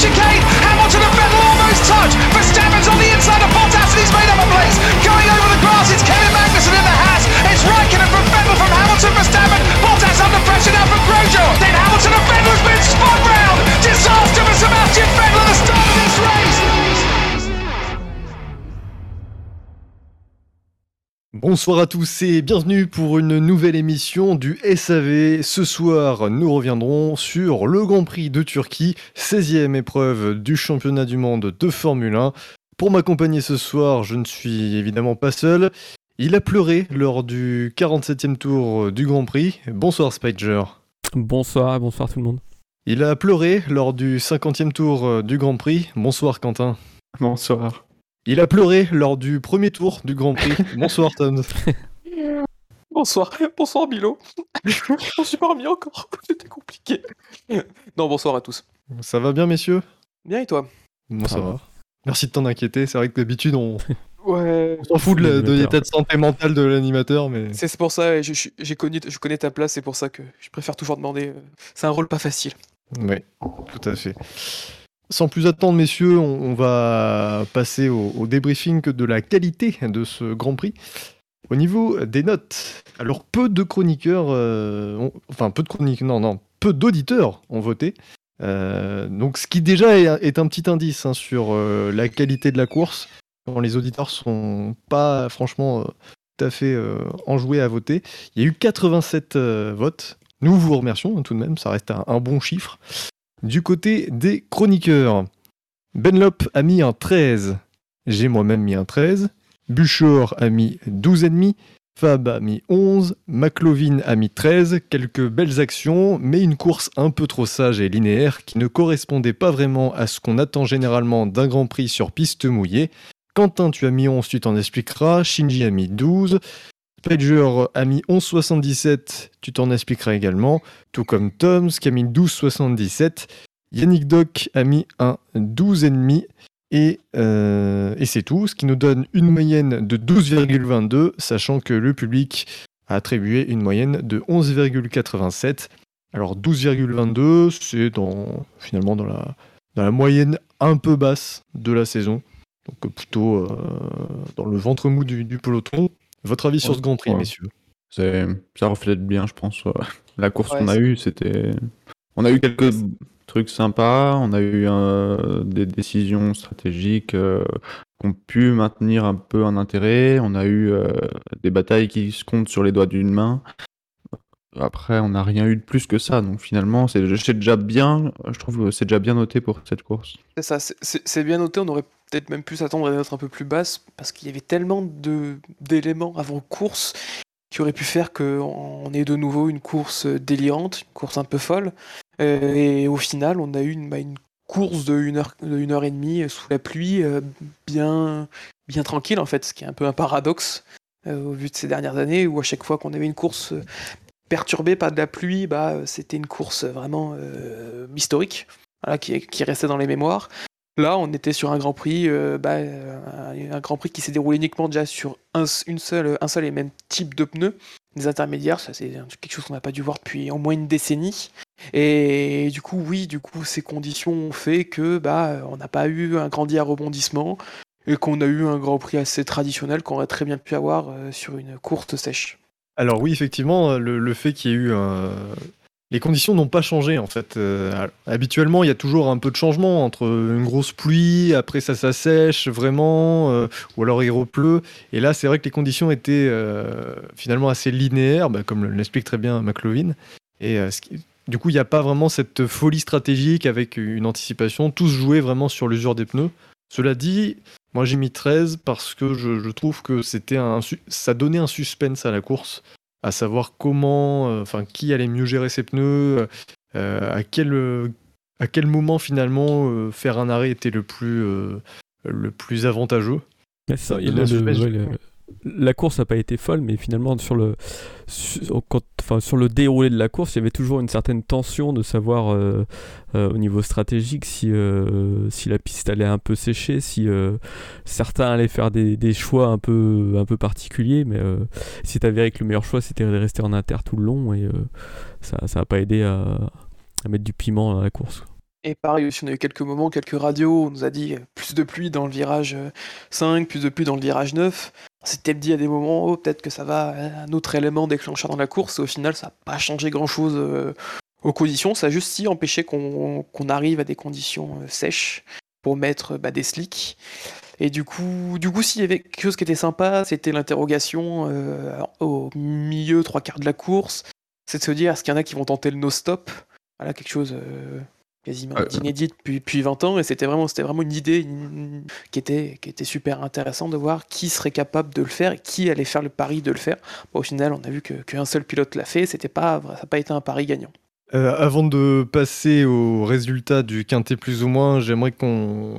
chicane. Hamilton and Vettel almost touch. Bonsoir à tous et bienvenue pour une nouvelle émission du SAV. Ce soir, nous reviendrons sur le Grand Prix de Turquie, 16e épreuve du championnat du monde de Formule 1. Pour m'accompagner ce soir, je ne suis évidemment pas seul. Il a pleuré lors du 47e tour du Grand Prix. Bonsoir Spider. Bonsoir, bonsoir tout le monde. Il a pleuré lors du 50e tour du Grand Prix. Bonsoir Quentin. Bonsoir. Il a pleuré lors du premier tour du Grand Prix. Bonsoir Tom. Bonsoir, bonsoir Milo. Je m'en suis pas remis encore, c'était compliqué. Non, bonsoir à tous. Ça va bien messieurs? Bien et toi? Moi ça, Ça va. va. Merci de t'en inquiéter. C'est vrai que d'habitude on, Ouais. on s'en fout de l'état de santé mentale de l'animateur, mais C'est pour ça, je, je- j'ai connu, je connais ta place, c'est pour ça que je préfère toujours demander. euh, C'est un rôle pas facile. oui, tout à fait. Sans plus attendre, messieurs, on, va passer au, débriefing de la qualité de ce Grand Prix. Au niveau des notes, alors peu de chroniqueurs, euh, peu de chroniqueurs, non, peu d'auditeurs ont voté. Euh, ce qui déjà est, un petit indice hein, sur euh, la qualité de la course, les auditeurs sont pas franchement tout à fait enjoués à voter. Il y a eu 87 euh, votes. Nous vous remercions hein, tout de même, ça reste un bon chiffre. Du côté des chroniqueurs, Benlop a mis un 13, j'ai moi-même mis un 13, Buchor a mis 12,5, Fab a mis 11, McLovin a mis 13, quelques belles actions, mais une course un peu trop sage et linéaire qui ne correspondait pas vraiment à ce qu'on attend généralement d'un Grand Prix sur piste mouillée. Quentin, tu as mis 11, tu t'en expliqueras. Shinji a mis 12. Pager a mis 11,77, tu t'en expliqueras également. Tout comme Toms qui a mis 12,77. Yannick Doc a mis un 12,5. Et, euh, et c'est tout, ce qui nous donne une moyenne de 12,22, sachant que le public a attribué une moyenne de 11,87. Alors 12,22, c'est dans, finalement dans la, dans la moyenne un peu basse de la saison. Donc plutôt euh, dans le ventre mou du peloton. Votre avis sur ce Grand Prix, ouais. messieurs C'est- Ça reflète bien, je pense. euh, La course Ouais, qu'on a eue, c'était. On a eu quelques trucs sympas, on a eu euh, des décisions stratégiques euh, qui ont pu maintenir un peu un intérêt. On a eu euh, des batailles qui se comptent sur les doigts d'une main. Après, on n'a rien eu de plus que ça. Donc finalement, c'est déjà bien. Je trouve que c'est déjà bien noté pour cette course. C'est ça, c'est- bien noté, on aurait peut-être même pu s'attendre à notes un peu plus basses, parce qu'il y avait tellement d'éléments avant course qui auraient pu faire qu'on ait de nouveau une course délirante, une course un peu folle. Euh, et au final, on a eu une, bah, course de 1 heure, de une heure et demie euh, sous la pluie, euh, bien, bien tranquille en fait, ce qui est un peu un paradoxe euh, au vu de ces dernières années, où à chaque fois qu'on avait une course euh, perturbée par de la pluie, bah, euh, c'était une course vraiment euh, historique, qui, restait dans les mémoires. Là, on était sur un Grand Prix, euh, bah, euh, un Grand Prix qui s'est déroulé uniquement déjà sur un, seul et même type de pneus. Des intermédiaires, ça c'est quelque chose qu'on n'a pas dû voir depuis au moins une décennie. Et du coup, oui, du coup, ces conditions ont fait que bah, on n'a pas eu un grandi à rebondissement et qu'on a eu un Grand Prix assez traditionnel qu'on aurait très bien pu avoir euh, sur une courte sèche. Alors oui, effectivement, le, le fait qu'il y ait eu un... Les conditions n'ont pas changé en fait. Euh, habituellement, il y a toujours un peu de changement entre une grosse pluie, après ça s'assèche vraiment, euh, ou alors il repleut. Et là, c'est vrai que les conditions étaient euh, finalement assez linéaires, bah, comme l'explique très bien McLovin. Et euh, du coup, il n'y a pas vraiment cette folie stratégique avec une anticipation. Tout se jouait vraiment sur l'usure des pneus. Cela dit, moi j'ai mis 13 parce que je, je trouve que c'était un, ça donnait un suspense à la course à savoir comment, euh, enfin, qui allait mieux gérer ses pneus, euh, à quel euh, à quel moment finalement euh, faire un arrêt était le plus euh, le plus avantageux. Ouais, c'est ça, Ça il y a donnait un le- la course n'a pas été folle, mais finalement sur le déroulé de la course, il y avait toujours une certaine tension de savoir euh, euh, au niveau stratégique si euh, si la piste allait un peu sécher, si certains allaient faire des, choix un peu particuliers, mais c'est avéré que le meilleur choix c'était de rester en inter tout le long et ça ça a pas aidé à, mettre du piment dans la course. Et pareil aussi, on a eu quelques moments, quelques radios, on nous a dit plus de pluie dans le virage euh, 5, plus de pluie dans le virage 9. On s'était dit à des moments, oh, peut-être que ça va, euh, un autre élément déclencheur dans la course, et au final, ça n'a pas changé grand-chose euh, aux conditions, ça a juste si empêché qu'on arrive à des conditions euh, sèches pour mettre bah, des slicks. Et du coup, du coup, s'il y avait quelque chose qui était sympa, c'était l'interrogation euh, au milieu, trois quarts de la course. C'est de se dire, est-ce qu'il y en a qui vont tenter le no-stop? Voilà, quelque chose quasiment Ouais, ouais. inédit depuis, depuis 20 ans. Et c'était vraiment, c'était vraiment une idée une- qui, était, qui était super intéressante de voir qui serait capable de le faire et qui allait faire le pari de le faire. Bon, au final, on a vu que- qu'un seul pilote l'a fait. C'était pas, ça n'a pas été un pari gagnant. Euh, avant de passer aux résultats du quintet plus ou moins, j'aimerais qu'on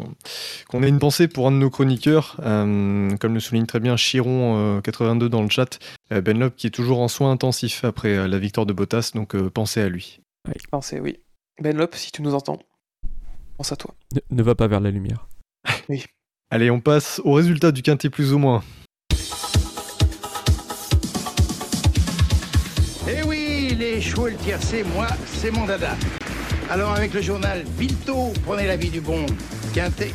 qu'on ait une pensée pour un de nos chroniqueurs, euh, comme le souligne très bien Chiron82 dans le chat, euh, Ben Lop qui est toujours en soins intensifs après euh, la victoire de Bottas, donc euh, pensez à lui. Pensez, oui. Ben Lop, si tu nous entends, pense à toi. Ne, ne va pas vers la lumière. Allez, on passe aux résultats du quintet plus ou moins. Eh oui, les chevaux et le tiercé, moi, c'est mon dada. Alors avec le journal Bilto, prenez l'avis du bon Quintet.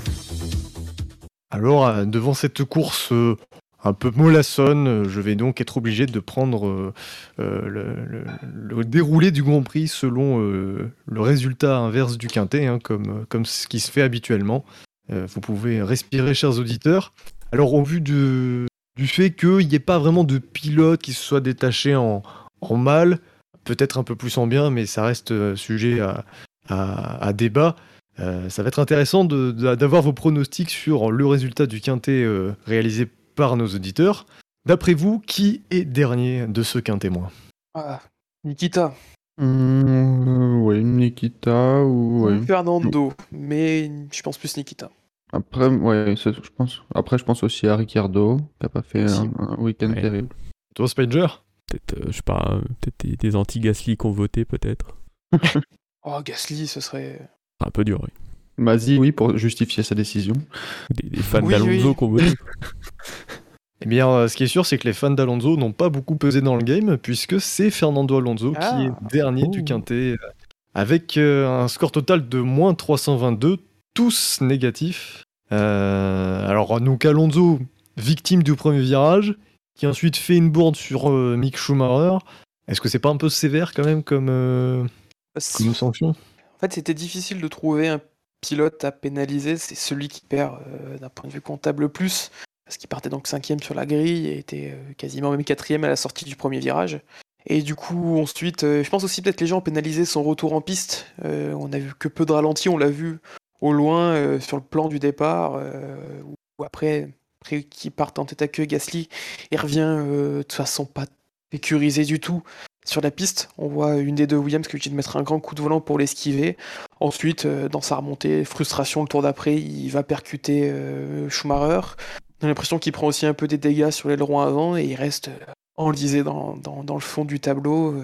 Alors, euh, devant cette course euh, un peu mollassonne, euh, je vais donc être obligé de prendre euh, euh, le, déroulé du Grand Prix selon le résultat inverse du quintet, hein, comme, comme ce qui se fait habituellement. Vous pouvez respirer, chers auditeurs. Alors, au vu de- du fait qu'il n'y ait pas vraiment de pilote qui se soit détaché en, en mal, peut-être un peu plus en bien, mais ça reste sujet à, à- débat. Ça va être intéressant d'avoir vos pronostics sur le résultat du quintet réalisé par nos auditeurs. D'après vous, qui est dernier de ce quintet moins Ah, Nikita, Mmh, oui, Nikita ou ou ouais. Fernando, mais je pense plus Nikita. Après, ouais, c'est- je pense. Après, je pense aussi à Ricciardo, qui a pas fait un, un week-end Ouais. terrible. Toi, Spider? Peut-être, euh, je sais pas, euh, peut-être des, des anti-Gasly qui ont voté, peut-être. Oh, Gasly, ce serait. Un peu dur, oui. Mazzi, oui, pour justifier sa décision. Des, des fans Oui, d'Alonso oui. ont voté. Eh bien, euh, ce qui est sûr, c'est que les fans d'Alonso n'ont pas beaucoup pesé dans le game, puisque c'est Fernando Alonso Ah. qui est dernier Oh. du quintet, euh, avec euh, un score total de moins 322, tous négatifs. Euh, alors, donc Alonso, victime du premier virage, qui ensuite fait une bourde sur euh, Mick Schumacher. Est-ce que c'est pas un peu sévère quand même comme, euh, comme sanction? En fait, c'était difficile de trouver un à pénaliser. C'est celui qui perd euh, d'un point de vue comptable le plus. Parce qu'il partait donc cinquième sur la grille et était euh, quasiment même quatrième à la sortie du premier virage. Et du coup, ensuite, euh, je pense aussi peut-être les gens ont pénalisé son retour en piste. On a vu que peu de ralentis, on l'a vu au loin sur le plan du départ. où après, après qu'il parte en tête à queue, Gasly, il revient de façon pas sécurisée du tout sur la piste. On voit une des deux Williams qui est obligée de mettre un grand coup de volant pour l'esquiver. Ensuite, euh, dans sa remontée, frustration, le tour d'après, il va percuter euh, Schumacher. On a l'impression qu'il prend aussi un peu des dégâts sur l'aileron avant et il reste euh, enlisé dans, dans- le fond du tableau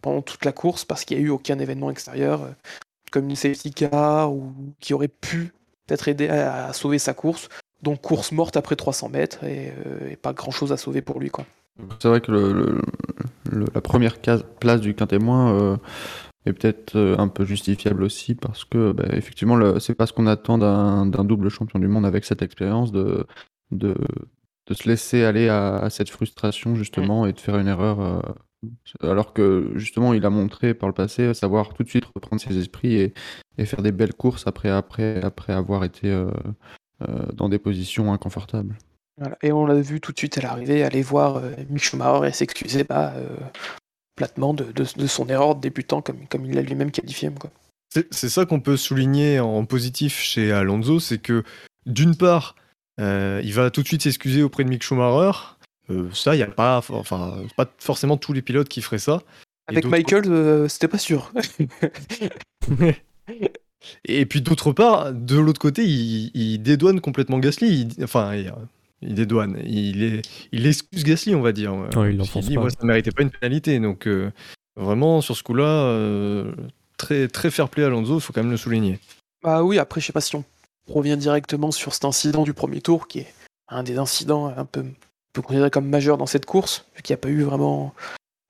pendant toute la course parce qu'il n'y a eu aucun événement extérieur, comme une safety car ou qui aurait pu peut-être aider à, sauver sa course. Donc course morte après 300 mètres et, et pas grand-chose à sauver pour lui. Quoi. C'est vrai que le, le- le- la première case, place du quintémoin euh, est peut-être euh, un peu justifiable aussi parce que, bah, effectivement, le- c'est pas ce qu'on attend d'un d'un double champion du monde avec cette expérience de, de, de se laisser aller à, à cette frustration justement et de faire une erreur. euh, alors que justement, il a montré par le passé savoir tout de suite reprendre ses esprits et, et faire des belles courses après, après, après avoir été euh, euh, dans des positions inconfortables. Voilà. Et on l'a vu tout de suite à l'arrivée, aller voir euh, Mick Schumacher et s'excuser bah, euh, platement de, de- de son erreur de débutant, comme, comme il l'a lui-même qualifié. Quoi. C'est ça qu'on peut souligner en positif chez Alonso, c'est que d'une part, euh, il va tout de suite s'excuser auprès de Mick Schumacher. Euh, ça, il n'y a pas, enfin, pas forcément tous les pilotes qui feraient ça. Avec Michael, c'était pas sûr. Et puis d'autre part, de l'autre côté, il, il dédouane complètement Gasly. Il- enfin, il, il dédouane. Il, est, il excuse Gasly, on va dire. Ouais, il l'enfonce dit, pas. moi, ça ne méritait pas une pénalité. Donc, euh, vraiment, sur ce coup-là, euh, très, très fair play à Alonso, il faut quand même le souligner. bah oui, après, je sais pas si on revient directement sur cet incident du premier tour, qui est un des incidents un peu, un peu considéré comme majeur dans cette course, vu qu'il n'y a pas eu vraiment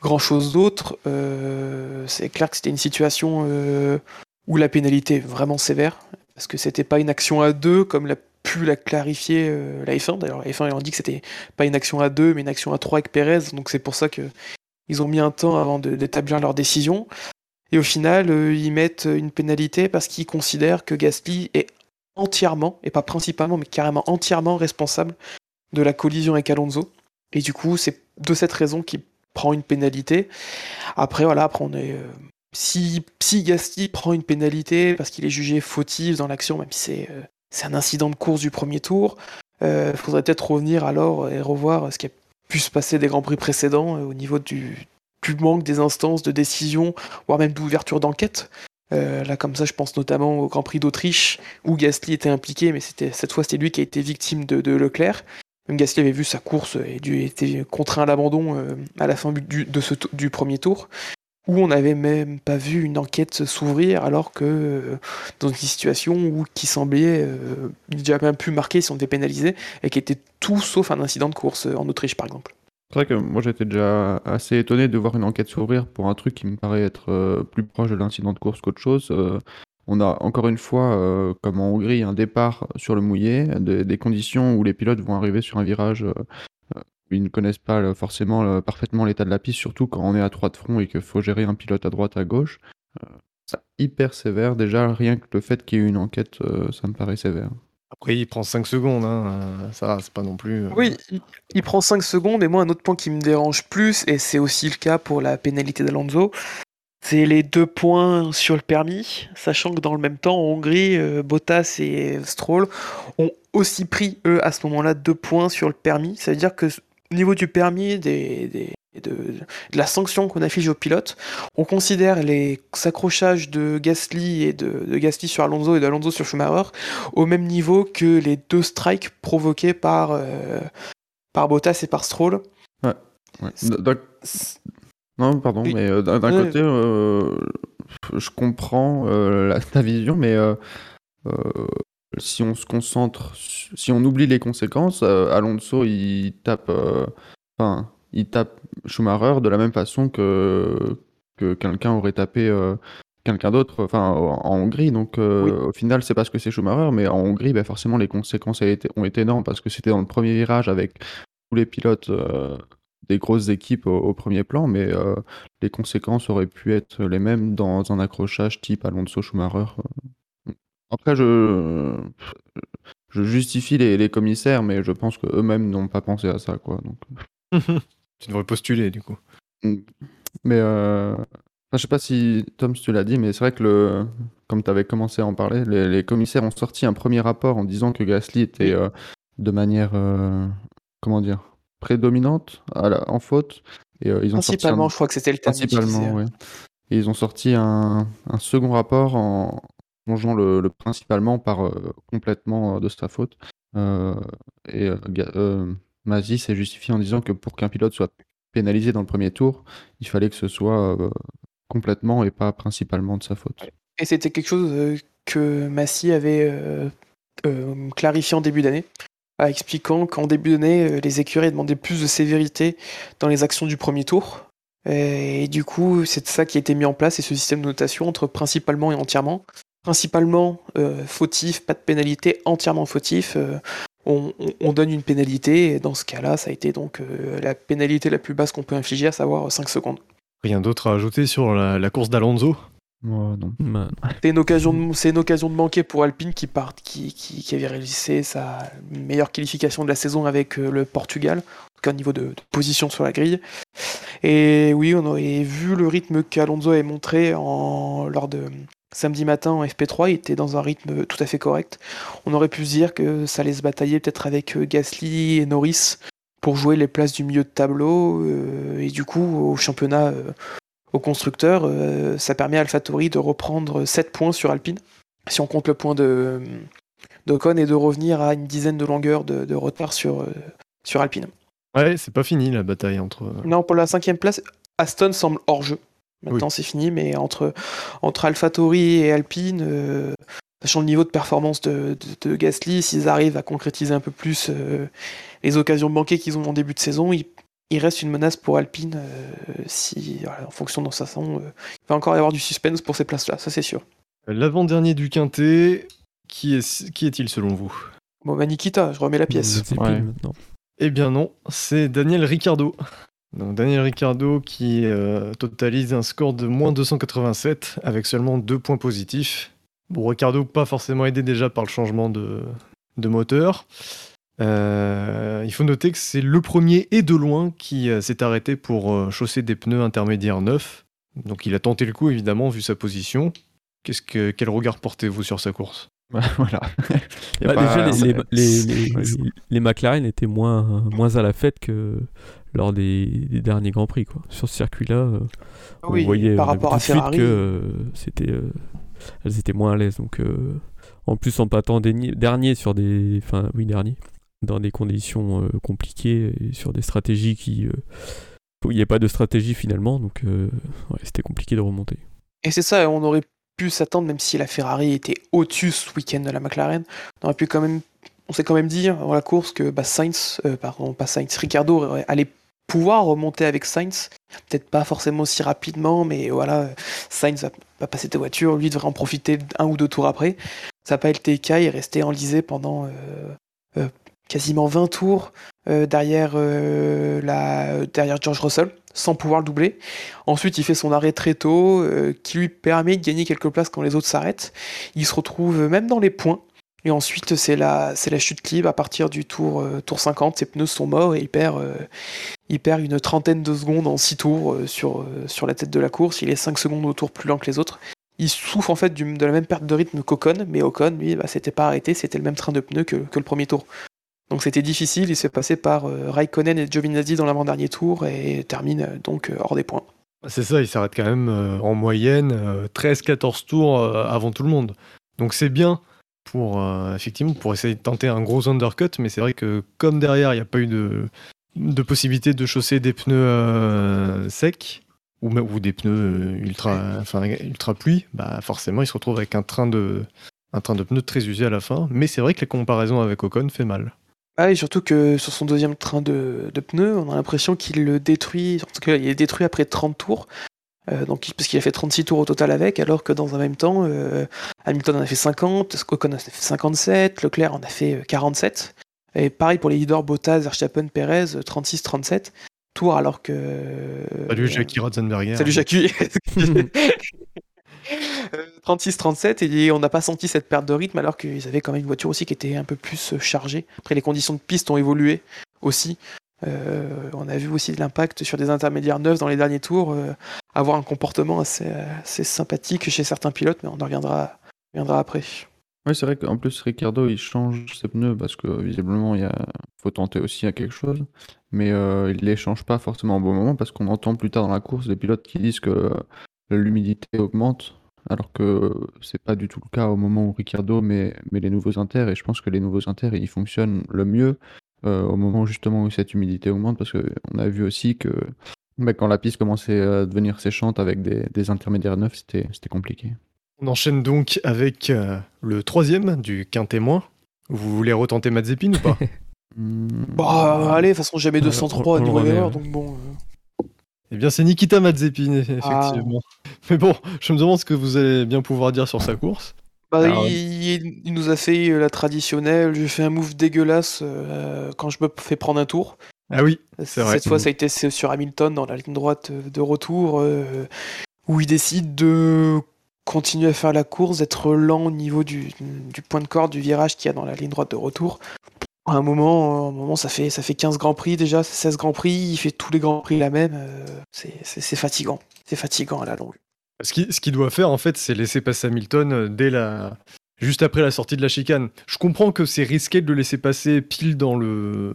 grand-chose d'autre. Euh, c'est clair que c'était une situation euh, où la pénalité est vraiment sévère, parce que c'était pas une action à deux, comme l'a pu la clarifier euh, la F1. D'ailleurs, la F1 ils ont dit que c'était pas une action à deux, mais une action à trois avec Pérez, donc c'est pour ça que ils ont mis un temps avant d'établir leur décision. Et au final, euh, ils mettent une pénalité parce qu'ils considèrent que Gasly est entièrement, et pas principalement, mais carrément entièrement responsable de la collision avec Alonso. Et du coup, c'est de cette raison qu'il prend une pénalité. Après, voilà, après on est. Euh, si, si Gasly prend une pénalité parce qu'il est jugé fautif dans l'action, même si c'est euh, c'est un incident de course du premier tour, il euh, faudrait peut-être revenir alors et revoir ce qui a pu se passer des grands prix précédents au niveau du, du manque des instances de décision, voire même d'ouverture d'enquête. là, comme ça, je pense notamment au Grand Prix d'Autriche où Gasly était impliqué, mais cette fois c'était lui qui a été victime de, Leclerc. Même Gasly avait vu sa course et dû, été contraint à l'abandon euh, à la fin du premier tour, où on n'avait même pas vu une enquête s'ouvrir, alors que euh, dans une situation qui semblait euh, déjà même pu marquer si on était pénalisé, et qui était tout sauf un incident de course en Autriche par exemple. C'est vrai que moi j'étais déjà assez étonné de voir une enquête s'ouvrir pour un truc qui me paraît être plus proche de l'incident de course qu'autre chose. On a encore une fois, euh, comme en Hongrie, un départ sur le mouillé, des conditions où les pilotes vont arriver sur un virage euh, ils ne connaissent pas forcément parfaitement l'état de la piste, surtout quand on est à trois de front et qu'il faut gérer un pilote à droite, à gauche. Euh, c'est hyper sévère. Déjà, rien que le fait qu'il y ait eu une enquête, ça me paraît sévère. Après, il prend 5 secondes, hein. ça, c'est pas non plus. Oui, il, prend 5 secondes, et moi, un autre point qui me dérange plus, et c'est aussi le cas pour la pénalité d'Alonso, c'est les deux points sur le permis, sachant que dans le même temps, en Hongrie, euh, Bottas et Stroll ont aussi pris, eux, à ce moment-là, deux points sur le permis. Ça veut dire que au niveau du permis, des, de, la sanction qu'on affiche aux pilotes, on considère les accrochages de Gasly et de, Gasly sur Alonso et d'Alonso sur Schumacher au même niveau que les deux strikes provoqués par, euh, par Bottas et par Stroll. Ouais. Non, pardon, mais euh, d'un côté, euh, je comprends euh, ta vision, mais si on se concentre, si on oublie les conséquences, Alonso il tape, enfin, il tape Schumacher de la même façon que, que quelqu'un aurait tapé quelqu'un d'autre, enfin en Hongrie. Donc au final, c'est parce que c'est Schumacher, mais en Hongrie, ben, forcément, les conséquences ont été, énormes parce que c'était dans le premier virage avec tous les pilotes des grosses équipes au, premier plan, mais euh, les conséquences auraient pu être les mêmes dans un accrochage type Alonso Schumacher. Euh. Après, je, je justifie les, commissaires, mais je pense qu'eux-mêmes n'ont pas pensé à ça. Quoi, donc. tu devrais postuler, du coup. Mm. Mais euh, je sais pas si Tom, tu l'as dit, mais c'est vrai que le, comme tu avais commencé à en parler, les, commissaires ont sorti un premier rapport en disant que Gasly était de manière, comment dire, prédominante en faute. Et, euh, ils ont principalement, je crois que c'était le terme Principalement, oui. Et ils ont sorti un, second rapport en changeant le, principalement par euh, complètement euh, de sa faute. et Mazzi s'est justifié en disant que pour qu'un pilote soit pénalisé dans le premier tour, il fallait que ce soit complètement et pas principalement de sa faute. Et c'était quelque chose que Massy avait clarifié en début d'année expliquant qu'en début d'année, euh, les écuries demandaient plus de sévérité dans les actions du premier tour. Et, du coup, c'est ça qui a été mis en place, et ce système de notation entre principalement et entièrement. Principalement euh, fautif, pas de pénalité, entièrement fautif. Euh, on, donne une pénalité, et dans ce cas-là, ça a été donc la pénalité la plus basse qu'on peut infliger, à savoir 5 secondes. Rien d'autre à ajouter sur la course d'Alonso? C'est une, occasion de, c'est une occasion de manquer pour Alpine qui, part, qui, qui, avait réalisé sa meilleure qualification de la saison avec euh, le Portugal, en tout cas au niveau de, position sur la grille. Et oui, on aurait vu le rythme qu'Alonso avait montré en, lors de samedi matin en FP3, il était dans un rythme tout à fait correct. On aurait pu se dire que ça allait se batailler peut-être avec euh, Gasly et Norris pour jouer les places du milieu de tableau. Euh, et du coup, au championnat, au constructeur, euh, ça permet à AlphaTauri de reprendre 7 points sur Alpine, si on compte le point de d'Ocon, et de revenir à une dizaine de longueurs de, retard sur, euh, sur Alpine. Ouais, c'est pas fini la bataille entre. Euh, non, pour la cinquième place, Aston semble hors jeu. Maintenant, c'est fini, mais entre, entre AlphaTauri et Alpine, sachant le niveau de performance de, de, Gasly, s'ils arrivent à concrétiser un peu plus les occasions manquées qu'ils ont en début de saison, ils, il reste une menace pour Alpine euh, si, en fonction de sa saison, euh, il va encore y avoir du suspense pour ces places-là, ça c'est sûr. L'avant-dernier du quintet, qui est qui est-il selon vous? Bon, bah Nikita, je remets la pièce. Eh bien non, c'est Daniel Ricciardo. Daniel Ricciardo qui euh, totalise un score de moins 287 avec seulement deux points positifs. Bon, Ricardo pas forcément aidé déjà par le changement de, moteur. Euh, il faut noter que c'est le premier et de loin qui euh, s'est arrêté pour chausser des pneus intermédiaires neufs. Donc il a tenté le coup évidemment vu sa position. Quel regard portez-vous sur sa course? voilà. Bah, pas- déjà, les, les, les, les- Ouais, les McLaren étaient moins, moins à la fête que lors des, des derniers Grands Prix. Quoi. Sur ce circuit-là, euh, on Oui, voyait par on avait rapport tout à de suite Ferrari. que euh, c'était, euh, elles étaient moins à l'aise. Donc, euh, en plus, en partant dernier, dernier sur des, enfin, oui, dernier, dans des conditions euh, compliquées et sur des stratégies qui, euh, où il n'y a pas de stratégie finalement. Donc, euh, ouais, c'était compliqué de remonter. Et c'est ça, on aurait pu s'attendre, même si la Ferrari était au-dessus ce week-end de la McLaren, on aurait pu quand même, on s'est quand même dit avant la course que bah, Sainz, euh, pardon, pas Sainz, Ricardo allait pouvoir remonter avec Sainz, peut-être pas forcément aussi rapidement, mais voilà, Sainz va, passer ta voiture, lui devrait en profiter un ou deux tours après. Ça n'a pas été le cas, il est resté enlisé pendant euh, euh, quasiment 20 tours euh, derrière, euh, derrière George Russell, sans pouvoir le doubler. Ensuite, il fait son arrêt très tôt, euh, qui lui permet de gagner quelques places quand les autres s'arrêtent. Il se retrouve même dans les points. Et ensuite, c'est la, c'est la chute libre à partir du tour, euh, tour 50. Ses pneus sont morts et il perd, une trentaine de secondes en 6 tours sur, la tête de la course. Il est 5 secondes au tour plus lent que les autres. Il souffre en fait de la même perte de rythme qu'Ocon, mais Ocon, lui, bah, s'était pas arrêté, c'était le même train de pneus que le premier tour. Donc c'était difficile, il s'est passé par euh, Raikkonen et Giovinazzi dans l'avant-dernier tour et termine euh, donc euh, hors des points. C'est ça, il s'arrête quand même en moyenne euh, 13-14 tours avant tout le monde. Donc c'est bien pour effectivement pour essayer de tenter un gros undercut, mais c'est vrai que comme derrière il n'y a pas eu de, de possibilité de chausser des pneus secs ou, des pneus ultra enfin ultra pluie, bah forcément il se retrouve avec un train de un train de pneus très usé à la fin. Mais c'est vrai que la comparaison avec Ocon fait mal. Ah, et surtout que sur son deuxième train de, de pneus, on a l'impression qu'il le détruit, en tout cas il est détruit après 30 tours, euh, donc, parce qu'il a fait 36 tours au total avec, alors que dans un même temps, euh, Hamilton en a fait 50, Ocon en a fait 57, Leclerc en a fait euh, 47, et pareil pour les leaders Bottas, Verstappen, Perez, 36-37 tours, alors que... Salut Jackie Ratzenberger. Salut Jackie. Euh, 36-37 et on n'a pas senti cette perte de rythme alors qu'ils avaient quand même une voiture aussi qui était un peu plus euh, chargée. Après les conditions de piste ont évolué aussi. Euh, on a vu aussi de l'impact sur des intermédiaires neufs dans les derniers tours, euh, avoir un comportement assez, sympathique chez certains pilotes, mais on en reviendra, après. Ouais, c'est vrai qu'en plus, Ricardo, il change ses pneus parce que visiblement, il faut tenter aussi à quelque chose. Mais euh, il les change pas forcément au bon moment parce qu'on entend plus tard dans la course des pilotes qui disent que euh, l'humidité augmente, alors que c'est pas du tout le cas au moment où Ricardo met, met les nouveaux inters. Et je pense que les nouveaux inters, ils fonctionnent le mieux euh, au moment justement où cette humidité augmente parce qu'on a vu aussi que bah, quand la piste commençait à devenir séchante avec des, des intermédiaires neufs, c'était compliqué. On enchaîne donc avec euh, le troisième du quintémoin. Vous voulez retenter Mazepin ou pas? Bah, allez, de toute façon, jamais Ouais, 203 on- à niveau erreur, donc bon. euh, Eh bien, c'est Nikita Mazepin, effectivement. Mais bon, je me demande ce que vous allez bien pouvoir dire sur sa course. Bah, Alors, il, nous a fait euh, la traditionnelle, j'ai fait un move dégueulasse euh, quand je me fais prendre un tour. Ah oui, C'est vrai. Cette fois, ça a été sur Hamilton dans la ligne droite euh, de retour, euh, où il décide de continuer à faire la course, d'être lent au niveau du, du point de corde du virage qu'il y a dans la ligne droite de retour. À un moment, à un moment ça, fait, ça fait 15 Grands Prix déjà, 16 Grands Prix, il fait tous les Grands Prix la même. euh, c'est- fatigant. C'est fatigant à la longue. ce qu'il doit faire, en fait, c'est laisser passer Hamilton euh, dès la... juste après la sortie de la chicane. Je comprends que c'est risqué de le laisser passer pile dans le...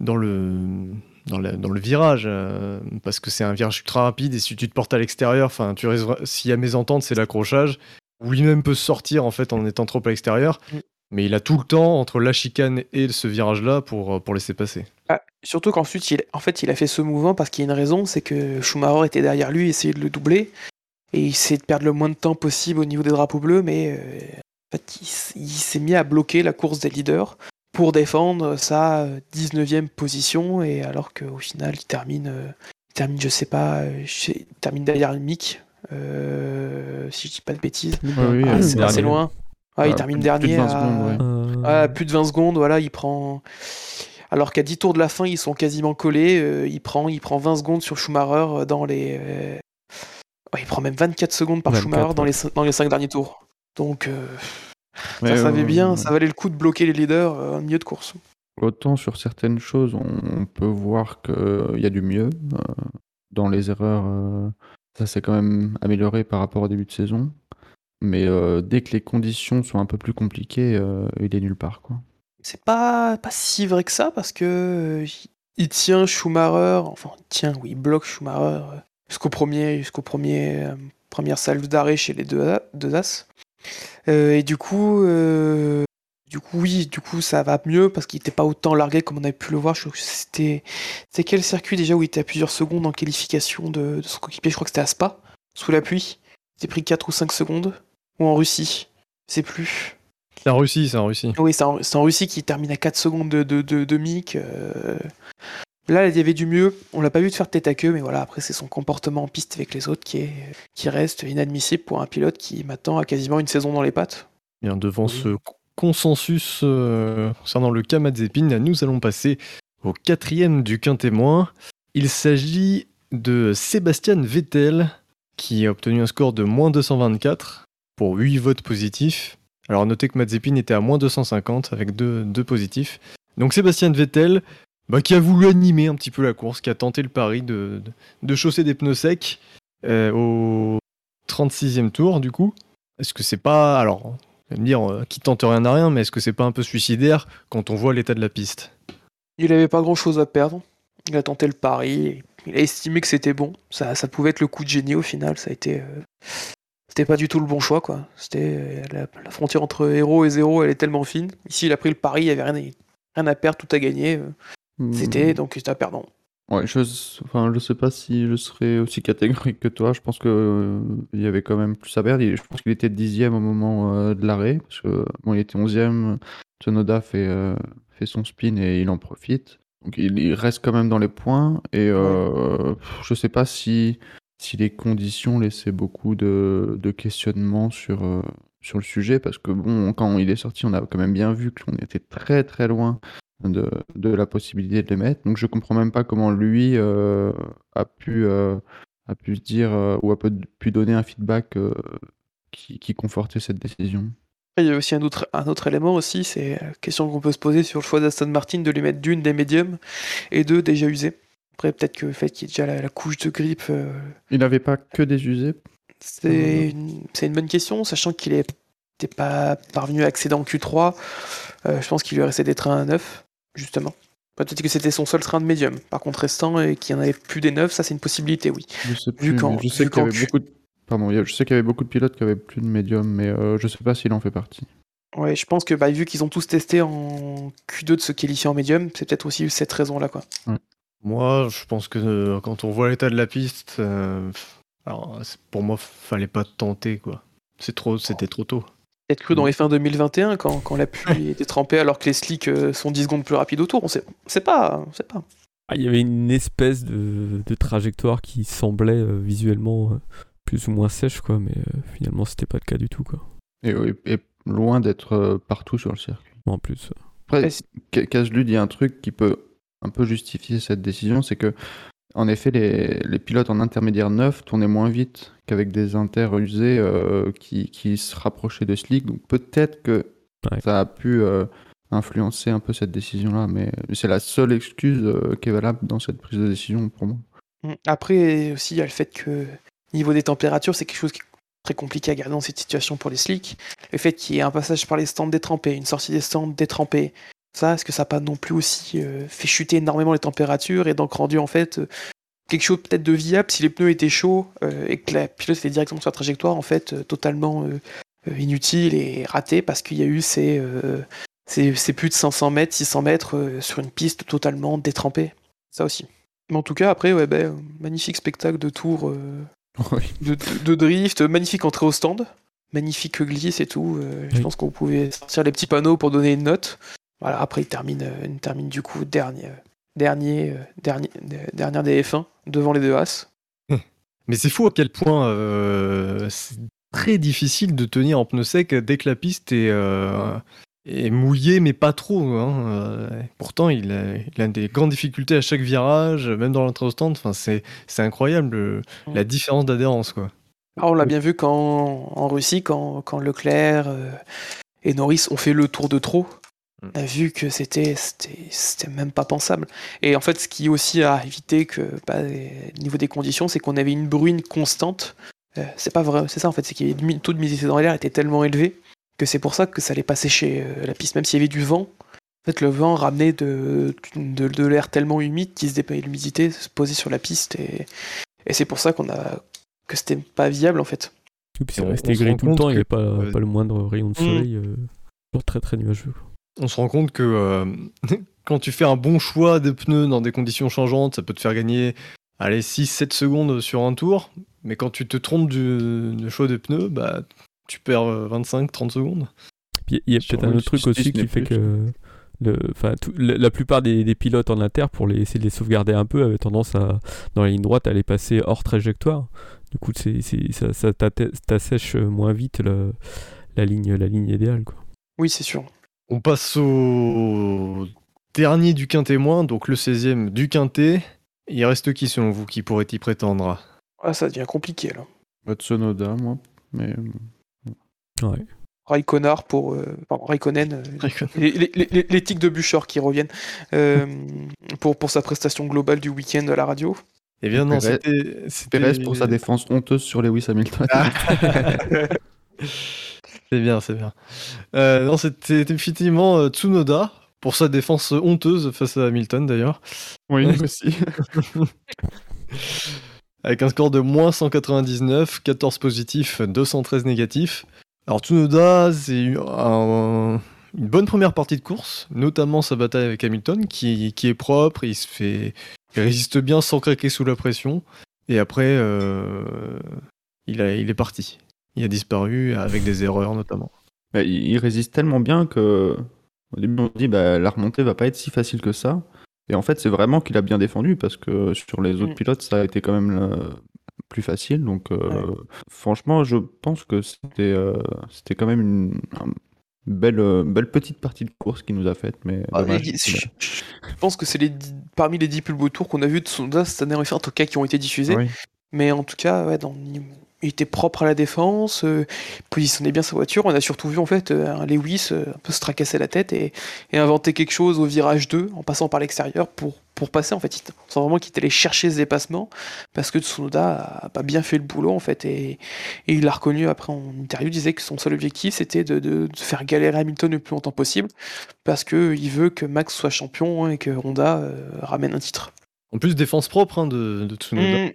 dans le... Dans, la- dans le virage, euh, parce que c'est un virage ultra rapide et si tu te portes à l'extérieur, enfin, tu s'il y a mésentente, c'est l'accrochage. Ou lui-même peut sortir en fait en étant trop à l'extérieur, Mm. Mais il a tout le temps entre la chicane et ce virage-là pour, euh, pour laisser passer. Ah, surtout qu'ensuite, il, en fait, il a fait ce mouvement parce qu'il y a une raison, c'est que Schumacher était derrière lui, essayait de le doubler, et il essayait de perdre le moins de temps possible au niveau des drapeaux bleus, mais euh, en fait, il, s'est mis à bloquer la course des leaders pour défendre sa euh, 19e position, et alors qu'au final, il termine, euh, il termine, je sais pas, il termine derrière Mick, euh, si je dis pas de bêtises. oui, Ah, c'est assez loin. Ouais, il Ah, termine plus de dernier 20 à- secondes, ouais. Euh, Ouais, plus de 20 secondes, voilà, il prend. Alors qu'à 10 tours de la fin, ils sont quasiment collés. euh, il, prend, il prend 20 secondes sur Schumacher euh, dans les. euh, ouais, il prend même 24 secondes par 24, Schumacher dans ouais. les, dans les 5 derniers tours. Donc euh, ça savait bien, ça valait le coup de bloquer les leaders euh, en milieu de course. Autant sur certaines choses, on, peut voir qu'il y a du mieux. dans les erreurs, ça s'est quand même amélioré par rapport au début de saison. Mais euh, dès que les conditions sont un peu plus compliquées, euh, il est nulle part. Quoi. C'est pas, pas si vrai que ça parce que euh, il tient Schumacher, enfin il tient, oui, il bloque Schumacher jusqu'au premier, jusqu'au premier, première salve d'arrêt chez les deux, deux as. Et du coup, du coup, oui, du coup ça va mieux parce qu'il était pas autant largué comme on avait pu le voir. C'était, quel circuit déjà où il était à plusieurs secondes en qualification de, de son coéquipier? Je crois que c'était à Spa, sous la pluie. Il s'est pris 4 ou 5 secondes ou en Russie, sais plus. C'est en Russie, c'est en Russie. Oui, c'est en, c'est en Russie qui termine à 4 secondes de, de, de, de Mick. euh. Là, il y avait du mieux. On l'a pas vu de faire tête à queue, mais voilà, après, c'est son comportement en piste avec les autres qui, est, qui reste inadmissible pour un pilote qui maintenant a quasiment une saison dans les pattes. Bien, devant ce co- consensus euh, concernant le cas Mazepin, nous allons passer au quatrième du quintémoin. Il s'agit de Sébastien Vettel, qui a obtenu un score de moins 224 pour 8 votes positifs. Alors notez que Mazepin était à moins 250 avec 2 deux, positifs. Donc Sébastien Vettel, bah, qui a voulu animer un petit peu la course, qui a tenté le pari de, de, chausser des pneus secs euh, au 36e tour du coup. Est-ce que c'est pas... Alors, vous me dire, euh, qui tente rien à rien, mais est-ce que c'est pas un peu suicidaire quand on voit l'état de la piste? Il avait pas grand chose à perdre. Il a tenté le pari. Il a estimé que c'était bon. Ça, ça pouvait être le coup de génie au final. Ça a été. euh, C'était pas du tout le bon choix, quoi. C'était euh, la, la frontière entre héros et zéro, elle est tellement fine. Ici, il a pris le pari, il y avait rien à, rien à perdre, tout à gagner. euh, C'était donc c'était un perdant. Ouais, je, enfin, je sais pas si je serais aussi catégorique que toi. Je pense que euh, il y avait quand même plus à perdre. Je pense qu'il était dixième au moment euh, de l'arrêt. Parce que bon, il était onzième. Tsunoda fait, euh, fait son spin et il en profite. Donc il, il reste quand même dans les points. Et je sais pas si, si les conditions laissaient beaucoup de, questionnements sur, euh, sur le sujet. Parce que bon, quand il est sorti, on a quand même bien vu qu'on était très très loin de, de la possibilité de les mettre. Donc je comprends même pas comment lui euh, a pu euh, a pu dire euh, ou a pu, donner un feedback qui, qui confortait cette décision. Il y a aussi un autre, un autre élément aussi, c'est la question qu'on peut se poser sur le choix d'Aston Martin de lui mettre d'une des médiums et deux déjà usés. Après, peut-être que le fait qu'il y ait déjà la, la couche de grippe, euh, Il n'avait pas que des usés. c'est une, bonne question, sachant qu'il n'était pas parvenu à accéder en Q3. Euh, je pense qu'il lui restait des trains à 9, justement. Peut-être que c'était son seul train de médium. Par contre, restant et qu'il n'y en avait plus des 9, ça c'est une possibilité, oui. Je sais plus. je qu'il y avait Q- beaucoup de... Y avait beaucoup pilotes qui avaient plus de médium, mais euh, je sais pas s'il en fait partie. Ouais, je pense que bah, vu qu'ils ont tous testé en Q2 de se qualifier en médium, c'est peut-être aussi cette raison-là, quoi. Moi, je pense que euh, quand on voit l'état de la piste, euh, alors, pour moi, fallait pas tenter, quoi. C'est trop, c'était trop tôt. Peut-être cru dans F1 2021 quand, quand la pluie était trempée alors que les slicks euh, sont 10 secondes plus rapides autour. On sait, on sait pas, on sait pas. Ah, il y avait une espèce de, de trajectoire qui semblait euh, visuellement euh, plus ou moins sèche, quoi, mais euh, finalement, c'était pas le cas du tout, quoi. Et, loin d'être euh, partout sur le circuit. En plus. euh. Après, Est-ce- Ca- Caslud, il y a un truc qui peut un peu justifier cette décision, c'est que, en effet, les, les pilotes en intermédiaire neuf tournaient moins vite qu'avec des inters usés euh, qui, qui se rapprochaient de slick. Donc peut-être que Ouais. ça a pu euh, influencer un peu cette décision-là, mais c'est la seule excuse euh, qui est valable dans cette prise de décision pour moi. Mm. Après aussi, il y a le fait que niveau des températures, c'est quelque chose qui est très compliqué à garder dans cette situation pour les slicks. Le fait qu'il y ait un passage par les stands détrempés, une sortie des stands détrempés, ça, est-ce que ça n'a pas non plus aussi euh, fait chuter énormément les températures et donc rendu en fait euh, quelque chose peut-être de viable si les pneus étaient chauds euh, et que la pilote fait directement sur la trajectoire en fait totalement inutile et raté parce qu'il y a eu ces, ces, ces plus de 500 mètres, 600 mètres sur une piste totalement détrempée. Ça aussi. Mais en tout cas, après, ouais, ben, magnifique spectacle de tour, Oui. de, de- de drift, magnifique entrée au stand, magnifique glisse et tout. Je pense qu'on pouvait sortir les petits panneaux pour donner une note. Voilà, après, il termine, euh, il termine du coup dernier, euh, dernier, euh, dernier, dernière des F1 devant les deux As. Mais c'est fou à quel point euh, c'est très difficile de tenir en pneu sec dès que la piste est, euh, est mouillée, mais pas trop. hein. Pourtant, il a, il a des grandes difficultés à chaque virage, même dans l'entrée. Enfin, c'est c'est incroyable la différence d'adhérence, quoi. Ah, on l'a bien vu quand, en Russie, quand, quand Leclerc et Norris ont fait le tour de trop. Mm. On a vu que c'était c'était c'était même pas pensable. Et en fait, ce qui aussi a évité que, bah, au niveau des conditions, c'est qu'on avait une bruine constante. Euh, c'est pas vrai, c'est ça en fait, c'est que le taux d'humidité dans l'air était tellement élevé que c'est pour ça que ça allait pas sécher euh, la piste, même s'il y avait du vent. En fait, le vent ramenait de, de, de l'air tellement humide qu'il se dépayait l'humidité se posait sur la piste et, et c'est pour ça qu'on a que c'était pas viable en fait. Et puis c'est resté gris tout le temps, il n'y avait pas, pas le moindre rayon de Mm. soleil. euh, toujours très très nuageux. On se rend compte que euh, quand tu fais un bon choix de pneus dans des conditions changeantes, ça peut te faire gagner allez, 6-7 secondes sur un tour. Mais quand tu te trompes du, du choix de pneus, bah, tu perds 25-30 secondes. Puis il y a peut-être un autre truc 6-10 aussi qui fait plus. que le, tout- la, la plupart des, des pilotes en inter, pour les, essayer de les sauvegarder un peu, avaient tendance à, dans la ligne droite, à les passer hors trajectoire. Du coup, c'est, ça, t'assèche moins vite le- la, ligne, la ligne idéale. Quoi. Oui, c'est sûr. On passe au dernier du quintet moins, donc le 16e du quintet. Il reste qui selon vous qui pourrait y prétendre? Ah, ça devient compliqué là. Bah, Tsunoda, moi. Mais euh, Ouais. Raikkonen pour euh, pardon, Raikkonen, euh, les, les, les- les tics de Bûcher qui reviennent euh, pour, pour sa prestation globale du week-end à la radio. Eh bien non, c'était- Pérez pour sa défense honteuse sur Lewis Hamilton. Ah. c'est bien, c'est bien. Euh, non, c'était effectivement euh, Tsunoda pour sa défense honteuse face à Hamilton d'ailleurs, oui, aussi. avec un score de moins 199, 14 positifs, 213 négatifs. Alors Tsunoda, c'est un- une bonne première partie de course, notamment sa bataille avec Hamilton, qui, qui est propre, il se fait, il résiste bien sans craquer sous la pression. Et après, euh, il, a, il est parti. Il a disparu avec des erreurs notamment. Bah, il il résiste tellement bien que au début on se dit bah, la remontée va pas être si facile que ça. Et en fait c'est vraiment qu'il a bien défendu parce que sur les autres Mm. pilotes ça a été quand même euh, plus facile. Donc euh, Ouais. franchement je pense que c'était euh, c'était quand même une, un- belle, belle petite partie de course qu'il nous a faite. Mais Ah, dommage. et- je, je pense que c'est les dix- parmi les 10 plus beaux tours qu'on a vu de Tsunoda cette année, en tout cas qui ont été diffusés. Oui. Mais en tout cas, ouais, dans- il était propre à la défense, euh, il positionnait bien sa voiture. On a surtout vu en fait euh, un Lewis euh, un peu se tracasser la tête et, et inventer quelque chose au virage 2 en passant par l'extérieur pour, pour passer. En fait, il, on sent vraiment qu'il était allé chercher ce dépassement parce que Tsunoda a pas bien fait le boulot en fait et, et il l'a reconnu après en interview. Il disait que son seul objectif c'était de, de- de faire galérer Hamilton le plus longtemps possible parce que il veut que Max soit champion et que Honda euh, ramène un titre. En plus, défense propre hein, de, de Tsunoda. Mm.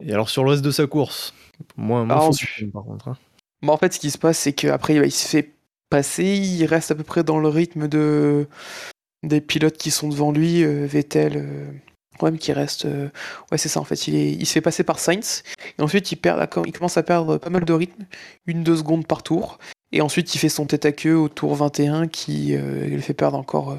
Et alors sur le reste de sa course, moins, moins Ah, faux, ensuite- par contre. hein. Bon, en fait, ce qui se passe, c'est qu'après, bah, il se fait passer, il reste à peu près dans le rythme de des pilotes qui sont devant lui, euh, Vettel, euh, ouais, mais qui reste. euh, Ouais, c'est ça, en fait. Il, est... il se fait passer par Sainz, et ensuite, il, perd il commence à perdre pas mal de rythme, une, deux secondes par tour, et ensuite, il fait son tête à queue au tour 21 qui euh, le fait perdre encore.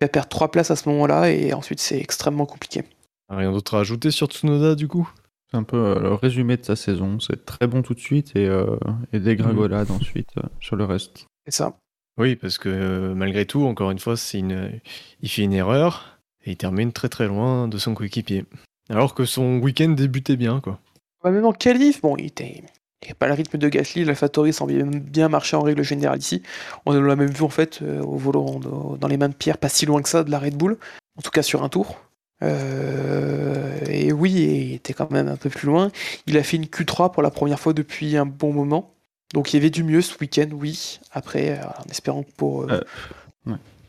Il va perdre trois places à ce moment-là, et ensuite, c'est extrêmement compliqué. Rien d'autre à ajouter sur Tsunoda du coup? C'est un peu euh, le résumé de sa saison. C'est très bon tout de suite et, euh, et dégringolade ensuite euh, sur le reste. C'est ça. Oui, parce que euh, malgré tout, encore une fois, une... il fait une erreur et il termine très très loin de son coéquipier. Alors que son week-end débutait bien, quoi. Ouais, même en qualif, bon, il était. Il n'y a pas le rythme de Gasly, l'AlphaTauri semble bien marcher en règle générale ici. On l'a même vu en fait au volant dans- dans les mains de Pierre, pas si loin que ça de la Red Bull, en tout cas sur un tour. Euh, et oui, il était quand même un peu plus loin. Il a fait une Q3 pour la première fois depuis un bon moment. Donc il y avait du mieux ce week-end, oui. Après, euh, en espérant que pour, euh,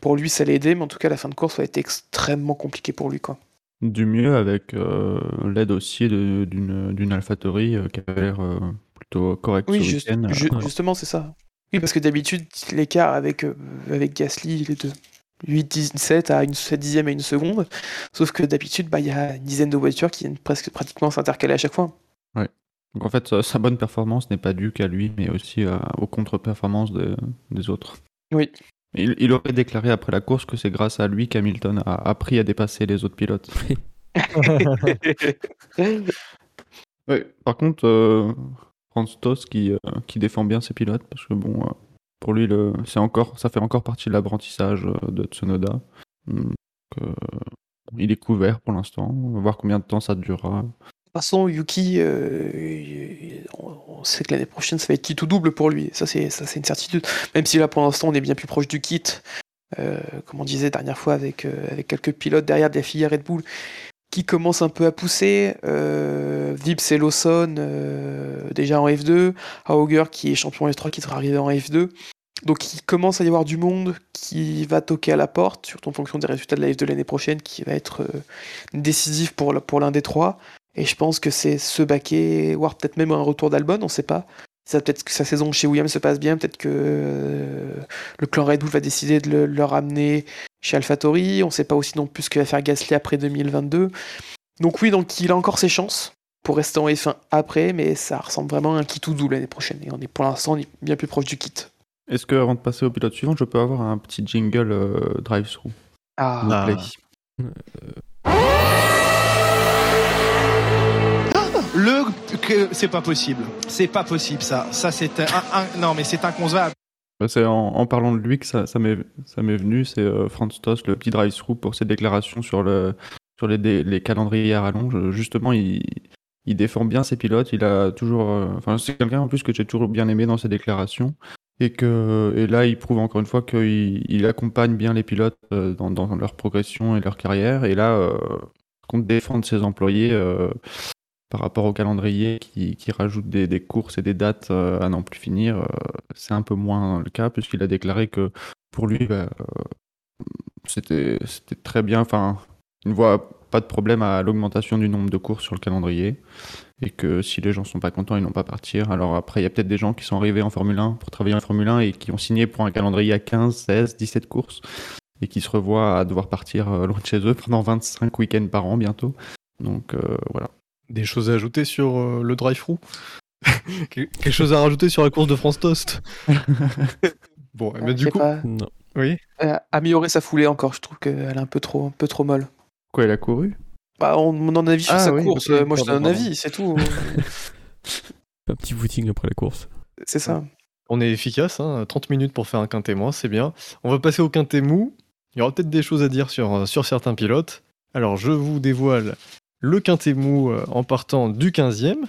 pour lui ça allait aider, mais en tout cas la fin de course a été extrêmement compliquée pour lui. Quoi. Du mieux avec l'aide aussi d'une AlphaTauri qui avait l'air plutôt correcte. Oui, justement, c'est ça. Oui, parce que d'habitude, l'écart avec, avec Gasly, les deux, 8 17 à une 7 dixième et une seconde. Sauf que d'habitude, bah, il y a une dizaine de voitures qui viennent presque pratiquement s'intercaler à chaque fois. Ouais. Donc en fait, sa bonne performance n'est pas due qu'à lui, mais aussi aux contre-performances des autres. Oui. Il, aurait déclaré après la course que c'est grâce à lui qu'Hamilton a appris à dépasser les autres pilotes. ouais. Par contre, euh, Franz Toss qui, euh, qui défend bien ses pilotes, parce que bon, euh, pour lui, ça fait encore partie de l'apprentissage euh, de Tsunoda. Donc, euh, il est couvert pour l'instant. On va voir combien de temps ça durera. façon, Yuki, euh, on, sait que l'année prochaine, ça va être kit ou double pour lui. Ça, c'est une certitude. Même si là, pour l'instant, on est bien plus proche du kit. Comme on disait dernière fois, avec, avec quelques pilotes derrière de la filière Red Bull qui commencent un peu à pousser. Euh, Vips et Lawson, euh, déjà en F2. Auger, qui est champion F3, qui sera arrivé en F2. Donc, il commence à y avoir du monde qui va toquer à la porte, surtout en fonction des résultats de la F2 l'année prochaine, qui va être euh, décisif pour, l'un des trois. Et je pense que c'est ce baquet, voire peut-être même un retour d'Albon, on sait pas. Peut-être que sa saison chez Williams se passe bien, peut-être que euh, le clan Red Bull va décider de le ramener chez AlphaTauri. On sait pas aussi non plus ce que va faire Gasly après 2022. Donc oui, donc il a encore ses chances pour rester en F1 après, mais ça ressemble vraiment à un kit ou double l'année prochaine. Et on est pour l'instant on est bien plus proche du kit. Est-ce que avant de passer au pilote suivant, je peux avoir un petit jingle euh, drive-through? Ah, plaît Le que c'est pas possible. C'est pas possible ça. Ça c'est un, un- non mais c'est inconcevable. Bah, C'est en, en parlant de lui que ça, ça m'est venu, c'est euh, Franz Tost, le petit drive-through pour ses déclarations sur, le, sur les, les calendriers à rallonge. Justement, il, il défend bien ses pilotes. Il a toujours, euh, enfin, c'est quelqu'un en plus que j'ai toujours bien aimé dans ses déclarations. Et, que, et là, il prouve encore une fois qu'il il accompagne bien les pilotes euh, dans, dans leur progression et leur carrière. Et là, euh, compte défendre ses employés euh, par rapport au calendrier qui, rajoute des, courses et des dates euh, à n'en plus finir, euh, c'est un peu moins le cas puisqu'il a déclaré que pour lui, bah, euh, c'était très bien. Enfin, il ne voit pas de problème à l'augmentation du nombre de courses sur le calendrier et que si les gens sont pas contents, ils n'ont pas à partir. Alors après, il y a peut-être des gens qui sont arrivés en Formule 1 pour travailler en Formule 1 et qui ont signé pour un calendrier à 15, 16, 17 courses et qui se revoient à devoir partir loin de chez eux pendant 25 week-ends par an bientôt. Donc voilà. Des choses à ajouter sur euh, le drive-through Quel- Quelque chose à rajouter sur la course de France Toast? Bon, eh ben, je du coup, pas. Non. oui. Euh, améliorer sa foulée encore, je trouve qu'elle est un peu trop, un peu trop molle. Quoi, il a couru? Bah, on demande un avis sur Ah sa oui, course. euh, Moi, je donne un avis, c'est tout. Un petit footing après la course. c'est ça. On est efficace, hein, 30 minutes pour faire un quintet moins, c'est bien. On va passer au quintet mou. Il y aura peut-être des choses à dire sur, euh, sur certains pilotes. Alors, je vous dévoile le quintet mou euh, en partant du 15e.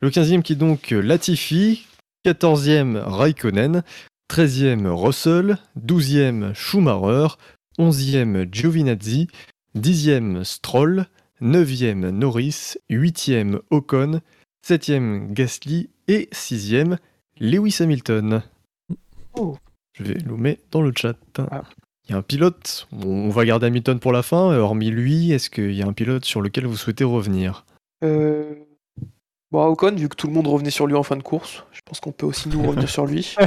Le 15e qui est donc euh, Latifi, 14e Raikkonen, 13e Russell, 12e Schumacher, 11e Giovinazzi, 10e Stroll, 9e Norris, 8e Ocon, 7e Gasly et 6e Lewis Hamilton. Oh. Je vais le mettre dans le chat. Ah. Il y a un pilote, on va garder Hamilton pour la fin, euh, hormis lui, est-ce qu'il y a un pilote sur lequel vous souhaitez revenir? Euh... Bon, Ocon, vu que tout le monde revenait sur lui en fin de course, je pense qu'on peut aussi nous revenir sur lui.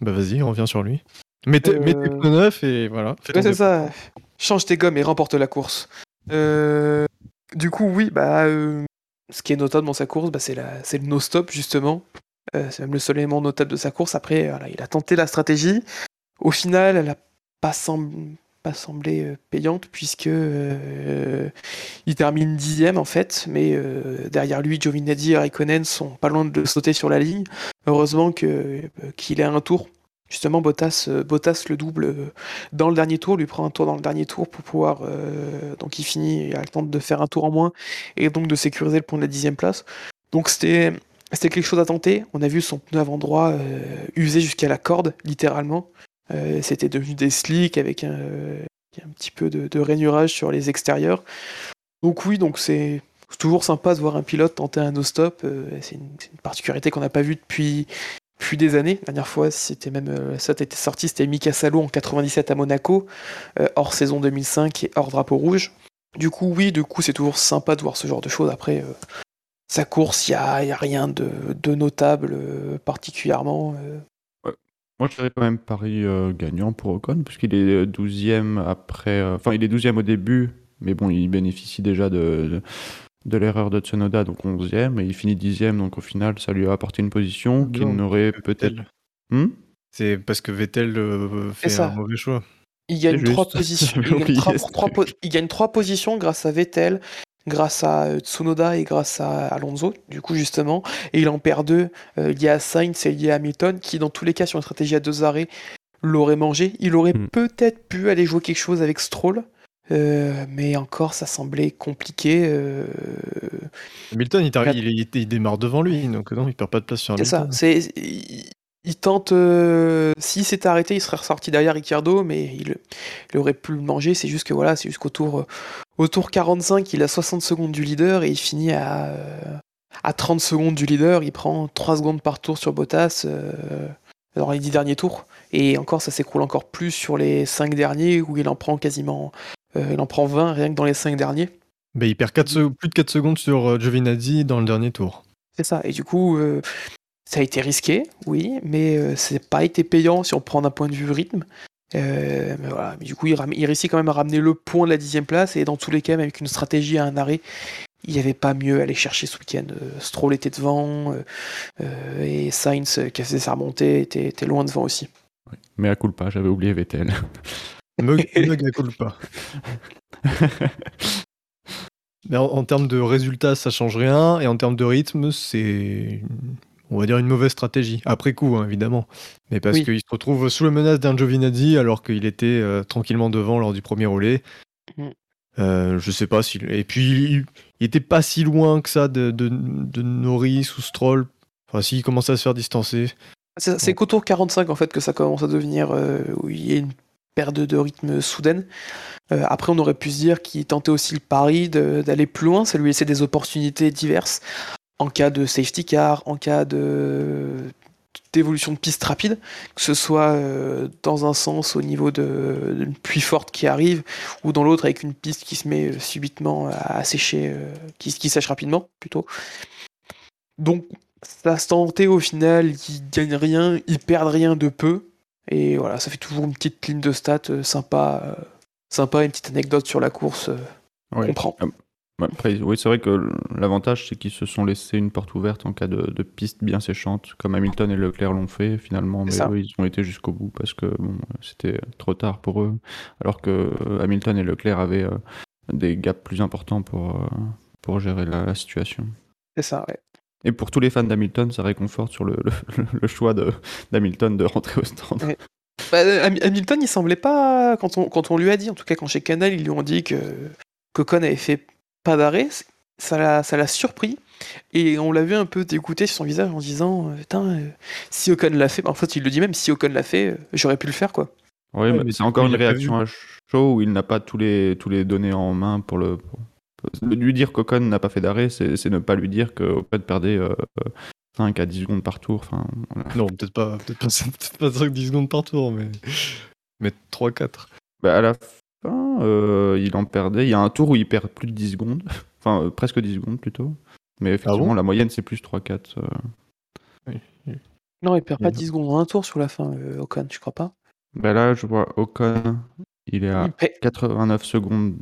Bah vas-y, reviens sur lui. Mettez, Euh, mettez pneus neufs et voilà. Ouais, c'est ça. Change tes gommes et remporte la course. Euh, Du coup, oui, bah, euh, ce qui est notable dans sa course, bah, c'est la... c'est le no-stop, justement. Euh, c'est même le seul élément notable de sa course. Après, voilà, il a tenté la stratégie. Au final, elle n'a pas, sem- pas semblé euh, payante, puisque euh, il termine dixième, en fait. Mais euh, derrière lui, Giovinazzi et Raikkonen sont pas loin de sauter sur la ligne. Heureusement que, qu'il ait un tour. Justement, Bottas, Bottas le double dans le dernier tour, lui prend un tour dans le dernier tour pour pouvoir. donc il finit, il a le temps de faire un tour en moins et donc de sécuriser le point de la dixième place. Donc c'était. C'était quelque chose à tenter. On a vu son pneu avant droit euh, usé jusqu'à la corde, littéralement. Euh, C'était devenu des slicks avec un, euh, petit peu de, rainurage sur les extérieurs. Donc oui, donc c'est toujours sympa de voir un pilote tenter un no-stop. c'est une, particularité qu'on n'a pas vue depuis, des années. La dernière fois, c'était même euh, ça était sorti, c'était Mika Salo en 97 à Monaco, hors saison 2005 et hors drapeau rouge. Du coup, oui, du coup, c'est toujours sympa de voir ce genre de choses. Après, sa course, il n'y a, y a rien de, de notable euh, particulièrement. euh. Moi, je dirais quand même Paris euh, gagnant pour Ocon, puisqu'il est 12e après. euh, Enfin, il est 12e au début, mais bon, il bénéficie déjà de, de, de l'erreur de Tsunoda, donc 11e, et il finit 10e, donc au final, ça lui a apporté une position qu'il Non, n'aurait peut-être. Hmm? C'est parce que Vettel fait C'est ça. un mauvais choix. Il gagne, C'est trois juste. positions, J'avais il, gagne oublié trois, ce trois truc. po- il gagne trois positions grâce à Vettel, grâce à euh, Tsunoda et grâce à Alonso, du coup, justement. Et il en perd deux euh, liés à Sainz et liés à Hamilton, qui, dans tous les cas, sur une stratégie à deux arrêts, l'aurait mangé. Il aurait Hmm. peut-être pu aller jouer quelque chose avec Stroll. Euh, mais encore, ça semblait compliqué. euh, Hamilton, il, il, il- il démarre devant lui, donc non, il perd pas de place sur C'est ça. Hamilton. C'est, il, tente. euh, S'il s'était arrêté, il serait ressorti derrière Ricciardo, mais il, il aurait pu le manger. C'est juste que voilà, c'est jusqu'au tour, euh, au tour 45, il a 60 secondes du leader et il finit à, euh, à 30 secondes du leader. Il prend 3 secondes par tour sur Bottas euh, dans les 10 derniers tours. Et encore, ça s'écroule encore plus sur les 5 derniers où il en prend quasiment. il en prend 20 rien que dans les 5 derniers. Ben, il perd plus de 4 secondes sur Giovinazzi dans le dernier tour. C'est ça. Et du coup, euh, ça a été risqué, oui, mais euh, c'est pas été payant si on prend d'un point de vue rythme. Euh, mais voilà. Mais du coup, il, réussit quand même à ramener le point de la dixième place. Et dans tous les cas, même avec une stratégie à un arrêt, il n'y avait pas mieux à aller chercher ce week-end. Euh, Stroll était devant euh, et Sainz, qui faisait sa remontée, était, était loin devant aussi. Mais à culpa, j'avais oublié Vettel. Mug à culpa. Mais en, en termes de résultats, ça change rien, et en termes de rythme, c'est, on va dire, une mauvaise stratégie. Après coup, hein, évidemment. Mais parce Oui. qu'il se retrouve sous la menace d'un Giovinazzi alors qu'il était euh, tranquillement devant lors du premier relais. Mm. Euh, je sais pas s'il. Et puis, il, il était pas si loin que ça de, de, de Norris ou Stroll. Enfin, s'il commençait à se faire distancer. C'est qu'au tour 45 en fait que ça commence à devenir euh, où il y a une perte de, de rythme soudaine. Euh, après, on aurait pu se dire qu'il tentait aussi le pari d'aller plus loin, ça lui laissait des opportunités diverses en cas de safety car, en cas de d'évolution de piste rapide, que ce soit euh, dans un sens au niveau d'une pluie forte qui arrive, ou dans l'autre avec une piste qui se met euh, subitement à sécher, euh, qui, qui sèche rapidement plutôt. Donc ça se tentait au final, ils gagnent rien, ils perdent rien de peu. Et voilà, ça fait toujours une petite ligne de stats sympa, sympa, une petite anecdote sur la course. Ouais. qu'on prend. Ouais, après, oui, c'est vrai que l'avantage, c'est qu'ils se sont laissés une porte ouverte en cas de, de piste bien séchante, comme Hamilton et Leclerc l'ont fait finalement, mais ça. eux, ils ont été jusqu'au bout parce que bon, c'était trop tard pour eux, alors que euh, Hamilton et Leclerc avaient euh, des gaps plus importants pour, euh, pour gérer la, la situation. C'est ça, ouais. Et pour tous les fans d'Hamilton, ça réconforte sur le, le- le choix de- d'Hamilton de, rentrer au stand. Ouais. Bah, Ham- Hamilton, il semblait pas. Quand on, quand on lui a dit, en tout cas quand chez Canal, ils lui ont dit que Cocon avait fait pas d'arrêt, c- ça l'a ça l'a surpris. Et on l'a vu un peu dégoûté sur son visage en disant euh, Putain, euh, si Ocon l'a fait, bah, en fait, il le dit même si Ocon l'a fait, euh, j'aurais pu le faire, quoi. Oui, Ouais, mais c'est encore une réaction à chaud où il n'a pas tous les, tous les données en main pour le. pour- Lui dire qu'Ocon n'a pas fait d'arrêt, c'est c'est ne pas lui dire qu'Ocon perdait euh, 5 à 10 secondes par tour. Enfin, voilà. Non, peut-être pas, peut-être pas, peut-être pas 5-10 secondes par tour, mais, mais 3-4. Bah, à la euh, il en perdait. Il y a un tour où il perd plus de 10 secondes. Enfin, euh, presque 10 secondes plutôt. Mais effectivement, bon la moyenne, c'est plus 3-4. euh. Non, il perd pas Mhm. 10 secondes en un tour sur la fin, euh, Ocon, tu crois pas? Bah, là, je vois Ocon, il est à Il paie- 89 secondes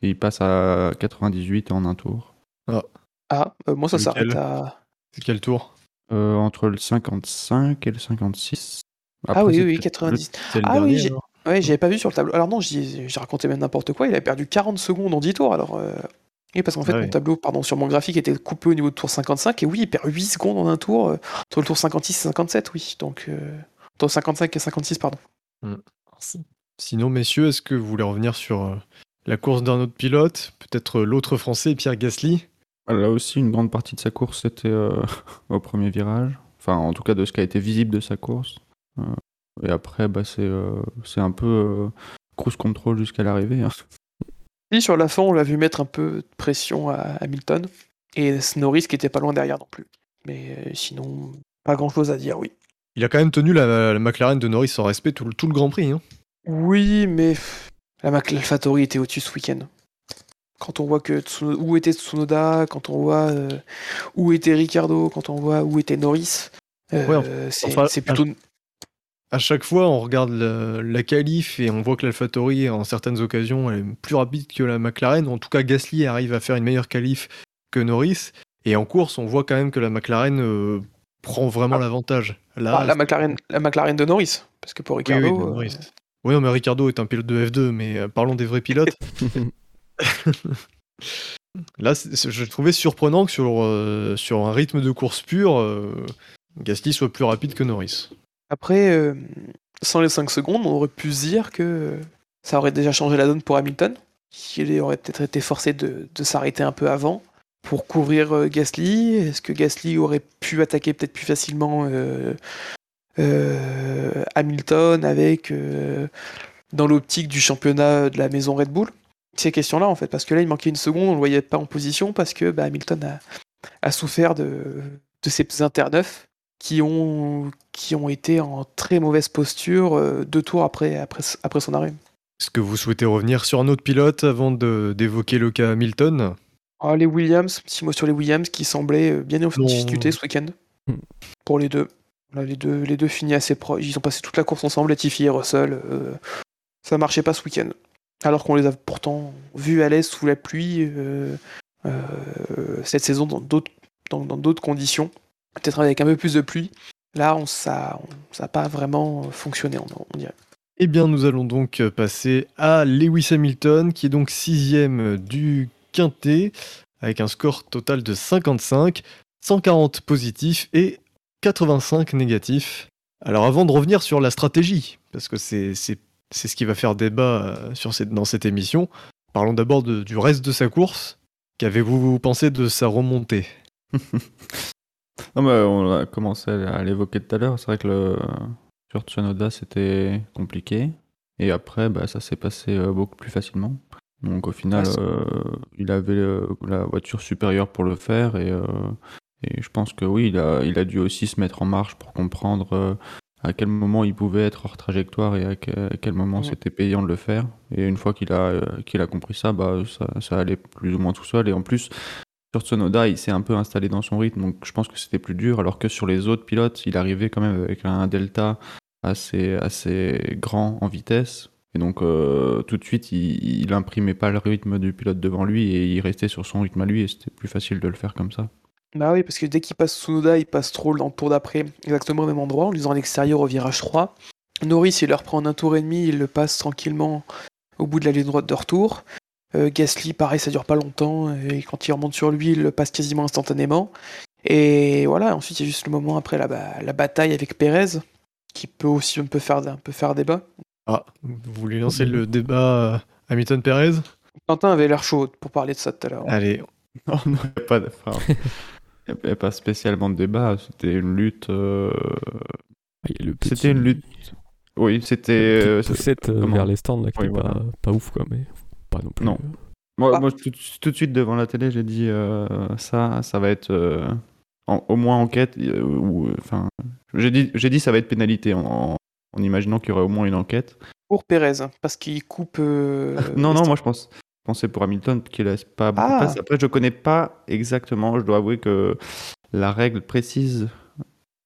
et il passe à 98 en un tour. Ah, euh, moi ça s'arrête à. C'est quel tour? Euh, entre le 55 et le 56. Ah Après, oui, c'est oui, peut-être 90. C'est le Ah dernier, oui, Ouais, j'avais pas vu sur le tableau. Alors non, j'ai raconté même n'importe quoi. Il a perdu 40 secondes en 10 tours. Alors, euh, oui, parce qu'en fait, Ah mon oui. tableau, pardon, sur mon graphique était coupé au niveau de tour 55. Et oui, il perd 8 secondes en un tour. euh, entre le tour 56 et 57, oui. Donc, euh, entre 55 et 56, pardon. Sinon, messieurs, est-ce que vous voulez revenir sur euh, la course d'un autre pilote Peut-être euh, l'autre français, Pierre Gasly? Là aussi, une grande partie de sa course, c'était euh, au premier virage. Enfin, en tout cas, de ce qui a été visible de sa course. Et après, bah, c'est euh, c'est un peu euh, cruise control jusqu'à l'arrivée. hein. Sur la fin, on l'a vu mettre un peu de pression à Hamilton. Et Norris qui était pas loin derrière non plus. Mais euh, sinon, pas grand chose à dire, oui. Il a quand même tenu la, la McLaren de Norris en respect tout, le- tout le Grand Prix. hein. Oui, mais la l'AlphaTauri était au-dessus ce week-end. Quand on voit que où était Tsunoda, quand on voit euh, où était Ricardo, quand on voit où était Norris, euh, Ouais, enfin- c'est enfin, c'est plutôt. À chaque fois, on regarde la, la qualif et on voit que l'AlphaTauri, en certaines occasions, elle est plus rapide que la McLaren. En tout cas, Gasly arrive à faire une meilleure qualif que Norris. Et en course, on voit quand même que la McLaren euh, prend vraiment Ah. l'avantage. Là, Ah, la, McLaren, la McLaren de Norris, parce que pour oui, Ricardo. oui, euh, Norris. Oui, non, mais Ricardo est un pilote de F2, mais euh, parlons des vrais pilotes. Là, je trouvais surprenant que sur, euh, sur un rythme de course pur, euh, Gasly soit plus rapide que Norris. Après, euh, sans les 5 secondes, on aurait pu se dire que ça aurait déjà changé la donne pour Hamilton. qu'il aurait peut-être été forcé de, s'arrêter un peu avant pour couvrir euh, Gasly Est-ce que Gasly aurait pu attaquer peut-être plus facilement euh, Hamilton avec dans l'optique du championnat de la maison Red Bull? Ces questions-là en fait, parce que là il manquait une seconde, on le voyait pas en position parce que bah, Hamilton a, souffert de, ces interneufs qui ont, qui ont été en très mauvaise posture deux tours après, après, après son arrêt. Est-ce que vous souhaitez revenir sur un autre pilote avant d'évoquer le cas Hamilton? Ah, Les Williams, petit mot sur les Williams qui semblaient bien en difficulté ce week-end. Hmm. Pour les deux. les deux. Les deux finis assez proches. Ils ont passé toute la course ensemble, Latifi et Russell. Euh, ça marchait pas ce week-end. Alors qu'on les a pourtant vus à l'aise sous la pluie euh, euh, cette saison dans d'autres dans, d'autres conditions. Peut-être avec un peu plus de pluie. Là, on, ça n'a pas vraiment fonctionné, on dirait. Eh bien, nous allons donc passer à Lewis Hamilton, qui est donc sixième du quintet, avec un score total de 55, 140 positifs et 85 négatifs. Alors avant de revenir sur la stratégie, parce que c'est ce qui va faire débat euh, sur cette, dans cette émission, parlons d'abord du reste de sa course. Qu'avez-vous pensé de sa remontée? non, mais On a commencé à l'évoquer tout à l'heure. C'est vrai que le, sur Tsunoda, c'était compliqué. Et après, bah, ça s'est passé euh, beaucoup plus facilement. Donc au final, euh, il avait euh, la voiture supérieure pour le faire. Et, et, je pense que oui, il a, il a dû aussi se mettre en marche pour comprendre à quel moment il pouvait être hors trajectoire et à quel, moment c'était payant de le faire. Et une fois qu'il a, qu'il a compris ça, bah, ça, ça allait plus ou moins tout seul. Et en plus, sur Tsunoda, il s'est un peu installé dans son rythme, donc je pense que c'était plus dur, alors que sur les autres pilotes, il arrivait quand même avec un delta assez, assez grand en vitesse. Et donc euh, tout de suite, il, imprimait pas le rythme du pilote devant lui et il restait sur son rythme à lui et c'était plus facile de le faire comme ça. Bah oui, parce que dès qu'il passe Tsunoda, il passe trop dans le tour d'après, exactement au même endroit, en lisant à l'extérieur au virage 3. Norris, il le reprend en un tour et demi, il le passe tranquillement au bout de la ligne droite de retour. Euh, Gasly, pareil, ça dure pas longtemps, et quand il remonte sur lui, il le passe quasiment instantanément. Et voilà, ensuite il y a juste le moment après la, la bataille avec Perez, qui peut aussi un peu faire, un peu faire débat. Ah, vous voulez lancer le débat euh, Hamilton-Perez Quentin avait l'air chaud pour parler de ça tout à l'heure. Allez. Non, il n'y a pas de... avait pas spécialement de débat, c'était une lutte... Euh, c'était une lutte... Oui, c'était... Poussette vers les stands, là, qui pas, pas ouf, quoi, mais pas non plus. Non. Moi, moi tout, de suite devant la télé, j'ai dit euh, ça, ça va être euh, au moins enquête. Euh, ou enfin, j'ai dit, j'ai dit ça va être pénalité en, en imaginant qu'il y aurait au moins une enquête. Pour Pérez, parce qu'il coupe. non, non, moi je pense. pensais pour Hamilton qui laisse pas beaucoup ah. Après, je connais pas exactement. Je dois avouer que la règle précise.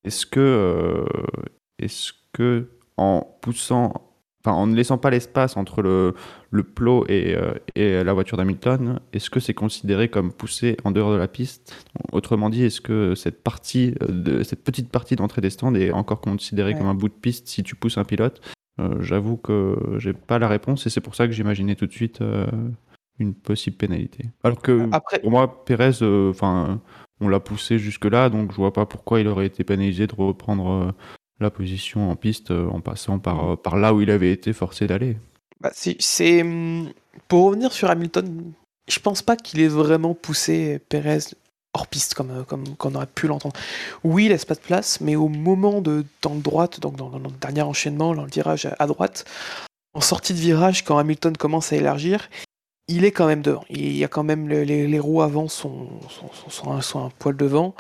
Est-ce que, est-ce que en poussant enfin, en ne laissant pas l'espace entre le, le plot et, euh, et la voiture d'Hamilton, est-ce que c'est considéré comme poussé en dehors de la piste? Autrement dit, est-ce que cette partie, euh, de, cette petite partie d'entrée des stands est encore considérée comme un bout de piste si tu pousses un pilote? Euh, J'avoue que j'ai pas la réponse et c'est pour ça que j'imaginais tout de suite une possible pénalité. Alors que pour moi, Pérez, enfin, on l'a poussé jusque là, donc je vois pas pourquoi il aurait été pénalisé de reprendre la position en piste euh, en passant par, euh, par là où il avait été forcé d'aller. Bah, c'est hum, pour revenir sur Hamilton, je pense pas qu'il ait vraiment poussé Perez hors piste comme, euh, comme qu'on aurait pu l'entendre. Oui, il laisse pas de place, mais au moment de dans le droite, donc dans, le dernier enchaînement, dans le virage à, droite, en sortie de virage, quand Hamilton commence à élargir, il est quand même devant. Il y a quand même les, roues avant sont, sont, sont, un poil devant.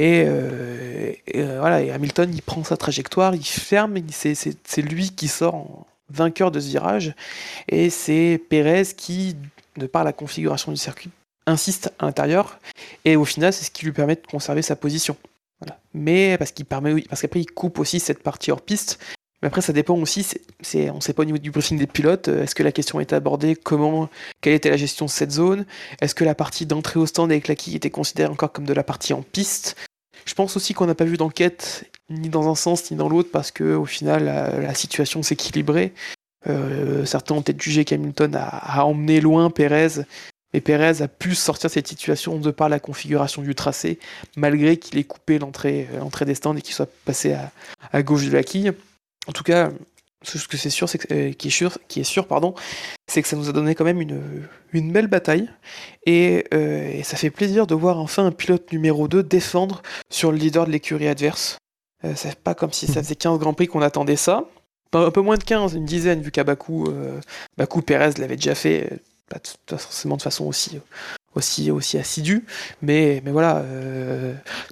Et, euh, euh, et Hamilton, il prend sa trajectoire, il ferme, c'est lui qui sort vainqueur de ce virage, et c'est Pérez qui, de par la configuration du circuit, insiste à l'intérieur, et au final, c'est ce qui lui permet de conserver sa position. Mais parce qu'après, il coupe aussi cette partie hors piste, mais après, ça dépend aussi, on ne sait pas au niveau du briefing des pilotes, euh, est-ce que la question était abordée, comment, quelle était la gestion de cette zone, est-ce que la partie d'entrée au stand avec la quille était considérée encore comme de la partie en piste? Je pense aussi qu'on n'a pas vu d'enquête ni dans un sens ni dans l'autre parce que au final, la, situation s'est équilibrée. Euh, certains ont peut-être jugé qu'Hamilton a, emmené loin Pérez, mais Pérez a pu sortir de cette situation de par la configuration du tracé, malgré qu'il ait coupé l'entrée, l'entrée des stands et qu'il soit passé à, à gauche de la quille. En tout cas, ce que c'est sûr, c'est que, euh, qui est sûr, qui est sûr, pardon, c'est que ça nous a donné quand même une, une belle bataille. Et, euh, et ça fait plaisir de voir enfin un pilote numéro 2 défendre sur le leader de l'écurie adverse. Euh, c'est pas comme si ça faisait 15 Grands Prix qu'on attendait ça. Un peu moins de 15, une dizaine, vu qu'à Bakou, Bakou Pérez l'avait déjà fait, pas forcément de façon aussi, aussi, aussi assidue. Mais, mais voilà,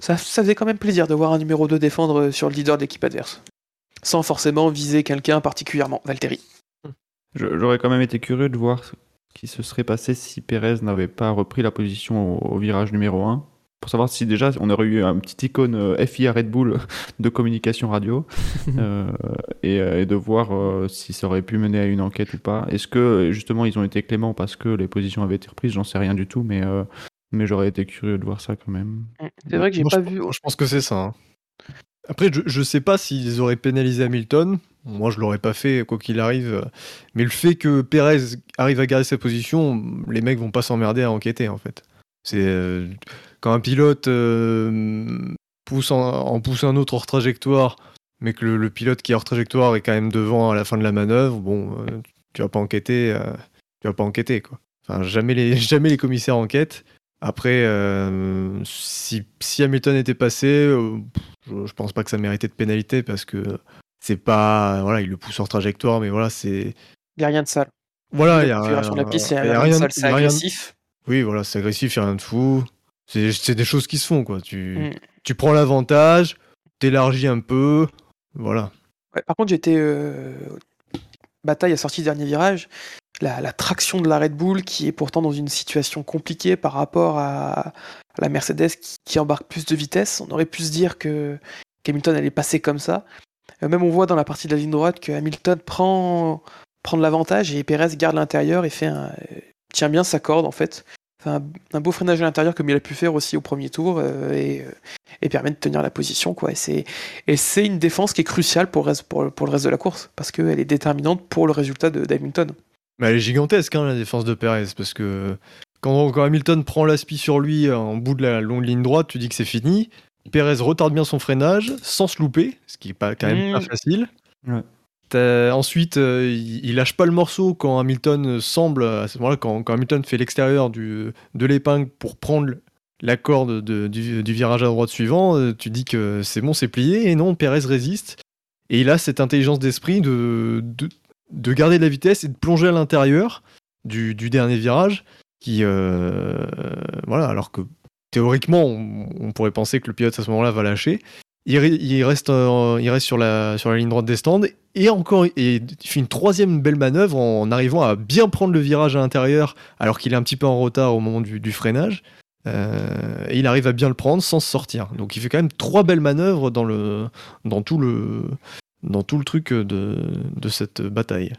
ça, ça faisait quand même plaisir de voir un numéro 2 défendre sur le leader de l'équipe adverse. Sans forcément viser quelqu'un particulièrement, Valtteri. J'aurais quand même été curieux de voir ce qui se serait passé si Pérez n'avait pas repris la position au, au virage numéro 1. Pour savoir si déjà on aurait eu un petit icône euh, FIA Red Bull de communication radio euh, et, euh, et de voir euh, si ça aurait pu mener à une enquête ou pas. Est-ce que justement ils ont été cléments parce que les positions avaient été reprises? J'en sais rien du tout, mais, euh, mais j'aurais été curieux de voir ça quand même. C'est vrai que j'ai pas je, vu. je pense que c'est ça. hein. Après, je, je sais pas s'ils auraient pénalisé Hamilton. Moi, je l'aurais pas fait, quoi qu'il arrive. Mais le fait que Perez arrive à garder sa position, les mecs vont pas s'emmerder à enquêter, en fait. C'est euh, quand un pilote euh, pousse en, pousse un autre hors trajectoire, mais que le, pilote qui est hors trajectoire est quand même devant à la fin de la manœuvre, bon, euh, tu vas pas enquêter, tu vas pas enquêter, quoi. Enfin, jamais les, jamais les commissaires enquêtent. Après, euh, si, si Hamilton était passé, euh, je, je pense pas que ça méritait de pénalité parce que c'est pas. Voilà, il le pousse hors trajectoire, mais voilà, c'est. Il n'y a rien de sale. Voilà, il y a, configuration de la piste, n'y y a, rien de rien- sale, c'est rien- agressif. Oui, voilà, c'est agressif, il a rien de fou. C'est c'est des choses qui se font, quoi. Tu, Mm. tu prends l'avantage, t'élargis un peu, voilà. Ouais, par contre, j'étais. euh, Bataille a sorti le dernier virage. La, traction de la Red Bull, qui est pourtant dans une situation compliquée par rapport à, la Mercedes qui, embarque plus de vitesse. On aurait pu se dire que qu'Hamilton allait passer comme ça. Euh, même on voit dans la partie de la ligne droite que Hamilton prend, prend de l'avantage et Perez garde l'intérieur et fait euh, tient bien sa corde en fait. Un, beau freinage à l'intérieur comme il a pu faire aussi au premier tour euh, et, et permet de tenir la position. Quoi. Et c'est une défense qui est cruciale pour le reste de la course, parce qu'elle est déterminante pour le résultat de d'Hamilton. Mais elle est gigantesque, hein, la défense de Perez, parce que quand, quand Hamilton prend l'aspi sur lui en bout de la longue ligne droite, tu dis que c'est fini. Perez retarde bien son freinage sans se louper, ce qui est pas, quand même pas Mm. facile. Ouais. T'as- Ensuite, euh, il, il lâche pas le morceau quand Hamilton semble, à ce moment-là, quand, quand Hamilton fait l'extérieur de l'épingle pour prendre la corde de- du, du virage à droite suivant, euh, tu dis que c'est bon, c'est plié, et non, Perez résiste. Et il a cette intelligence d'esprit de, de, de garder de la vitesse et de plonger à l'intérieur du, dernier virage, qui, euh, voilà, alors que théoriquement, on, pourrait penser que le pilote à ce moment-là va lâcher. Il, reste, euh, il reste sur, la, sur la ligne droite des stands et encore il fait une troisième belle manœuvre en, arrivant à bien prendre le virage à l'intérieur alors qu'il est un petit peu en retard au moment du, du freinage. Euh, et il arrive à bien le prendre sans se sortir. Donc il fait quand même trois belles manœuvres dans, le, dans, tout, le, dans tout le truc de, de cette bataille.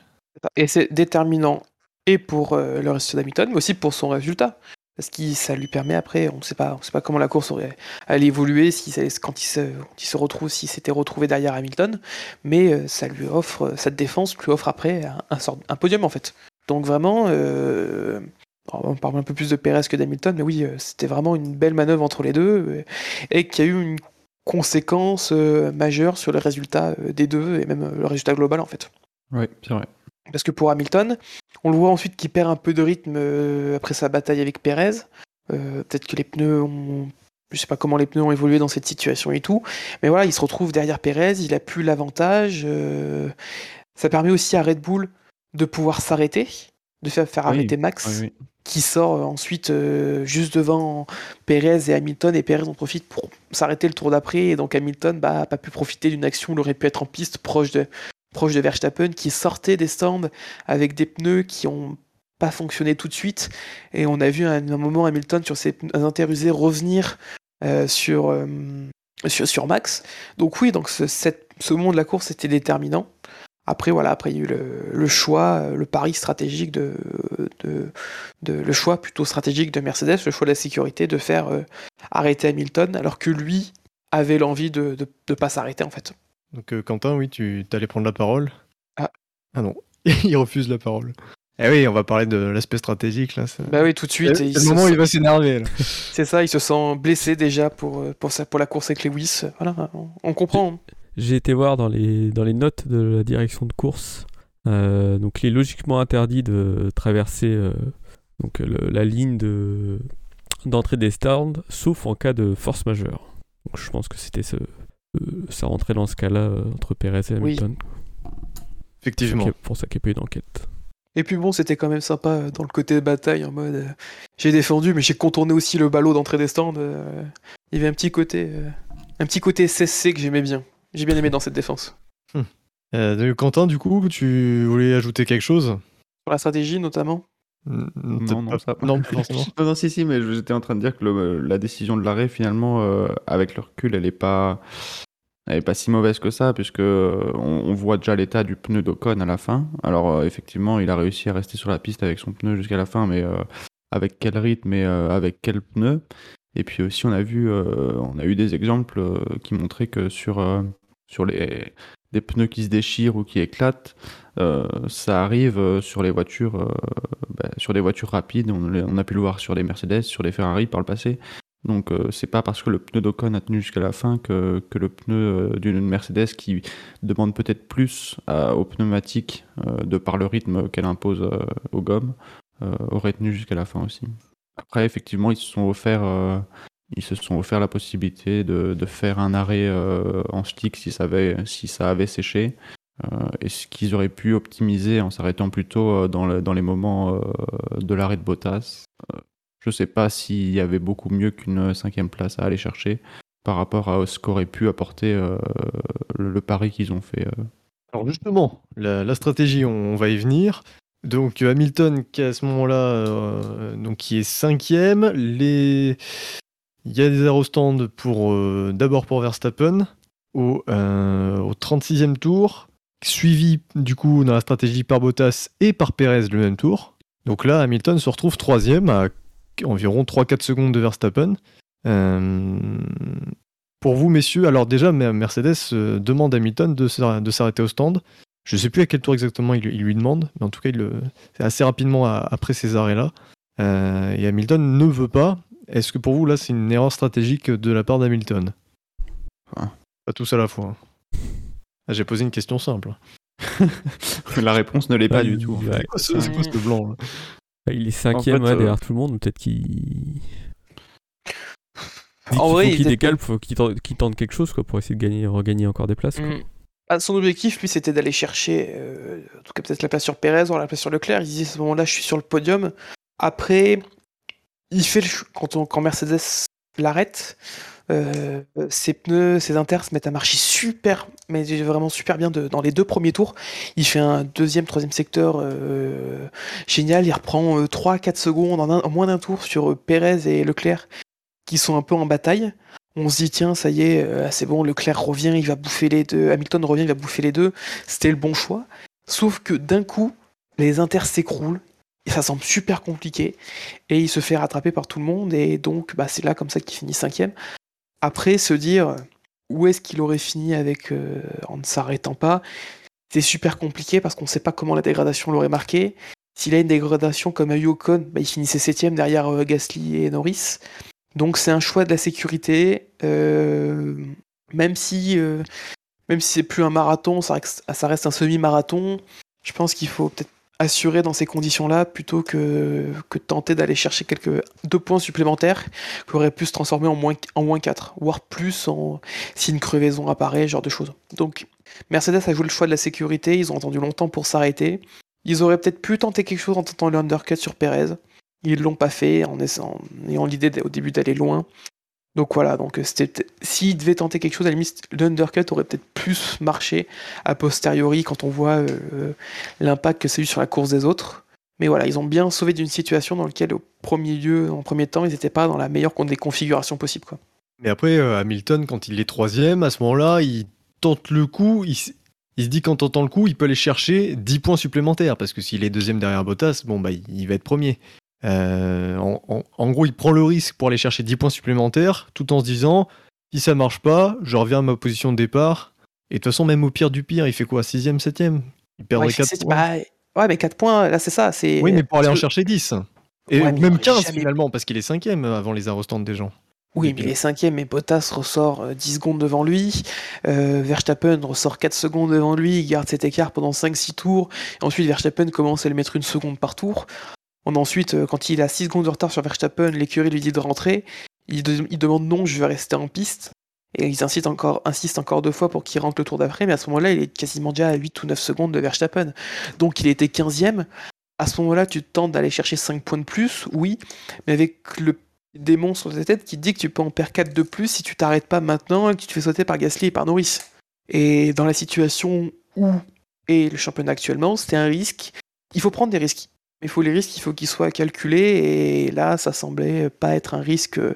Et c'est déterminant et pour euh, le résultat d'Hamilton, mais aussi pour son résultat. Parce que ça lui permet après, on ne sait pas, on sait pas comment la course aurait allait évoluer, si quand il se, il se retrouve, s'il s'était retrouvé derrière Hamilton, mais euh, ça lui offre, cette défense lui offre après un, sort, un podium en fait. Donc vraiment, euh, on parle un peu plus de Perez que d'Hamilton, mais oui, euh, c'était vraiment une belle manœuvre entre les deux euh, et qui a eu une conséquence euh, majeure sur le résultat euh, des deux et même euh, le résultat global en fait. Oui, c'est vrai. Parce que pour Hamilton, on le voit ensuite qu'il perd un peu de rythme après sa bataille avec Perez. Peut-être que les pneus ont. Je sais pas comment les pneus ont évolué dans cette situation et tout. Mais voilà, il se retrouve derrière Perez, il a plus l'avantage. euh, Ça permet aussi à Red Bull de pouvoir s'arrêter, de faire, faire Oui, arrêter Max, Oui, oui. qui sort euh, ensuite euh, juste devant Perez et Hamilton. Et Perez en profite pour s'arrêter le tour d'après. Et donc Hamilton bah, n'a pas pu profiter d'une action où il aurait pu être en piste proche de, proche de Verstappen qui sortait des stands avec des pneus qui ont pas fonctionné tout de suite et on a vu à un, moment Hamilton sur ses pneus interusés revenir euh, sur, euh, sur sur Max donc oui donc ce, cette- ce moment de la course était déterminant après voilà après il y a eu le, le choix euh, le pari stratégique de, de, de- le choix plutôt stratégique de Mercedes le choix de la sécurité de faire euh, arrêter Hamilton alors que lui avait l'envie de de pas s'arrêter en fait Donc euh, Quentin, oui, tu allais prendre la parole. Ah. Ah non, il refuse la parole. Eh oui, on va parler de l'aspect stratégique là. bah oui tout de suite C'est le moment où il va s'énerver. C'est ça, il se sent blessé déjà pour, pour, ça, pour la course avec Lewis. Voilà, on, on comprend. J'ai été voir dans les, dans les notes de la direction de course. Euh, donc il est logiquement interdit de traverser euh, donc, le- la ligne de, d'entrée des stands, sauf en cas de force majeure. Donc je pense que c'était ce, euh, ça rentrait dans ce cas-là euh, entre Perez et Oui. Hamilton. Effectivement. C'est pour ça qu'il n'y a pas eu d'enquête. Et puis bon, c'était quand même sympa dans le côté bataille, en mode euh, j'ai défendu, mais j'ai contourné aussi le ballot d'entrée des stands. euh, il y avait un petit côté, euh, un petit côté SSC que j'aimais bien. J'ai bien aimé dans cette défense. Euh, donc, Quentin, du coup, tu voulais ajouter quelque chose Sur la stratégie notamment. Non, Non, non, ça- non. Non, non, si, si, mais j'étais en train de dire que le- la décision de l'arrêt, finalement, euh, avec le recul, elle est pas, elle est pas si mauvaise que ça, puisque euh, on, on voit déjà l'état du pneu d'Ocon à la fin. Alors, euh, effectivement, il a réussi à rester sur la piste avec son pneu jusqu'à la fin, mais euh, avec quel rythme et euh, avec quel pneu Et puis aussi, on a vu, euh, on a eu des exemples euh, qui montraient que sur, euh, sur les des pneus qui se déchirent ou qui éclatent, euh, ça arrive euh, sur les voitures, euh, bah, sur des voitures rapides. On, a pu le voir sur les Mercedes, sur les Ferrari par le passé. Donc euh, c'est pas parce que le pneu d'Ocon a tenu jusqu'à la fin que, que le pneu d'une Mercedes qui demande peut-être plus aux pneumatiques de par le rythme qu'elle impose aux gommes aurait tenu jusqu'à la fin aussi. Après effectivement ils se sont offerts ils se sont offert la possibilité de, de faire un arrêt euh, en stick si ça avait, si ça avait séché. Euh, et ce qu'ils auraient pu optimiser en s'arrêtant plutôt euh, dans, le- dans les moments euh, de l'arrêt de Bottas. Je sais pas s'il y avait beaucoup mieux qu'une cinquième place à aller chercher par rapport à ce qu'aurait pu apporter le, pari qu'ils ont fait. Alors justement, la, stratégie, on, va y venir. Donc Hamilton qui à ce moment-là, donc qui est cinquième. Les... Il y a des aérostands pour euh, d'abord pour Verstappen au, euh, au 36e tour, suivi du coup dans la stratégie par Bottas et par Perez le même tour. Donc là, Hamilton se retrouve troisième à environ 3-4 secondes de Verstappen. Euh, pour vous, messieurs, alors déjà, Mer- Mercedes euh, demande à Hamilton de s'ar- de s'arrêter au stand. Je sais plus à quel tour exactement il, lui demande, mais en tout cas, c'est assez rapidement après ces arrêts-là. Euh, et Hamilton ne veut pas. Est-ce que pour vous, là, c'est une erreur stratégique de la part d'Hamilton Ah. Pas tous à la fois. hein. Ah, J'ai posé une question simple. la réponse ne l'est pas du il- tout. en ouais. fait. C'est quoi ce, c'est quoi ce blanc là Bah, il est cinquième fait, ouais, euh, derrière tout le monde, peut-être qu'il. En qu'il vrai, faut il qu'il était- décale, faut qu'il tente, quelque chose quoi, pour essayer de gagner, regagner encore des places. quoi. Mm. Ah, son objectif, lui, c'était d'aller chercher, euh, en tout cas peut-être la place sur Pérez, voire la place sur Leclerc. Il disait à ce moment-là, je suis sur le podium. Après, il fait le quand, quand Mercedes l'arrête, euh, ses pneus, ses inters se mettent à marcher super, mais vraiment super bien de- dans les deux premiers tours. Il fait un deuxième, troisième secteur euh, génial. Il reprend 3-4 secondes en, moins d'un tour sur euh, Pérez et Leclerc qui sont un peu en bataille. On se dit, tiens, ça y est, euh, c'est bon, Leclerc revient, il va bouffer les deux. Hamilton revient, il va bouffer les deux. C'était le bon choix. Sauf que d'un coup, les inters s'écroulent. Ça semble super compliqué. Et il se fait rattraper par tout le monde. Et donc, bah, c'est là comme ça qu'il finit cinquième. Après, se dire où est-ce qu'il aurait fini avec euh, en ne s'arrêtant pas, c'est super compliqué parce qu'on ne sait pas comment la dégradation l'aurait marqué. S'il a une dégradation comme eu Ocon, bah, il finissait septième derrière euh, Gasly et Norris. Donc c'est un choix de la sécurité, euh, même si même si c'est plus un marathon, ça reste un semi-marathon. Je pense qu'il faut peut-être assurer dans ces conditions-là plutôt que, que tenter d'aller chercher quelques deux points supplémentaires qui auraient pu se transformer en moins, en moins 4, voire plus en, si une crevaison apparaît, genre de choses. Donc Mercedes a joué le choix de la sécurité, ils ont attendu longtemps pour s'arrêter. Ils auraient peut-être pu tenter quelque chose en tentant le undercut sur Perez. Ils l'ont pas fait en, ayant l'idée au début d'aller loin. Donc voilà, donc euh, c'était s'ils devaient tenter quelque chose, à la limite, l'undercut aurait peut-être plus marché a posteriori quand on voit euh, l'impact que ça a eu sur la course des autres. Mais voilà, ils ont bien sauvé d'une situation dans laquelle, au premier lieu, en premier temps, ils n'étaient pas dans la meilleure des configurations possibles. Mais après, euh, Hamilton, quand il est troisième, à ce moment-là, il tente le coup. Il, se dit qu'en tentant le coup, il peut aller chercher 10 points supplémentaires. Parce que s'il est deuxième derrière Bottas, bon, bah, il va être premier. Euh, en, en- en gros, il prend le risque pour aller chercher 10 points supplémentaires, tout en se disant si ça marche pas, je reviens à ma position de départ. Et de toute façon, même au pire du pire, il fait quoi? 6ème, 7ème Il perdrait Ouais, 4 c'est- points. bah, ouais, mais 4 points, là, c'est ça. c'est- oui, mais pour aller en chercher 10. Et Ouais, même aurait 15 jamais- finalement, parce qu'il est cinquième avant les aérostands des gens. Oui, mais il est cinquième et Bottas ressort euh, 10 secondes devant lui. Euh, Verstappen ressort 4 secondes devant lui. Il garde cet écart pendant 5-6 tours. Et ensuite, Verstappen commence à le mettre une seconde par tour. Ensuite, euh, quand il a 6 secondes de retard sur Verstappen, l'écurie lui dit de rentrer. Il, de- il demande non, je vais rester en piste. Et ils insistent encore, deux fois pour qu'il rentre le tour d'après. Mais à ce moment-là, il est quasiment déjà à 8 ou 9 secondes de Verstappen. Donc il était 15e. À ce moment-là, tu te tentes d'aller chercher 5 points de plus, oui. Mais avec le démon sur ta tête qui dit que tu peux en perdre 4 de plus si tu t'arrêtes pas maintenant et que tu te fais sauter par Gasly et par Norris. Et dans la situation où est le championnat actuellement, c'était un risque. Il faut prendre des risques. Mais il faut les risques, il faut qu'ils soient calculés. Et là, ça semblait pas être un risque euh,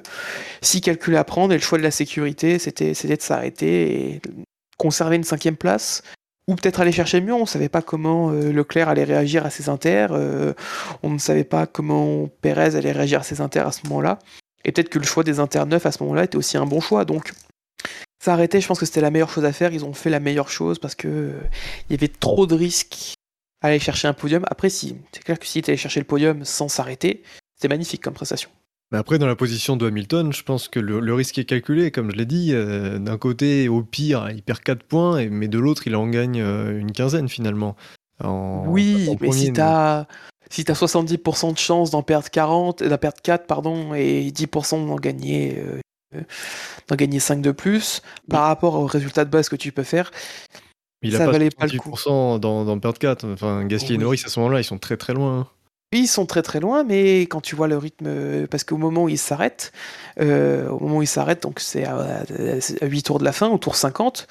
si calculé à prendre. Et le choix de la sécurité, c'était c'était de s'arrêter et conserver une cinquième place. Ou peut-être aller chercher mieux. On ne savait pas comment euh, Leclerc allait réagir à ses inters. euh, on ne savait pas comment Pérez allait réagir à ses inters à ce moment-là. Et peut-être que le choix des inters neufs à ce moment-là était aussi un bon choix. Donc, s'arrêter, je pense que c'était la meilleure chose à faire. Ils ont fait la meilleure chose parce que il y avait trop de risques aller chercher un podium. Après, si, c'est clair que si tu allais chercher le podium sans s'arrêter, c'était magnifique comme prestation. Mais après, dans la position de Hamilton, je pense que le, le risque est calculé, comme je l'ai dit. euh, D'un côté, au pire, il perd 4 points, et- mais de l'autre, il en gagne euh, une quinzaine finalement. En- oui, en mais premier, si t'as si t'as 70% de chance d'en perdre 40, d'en perdre 4 pardon, et 10% d'en gagner euh, euh, d'en gagner 5 de plus, par rapport au résultat de base que tu peux faire, Il a ça pas valait pas le coup. 68% dans, dans perdre 4. Enfin, Gasly et. Norris, à ce moment-là, ils sont très très loin. Oui, ils sont très très loin, mais quand tu vois le rythme, euh, parce qu'au moment où ils s'arrêtent, euh, au moment où ils s'arrêtent, donc c'est à, à 8 tours de la fin, au tour 50,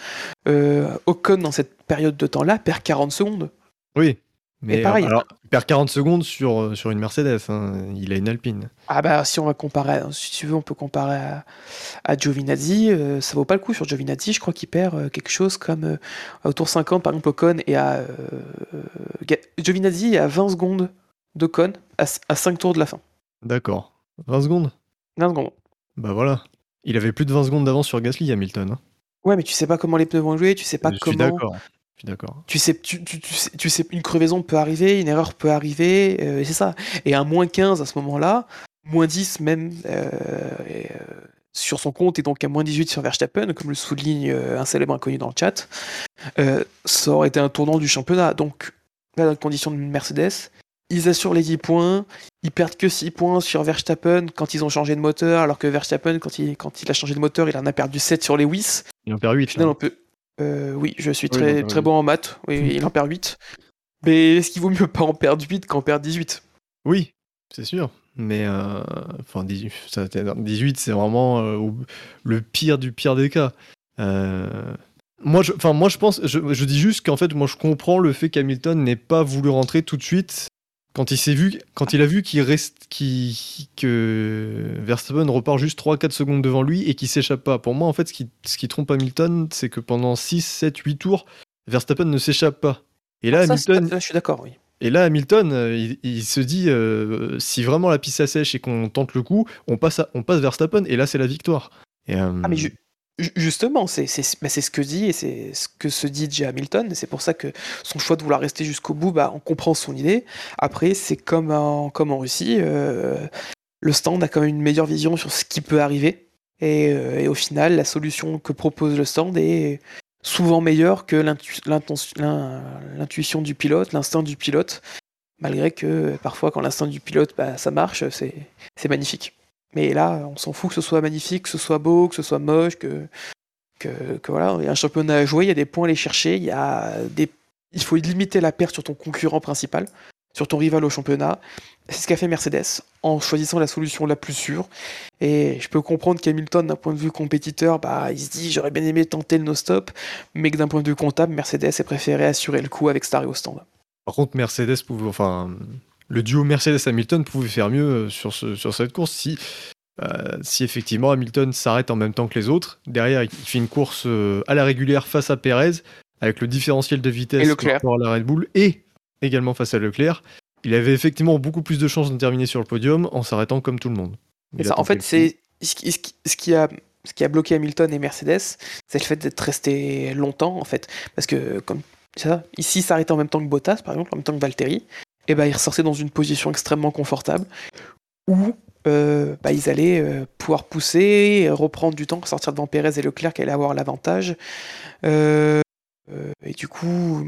euh, Ocon dans cette période de temps-là perd 40 secondes. Oui. Mais pareil. alors, il perd 40 secondes sur, euh, sur une Mercedes. hein. Il a une Alpine. Ah bah si on va comparer, si tu veux, on peut comparer à, à Giovinazzi, euh, ça vaut pas le coup sur Giovinazzi, je crois qu'il perd euh, quelque chose comme euh, au tour 50 par exemple Ocon et à Giovinazzi est à 20 secondes d'Ocon à, à 5 tours de la fin. D'accord. 20 secondes? 20 secondes. Bah voilà. Il avait plus de 20 secondes d'avance sur Gasly, Hamilton. hein. Ouais, mais tu sais pas comment les pneus vont jouer, tu sais pas je suis comment. Je suis d'accord. Tu sais, tu, tu- tu sais, tu sais, une crevaison peut arriver, une erreur peut arriver, euh, et c'est ça. Et un moins 15 à ce moment-là, moins 10 même euh, et, euh, sur son compte, et donc à moins 18 sur Verstappen, comme le souligne un célèbre inconnu dans le chat, ça aurait été un tournant du championnat. Donc, là, dans les conditions de Mercedes, ils assurent les 10 points, ils perdent que 6 points sur Verstappen quand ils ont changé de moteur, alors que Verstappen, quand il, quand il a changé de moteur, il en a perdu 7 sur les Lewis. Il en perd 8. Au final, on peut. Euh, oui, je suis très, perd très bon en maths. Oui, oui, il en perd 8. Mais est-ce qu'il vaut mieux pas en perdre 8 qu'en perdre 18 Oui, c'est sûr. Mais euh, enfin, 18, ça, 18 c'est vraiment euh, le pire du pire des cas. Euh, moi, je, enfin, moi, je pense, je, je dis juste qu'en fait, moi, je comprends le fait qu'Hamilton n'ait pas voulu rentrer tout de suite quand il s'est vu, quand il a vu qu'il reste, que Verstappen repart juste 3-4 secondes devant lui et qu'il s'échappe pas. Pour moi, en fait, ce qui, ce qui trompe Hamilton, c'est que pendant 6, 7, 8 tours, Verstappen ne s'échappe pas. Et là, Ça, c'est- Hamilton, là, je suis d'accord, oui. et là, Hamilton, il, il se dit euh, si vraiment la piste s'assèche et qu'on tente le coup, on passe, à- on passe Verstappen et là, c'est la victoire. Et, euh, Ah, mais ju- justement, c'est ce que dit et c'est ce que se dit J. Hamilton. C'est pour ça que son choix de vouloir rester jusqu'au bout, bah, on comprend son idée. Après, c'est comme en, Russie. euh, le stand a quand même une meilleure vision sur ce qui peut arriver. Et, euh, au final, la solution que propose le stand est souvent meilleure que l'intuition du pilote, l'instinct du pilote. Malgré que parfois, quand l'instinct du pilote, bah, ça marche, c'est magnifique. Mais là, on s'en fout que ce soit magnifique, que ce soit beau, que ce soit moche, que, que, voilà, il y a un championnat à jouer, il y a des points à aller chercher, il y a des, il faut limiter la perte sur ton concurrent principal, sur ton rival au championnat. C'est ce qu'a fait Mercedes en choisissant la solution la plus sûre. Et je peux comprendre qu'Hamilton, d'un point de vue compétiteur, bah, il se dit j'aurais bien aimé tenter le no-stop, mais que d'un point de vue comptable, Mercedes a préféré assurer le coup avec Starry au stand. par contre, Mercedes pouvait, enfin, le duo Mercedes-Hamilton pouvait faire mieux euh, sur, ce, sur cette course si, euh, si effectivement Hamilton s'arrête en même temps que les autres. Derrière, il fait une course euh, à la régulière face à Perez, avec le différentiel de vitesse par rapport à la Red Bull, et également face à Leclerc. Il avait effectivement beaucoup plus de chances de terminer sur le podium en s'arrêtant comme tout le monde. Ça, en fait, c'est ce qui, ce qui- ce qui a ce qui a bloqué Hamilton et Mercedes, c'est le fait d'être resté longtemps, en fait, parce que comme ça, ici, s'arrêtait en même temps que Bottas, par exemple, en même temps que Valtteri, et ben il ressortait dans une position extrêmement confortable où euh, bah, ils allaient euh, pouvoir pousser, reprendre du temps, sortir devant Pérez et Leclerc qui allaient avoir l'avantage. Euh, et du coup,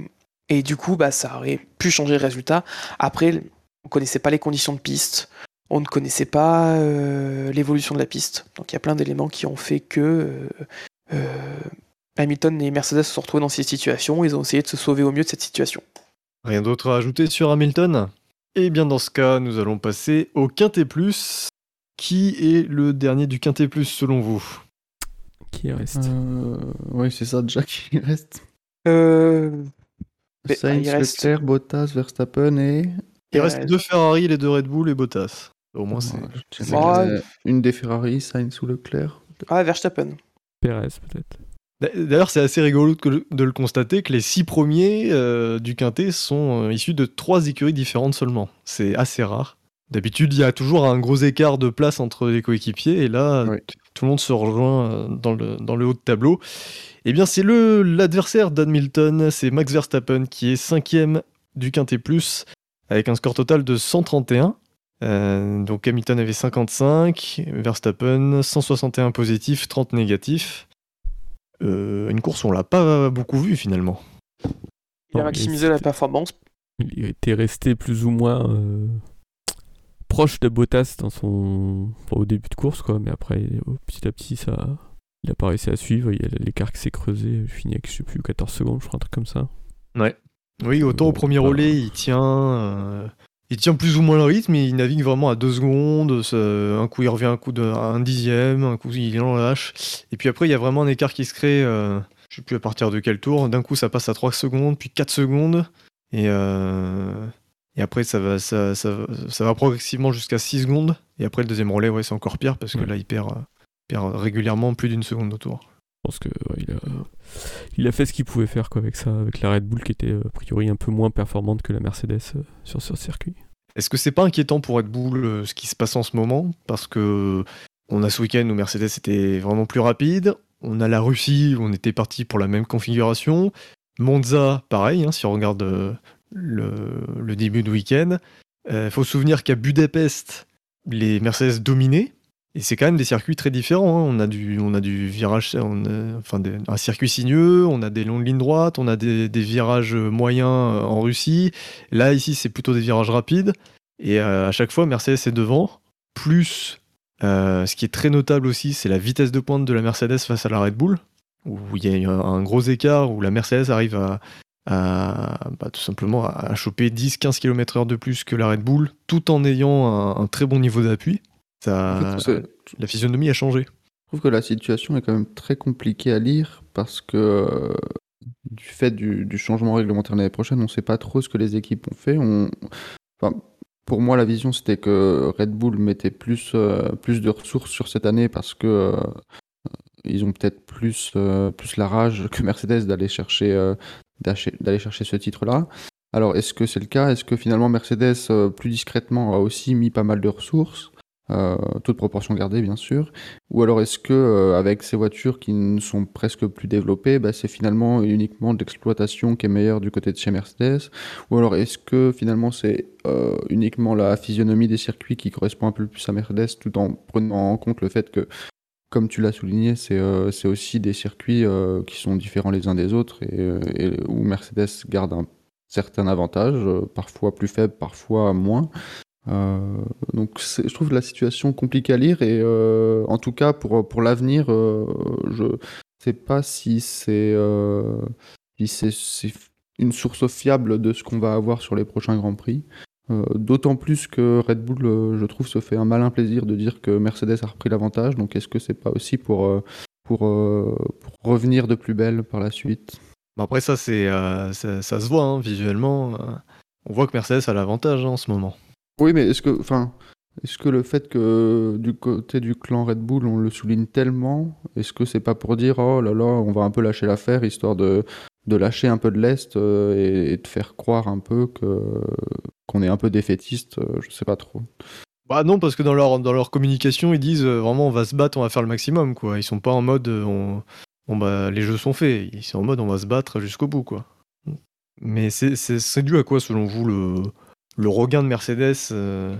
et du bah, ça aurait pu changer le résultat. Après, on connaissait pas les conditions de piste, on ne connaissait pas l'évolution de la piste. Donc il y a plein d'éléments qui ont fait que Hamilton et Mercedes se sont retrouvés dans cette situation. Ils ont essayé de se sauver au mieux de cette situation. Rien d'autre à ajouter sur Hamilton? Eh bien, dans ce cas, nous allons passer au Quintet Plus. Qui est le dernier du Quintet Plus selon vous? Qui reste? Euh, oui, c'est ça déjà qui reste. Euh, Sainz, il reste- Leclerc, Bottas, Verstappen et. Il reste deux Ferrari, les deux Red Bull et Bottas. Au moins, c'est. Ouais, Ouais. Une des Ferrari, Sainz ou Leclerc. Ah, Verstappen. Pérez, peut-être. D'ailleurs, c'est assez rigolo de le constater que les six premiers euh, du Quintet sont euh, issus de trois écuries différentes seulement. C'est assez rare. D'habitude, il y a toujours un gros écart de place entre les coéquipiers, et là, Oui. tout le monde se rejoint euh, dans le, dans le haut de tableau. Eh bien, c'est le l'adversaire d'Hamilton, c'est Max Verstappen, qui est cinquième du Quintet Plus, avec un score total de 131. Euh, donc Hamilton avait 55, Verstappen 161 positifs, 30 négatifs. Euh, une course on l'a pas beaucoup vu finalement. Il a maximisé la performance. Il était resté plus ou moins euh, proche de Bottas dans son enfin, au début de course, quoi. Mais après, oh, petit à petit, ça, il a pas réussi à suivre. Il y a l'écart qui s'est creusé. Il finit avec, je sais plus, 14 secondes, je crois, un truc comme ça. Oui, autant au premier Bah. relais, il tient, euh, il tient plus ou moins le rythme, il navigue vraiment à deux secondes. un coup, il revient un coup de à un dixième, un coup, il en lâche. Et puis après, il y a vraiment un écart qui se crée. euh, je sais plus à partir de quel tour. D'un coup, ça passe à 3 secondes, puis 4 secondes. Et, euh, et après, ça va, ça, ça, ça va progressivement jusqu'à 6 secondes. Et après, le deuxième relais, ouais, c'est encore pire parce que Ouais. là, il perd, euh, perd régulièrement plus d'une seconde au tour. Je pense que il, a, fait ce qu'il pouvait faire quoi, avec ça, avec la Red Bull qui était euh, a priori un peu moins performante que la Mercedes euh, sur ce circuit. Est-ce que c'est pas inquiétant pour Red Bull euh, ce qui se passe en ce moment? Parce que on a ce week-end où Mercedes était vraiment plus rapide. On a la Russie où on était parti pour la même configuration. Monza, pareil, hein, si on regarde le, le début de week-end. Il faut se souvenir qu'à Budapest, les Mercedes dominaient. Et c'est quand même des circuits très différents. hein. On, a du, on a du virage, enfin un circuit sinueux, on a des longues lignes droites, on a des, virages moyens euh, en Russie. Là, ici, c'est plutôt des virages rapides. Et euh, à chaque fois, Mercedes est devant. Plus, euh, ce qui est très notable aussi, c'est la vitesse de pointe de la Mercedes face à la Red Bull. Où il y a un, gros écart, où la Mercedes arrive à, bah, tout simplement à, choper 10-15 km/h de plus que la Red Bull, tout en ayant un très bon niveau d'appui. Ça, En fait, c'est- la physionomie a changé. Je trouve que la situation est quand même très compliquée à lire parce que euh, du fait du, du changement réglementaire l'année prochaine, on ne sait pas trop ce que les équipes ont fait. On... Enfin, pour moi, la vision, c'était que Red Bull mettait plus, euh, plus de ressources sur cette année parce que euh, ils ont peut-être plus, plus la rage que Mercedes d'aller chercher, d'aller chercher ce titre-là. Alors, est-ce que c'est le cas? Est-ce que finalement Mercedes, plus discrètement, a aussi mis pas mal de ressources? Euh, toute proportion gardée, bien sûr. Ou alors est-ce que euh, avec ces voitures qui ne sont presque plus développées, bah, c'est finalement uniquement l'exploitation qui est meilleure du côté de chez Mercedes? Ou alors est-ce que finalement c'est euh, uniquement la physionomie des circuits qui correspond un peu plus à Mercedes tout en prenant en compte le fait que comme tu l'as souligné, c'est euh, aussi des circuits qui sont différents les uns des autres et, où Mercedes garde un certain avantage, parfois plus faible, parfois moins. Euh, donc je trouve la situation compliquée à lire et euh, en tout cas pour, pour l'avenir, euh, je sais pas si c'est si une source fiable de ce qu'on va avoir sur les prochains Grands Prix. D'autant plus que Red Bull, je trouve, se fait un malin plaisir de dire que Mercedes a repris l'avantage. Donc est-ce que c'est pas aussi pour, pour, revenir de plus belle par la suite? Après, ça, c'est, ça, se voit hein, visuellement. on voit que Mercedes a l'avantage hein, en ce moment. Oui, mais est-ce que, enfin, est-ce que le fait que du côté du clan Red Bull, on le souligne tellement, est-ce que c'est pas pour dire oh là là, on va un peu lâcher l'affaire histoire de, lâcher un peu de lest euh, et, de faire croire un peu que qu'on est un peu défaitiste, euh, je sais pas trop. Bah non, parce que dans leur, dans communication, ils disent euh, vraiment on va se battre, on va faire le maximum. quoi. Ils sont pas en mode on, bah, les jeux sont faits. Ils sont en mode on va se battre jusqu'au bout. quoi. Mais c'est dû à quoi selon vous le, le regain de Mercedes euh,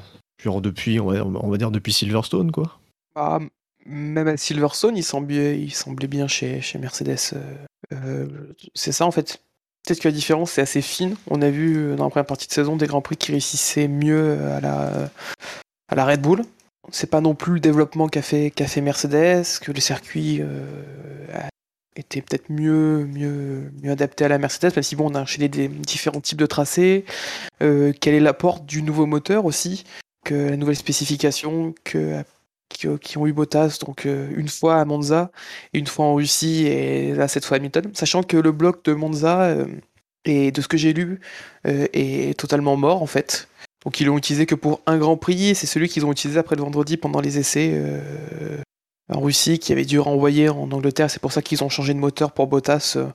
depuis, on va, dire depuis Silverstone, quoi. Bah, même à Silverstone, il semblait, bien chez, Mercedes. euh, euh, c'est ça en fait. Peut-être que la différence c'est assez fine. On a vu dans la première partie de saison des grands prix qui réussissaient mieux à la, Red Bull. C'est pas non plus le développement qu'a fait, Mercedes, que le circuit été peut-être mieux, mieux, mieux adapté à la Mercedes, même si bon, on a enchaîné des différents types de tracés. Euh, quel est l'apport du nouveau moteur aussi, que la nouvelle spécification que qui, ont eu Bottas, donc euh, une fois à Monza une fois en Russie, et là cette fois à Hamilton, sachant que le bloc de Monza, euh, et de ce que j'ai lu, euh, est totalement mort en fait. Donc ils l'ont utilisé que pour un Grand Prix, et c'est celui qu'ils ont utilisé après le vendredi pendant les essais en Russie, qui avait dû renvoyer en Angleterre, c'est pour ça qu'ils ont changé de moteur pour Bottas. euh.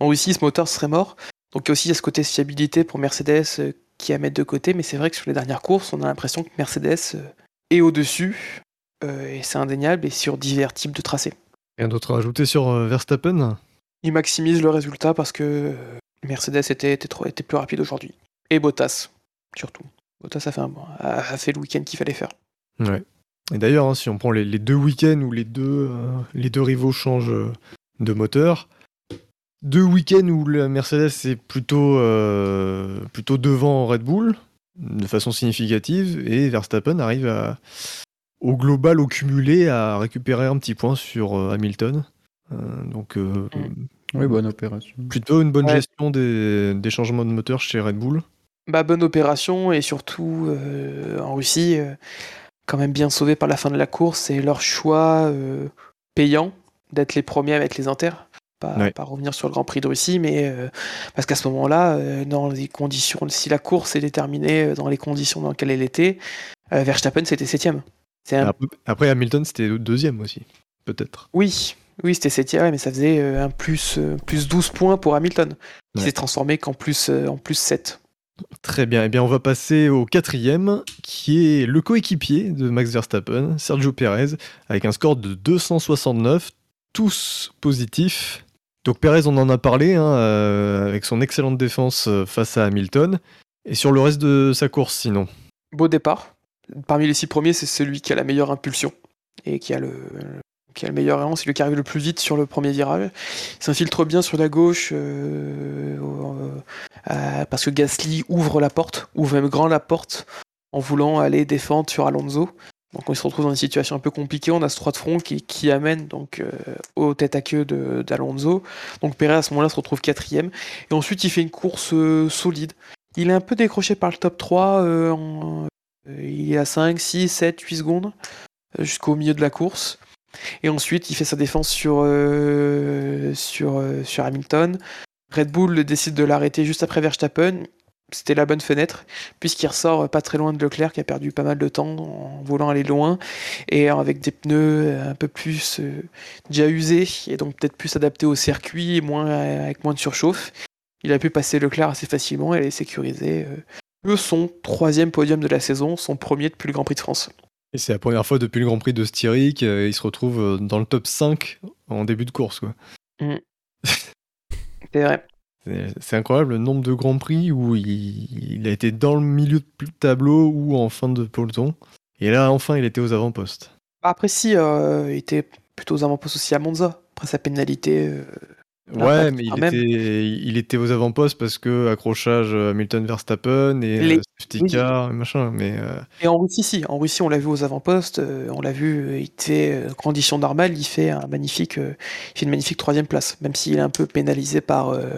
En Russie, ce moteur serait mort. Donc aussi il y a ce côté fiabilité pour Mercedes euh, qui à mettre de côté, mais c'est vrai que sur les dernières courses, on a l'impression que Mercedes euh, est au-dessus, et c'est indéniable, et sur divers types de tracés. Rien d'autre à ajouter sur Verstappen? Ils maximisent le résultat parce que Mercedes était, était, trop, était plus rapide aujourd'hui. Et Bottas, surtout. Bottas a fait, un, a fait le week-end qu'il fallait faire. Ouais. Et d'ailleurs, hein, si on prend les, les deux week-ends où les deux, euh, les deux rivaux changent euh, de moteur, deux week-ends où la Mercedes est plutôt, euh, plutôt devant Red Bull, de façon significative, et Verstappen arrive à, au global, au cumulé, à récupérer un petit point sur euh, Hamilton. Euh, donc, euh, Oui, bonne opération. plutôt une bonne Ouais. gestion des, des changements de moteur chez Red Bull. Bah, bonne opération, et surtout euh, en Russie, euh, quand même bien sauvé par la fin de la course, et leur choix euh, payant d'être les premiers à mettre les inters. Pas, revenir sur le Grand Prix de Russie, mais euh, parce qu'à ce moment-là, euh, dans les conditions, si la course est déterminée dans les conditions dans lesquelles elle était, Verstappen c'était septième. Un Après, Hamilton, c'était deuxième aussi, peut-être. Oui, oui, c'était septième, ouais, mais ça faisait un plus, plus 12 points pour Hamilton, qui Ouais. s'est transformé qu'en plus, en plus 7. Très bien, eh bien on va passer au quatrième, qui est le coéquipier de Max Verstappen, Sergio Perez, avec un score de 269, tous positifs. Donc Perez, on en a parlé, hein, euh, avec son excellente défense euh, face à Hamilton, et sur le reste de sa course sinon? Beau départ. Parmi les six premiers, c'est celui qui a la meilleure impulsion et qui a le, qui a le meilleur élan, c'est lui qui arrive le plus vite sur le premier virage. Il s'infiltre bien sur la gauche euh, euh, parce que Gasly ouvre la porte, ouvre même grand la porte en voulant aller défendre sur Alonso. Donc on se retrouve dans une situation un peu compliquée. On a ce 3 de front qui, amène donc euh, au tête à queue d'Alonso. Donc Perez à ce moment-là se retrouve quatrième. Et ensuite il fait une course euh, solide. Il est un peu décroché par le top 3. euh, en- euh, il est à 5, 6, 7, 8 secondes jusqu'au milieu de la course. Et ensuite, il fait sa défense sur, euh, sur, euh, sur Hamilton. Red Bull décide de l'arrêter juste après Verstappen. C'était la bonne fenêtre, puisqu'il ressort pas très loin de Leclerc, qui a perdu pas mal de temps en voulant aller loin, et avec des pneus un peu plus euh, déjà usés, et donc peut-être plus adaptés au circuit, moins, avec moins de surchauffe. Il a pu passer Leclerc assez facilement et aller sécuriser son troisième podium de la saison, son premier depuis le Grand Prix de France. Et c'est la première fois depuis le Grand Prix de Styrie qu'il se retrouve euh, dans le top 5 en début de course. quoi. C'est vrai. C'est c'est incroyable le nombre de Grands Prix où il, il a été dans le milieu de tableau ou en fin de peloton. Et là, enfin, il était aux avant-postes. Après, si, euh, il était plutôt aux avant-postes aussi à Monza. Après sa pénalité. euh, Ouais, mais il était, il était aux avant-postes parce que accrochage euh, Hamilton-Verstappen et Les- euh, safety oui. et machin. Mais euh, Et en Russie, si. En Russie, on l'a vu aux avant-postes. on l'a vu, il était, euh, conditions normales, il fait un magnifique, il fait une magnifique troisième place. Même s'il est un peu pénalisé par, euh,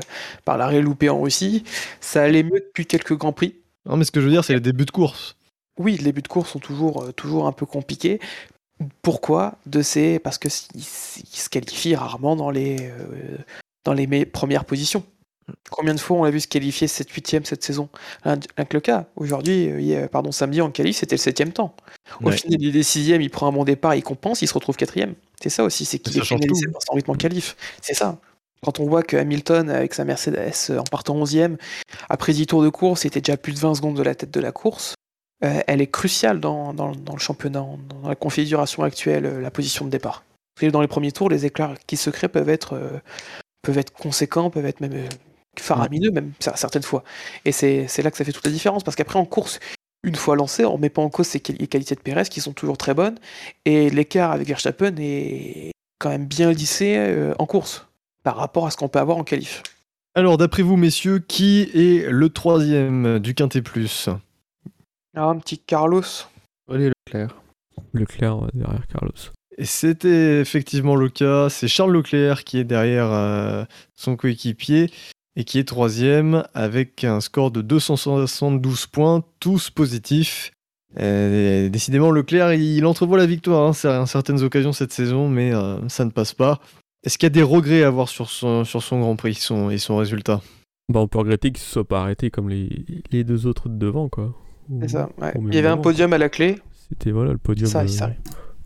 par l'arrêt loupé en Russie. Ça allait mieux depuis quelques Grands Prix. non, mais ce que je veux dire, c'est les débuts de course. Oui, les débuts de course sont toujours, toujours un peu compliqués. Pourquoi De ces parce que s- il s- il se qualifie rarement dans les, euh, dans les premières positions. Combien de fois on l'a vu se qualifier 7 8 cette saison? Rien que le cas. Aujourd'hui, euh, pardon, samedi en qualif, c'était le septième temps. Au Ouais. final, il est sixième, il prend un bon départ, il compense, il se retrouve quatrième. C'est ça aussi, c'est qu'il est tout. par son rythme en qualif. C'est ça. Quand on voit que Hamilton, avec sa Mercedes, euh, en partant 11e, après 10 tours de course, était déjà plus de 20 secondes de la tête de la course, euh, elle est cruciale dans, le championnat, dans la configuration actuelle, euh, la position de départ. Dans les premiers tours, les éclairs qui se créent peuvent être, euh, conséquents, peuvent être même faramineux, même cer- certaines fois. Et c'est là que ça fait toute la différence, parce qu'après en course, une fois lancé, on ne met pas en cause ses qualités de Pérez qui sont toujours très bonnes. Et l'écart avec Verstappen est quand même bien lissé en course par rapport à ce qu'on peut avoir en qualif. Alors, d'après vous, messieurs, qui est le troisième du Quintet Plus? Ah, un petit Carlos. Allez, Leclerc. Leclerc derrière Carlos. Et c'était effectivement le cas. C'est Charles Leclerc qui est derrière euh, son coéquipier et qui est troisième avec un score de 272 points, tous positifs. Euh, décidément, Leclerc, il entrevoit la victoire hein, à certaines occasions cette saison, mais euh, ça ne passe pas. Est-ce qu'il y a des regrets à avoir sur son, sur son Grand Prix son, et son résultat? Bah, on peut regretter qu'il se soit pas arrêté comme les, les deux autres de devant, quoi. C'est ça. ouais. Il y avait un podium à la clé. C'était voilà le podium, Ça, euh,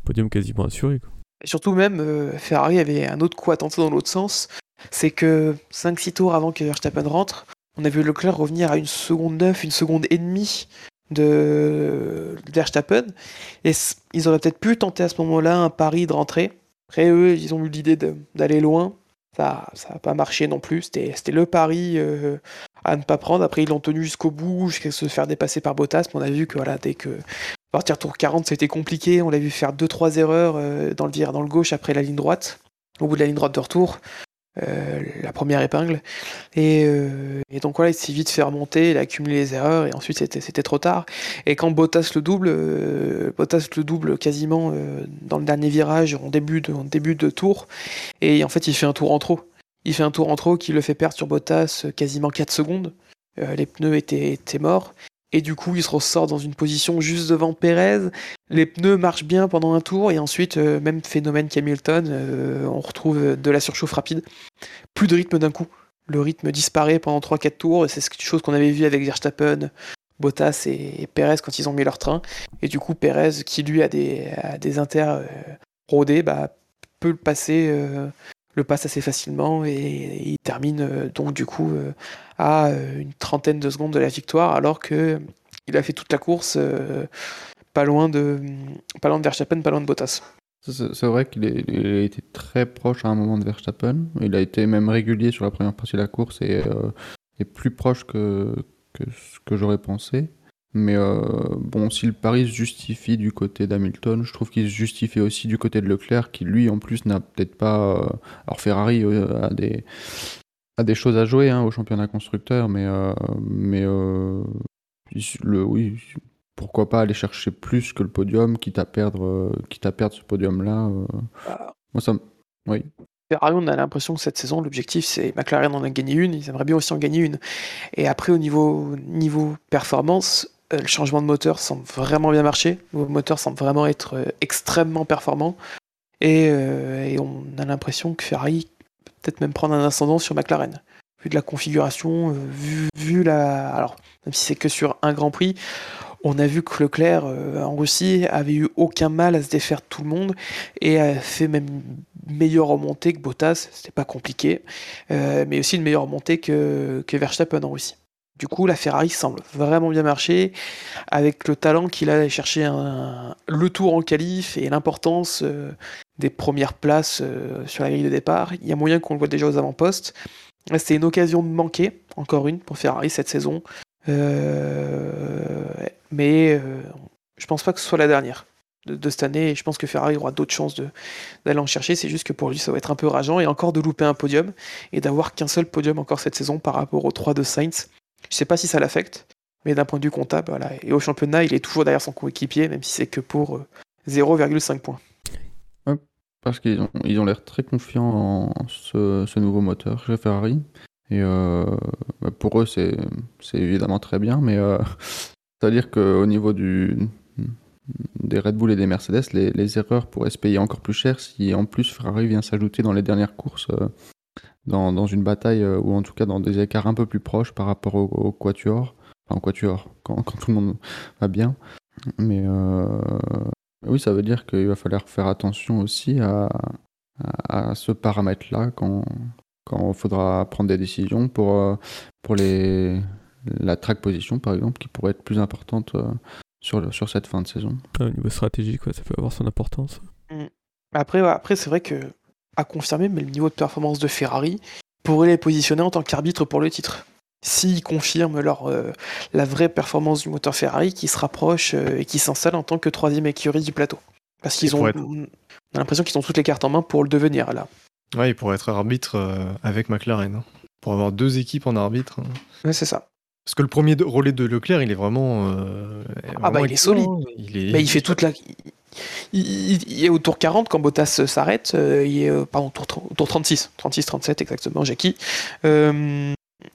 podium quasiment assuré. Quoi. Et surtout même, euh, Ferrari avait un autre coup à tenter dans l'autre sens. C'est que 5-6 tours avant que Verstappen rentre, on a vu Leclerc revenir à une seconde 9, une seconde et demie de Verstappen. Et ils auraient peut-être pu tenter à ce moment-là un pari de rentrer. Après, eux, ils ont eu l'idée d'aller loin. Ça n'a pas marché non plus. C'était le pari euh, à ne pas prendre. Après, ils l'ont tenu jusqu'au bout, jusqu'à se faire dépasser par Bottas. Mais on a vu que voilà, dès que partir tour 40, c'était compliqué. On l'a vu faire 2-3 erreurs euh, dans le virage dans le gauche après la ligne droite, au bout de la ligne droite de retour. Euh, la première épingle. Et, euh, et donc voilà, il s'est vite fait remonter, il a accumulé les erreurs, et ensuite c'était trop tard. Et quand Bottas le double, euh, Bottas le double quasiment dans le dernier virage, en début, de, en début de tour, et en fait il fait un tour en trop. Il fait un tour en trop qui le fait perdre sur Bottas quasiment 4 secondes. Euh, les pneus étaient, étaient morts. Et du coup, il se ressort dans une position juste devant Pérez. Les pneus marchent bien pendant un tour. Et ensuite, euh, même phénomène qu'Hamilton, euh, on retrouve de la surchauffe rapide. Plus de rythme d'un coup. Le rythme disparaît pendant 3-4 tours. C'est quelque chose qu'on avait vu avec Verstappen, Bottas et, Pérez quand ils ont mis leur train. Et du coup, Pérez, qui lui a des, a des inters euh, rodés, bah, peut le passer. Le passe assez facilement et, il termine euh, donc du coup euh, à euh, une trentaine de secondes de la victoire alors que il a fait toute la course pas loin de pas loin de Verstappen, pas loin de Bottas. C'est vrai qu'il a été très proche à un moment de Verstappen. Il a été même régulier sur la première partie de la course et, et plus proche que, que ce que j'aurais pensé. Mais euh, bon, si le pari se justifie du côté d'Hamilton, je trouve qu'il se justifie aussi du côté de Leclerc, qui lui en plus n'a peut-être pas. euh, alors Ferrari euh, a des a des choses à jouer hein, au championnat constructeur, mais euh, mais euh, le oui, pourquoi pas aller chercher plus que le podium, quitte à perdre, quitte à perdre ce podium-là. Bah, Moi, ça me- Oui. Ferrari, on a l'impression que cette saison, l'objectif, c'est McLaren en a gagné une, ils aimeraient bien aussi en gagner une. Et après, au niveau, niveau performance, le changement de moteur semble vraiment bien marcher. Le moteur semble vraiment être euh, extrêmement performant. Et, euh, et on a l'impression que Ferrari peut peut-être même prendre un ascendant sur McLaren. Vu de la configuration, euh, vu, la. Alors, même si c'est que sur un Grand Prix, on a vu que Leclerc euh, en Russie avait eu aucun mal à se défaire de tout le monde et a fait même une meilleure remontée que Bottas, c'était pas compliqué, euh, mais aussi une meilleure remontée que, que Verstappen en Russie. Du coup, la Ferrari semble vraiment bien marcher, avec le talent qu'il a un- le tour en qualif et l'importance euh, des premières places euh, sur la grille de départ. Il y a moyen qu'on le voit déjà aux avant-postes. C'était une occasion de manquer, encore une, pour Ferrari cette saison. Euh, mais je pense pas que ce soit la dernière de, cette année. Je pense que Ferrari aura d'autres chances d'aller en chercher. C'est juste que pour lui, ça va être un peu rageant et encore de louper un podium et d'avoir qu'un seul podium encore cette saison par rapport aux 3 de Sainz. Je sais pas si ça l'affecte, mais d'un point de vue comptable, voilà. Et au championnat, il est toujours derrière son coéquipier, même si c'est que pour euh, 0,5 points. Parce qu'ils ont ils ont l'air très confiants en ce, nouveau moteur chez Ferrari. Et euh, bah, pour eux, c'est évidemment très bien, mais euh, c'est-à-dire qu'au niveau du, des Red Bull et des Mercedes, les, erreurs pourraient se payer encore plus cher si en plus Ferrari vient s'ajouter dans les dernières courses, euh, dans, dans une bataille, euh, ou en tout cas dans des écarts un peu plus proches par rapport au, au Quatuor. Enfin, au Quatuor, quand, quand tout le monde va bien. Mais euh, oui, ça veut dire qu'il va falloir faire attention aussi à, à, à ce paramètre-là quand, quand il faudra prendre des décisions pour, euh, pour les, la track position, par exemple, qui pourrait être plus importante euh, sur, le- sur cette fin de saison. Au niveau stratégique, ouais, ça peut avoir son importance. Après, ouais, après c'est vrai que, à confirmer, mais le niveau de performance de Ferrari pourrait les positionner en tant qu'arbitre pour le titre. s'ils confirment leur, euh, la vraie performance du moteur Ferrari qui se rapproche euh, et qui s'installe en tant que troisième écurie du plateau. Parce qu'ils ont, pour être- on a l'impression qu'ils ont toutes les cartes en main pour le devenir là. Ouais, il pourrait être arbitre euh, avec McLaren. hein. Pour avoir deux équipes en arbitre. hein. Ouais, c'est ça. Parce que le premier relais de Leclerc, il est vraiment. euh, Ah bah, il est excellent, hein. Il est... Mais il fait toute la. Il, est au tour 40 quand Bottas s'arrête. euh, il est, euh, pardon, au tour, tour 36. 36-37 exactement, Jackie. Euh,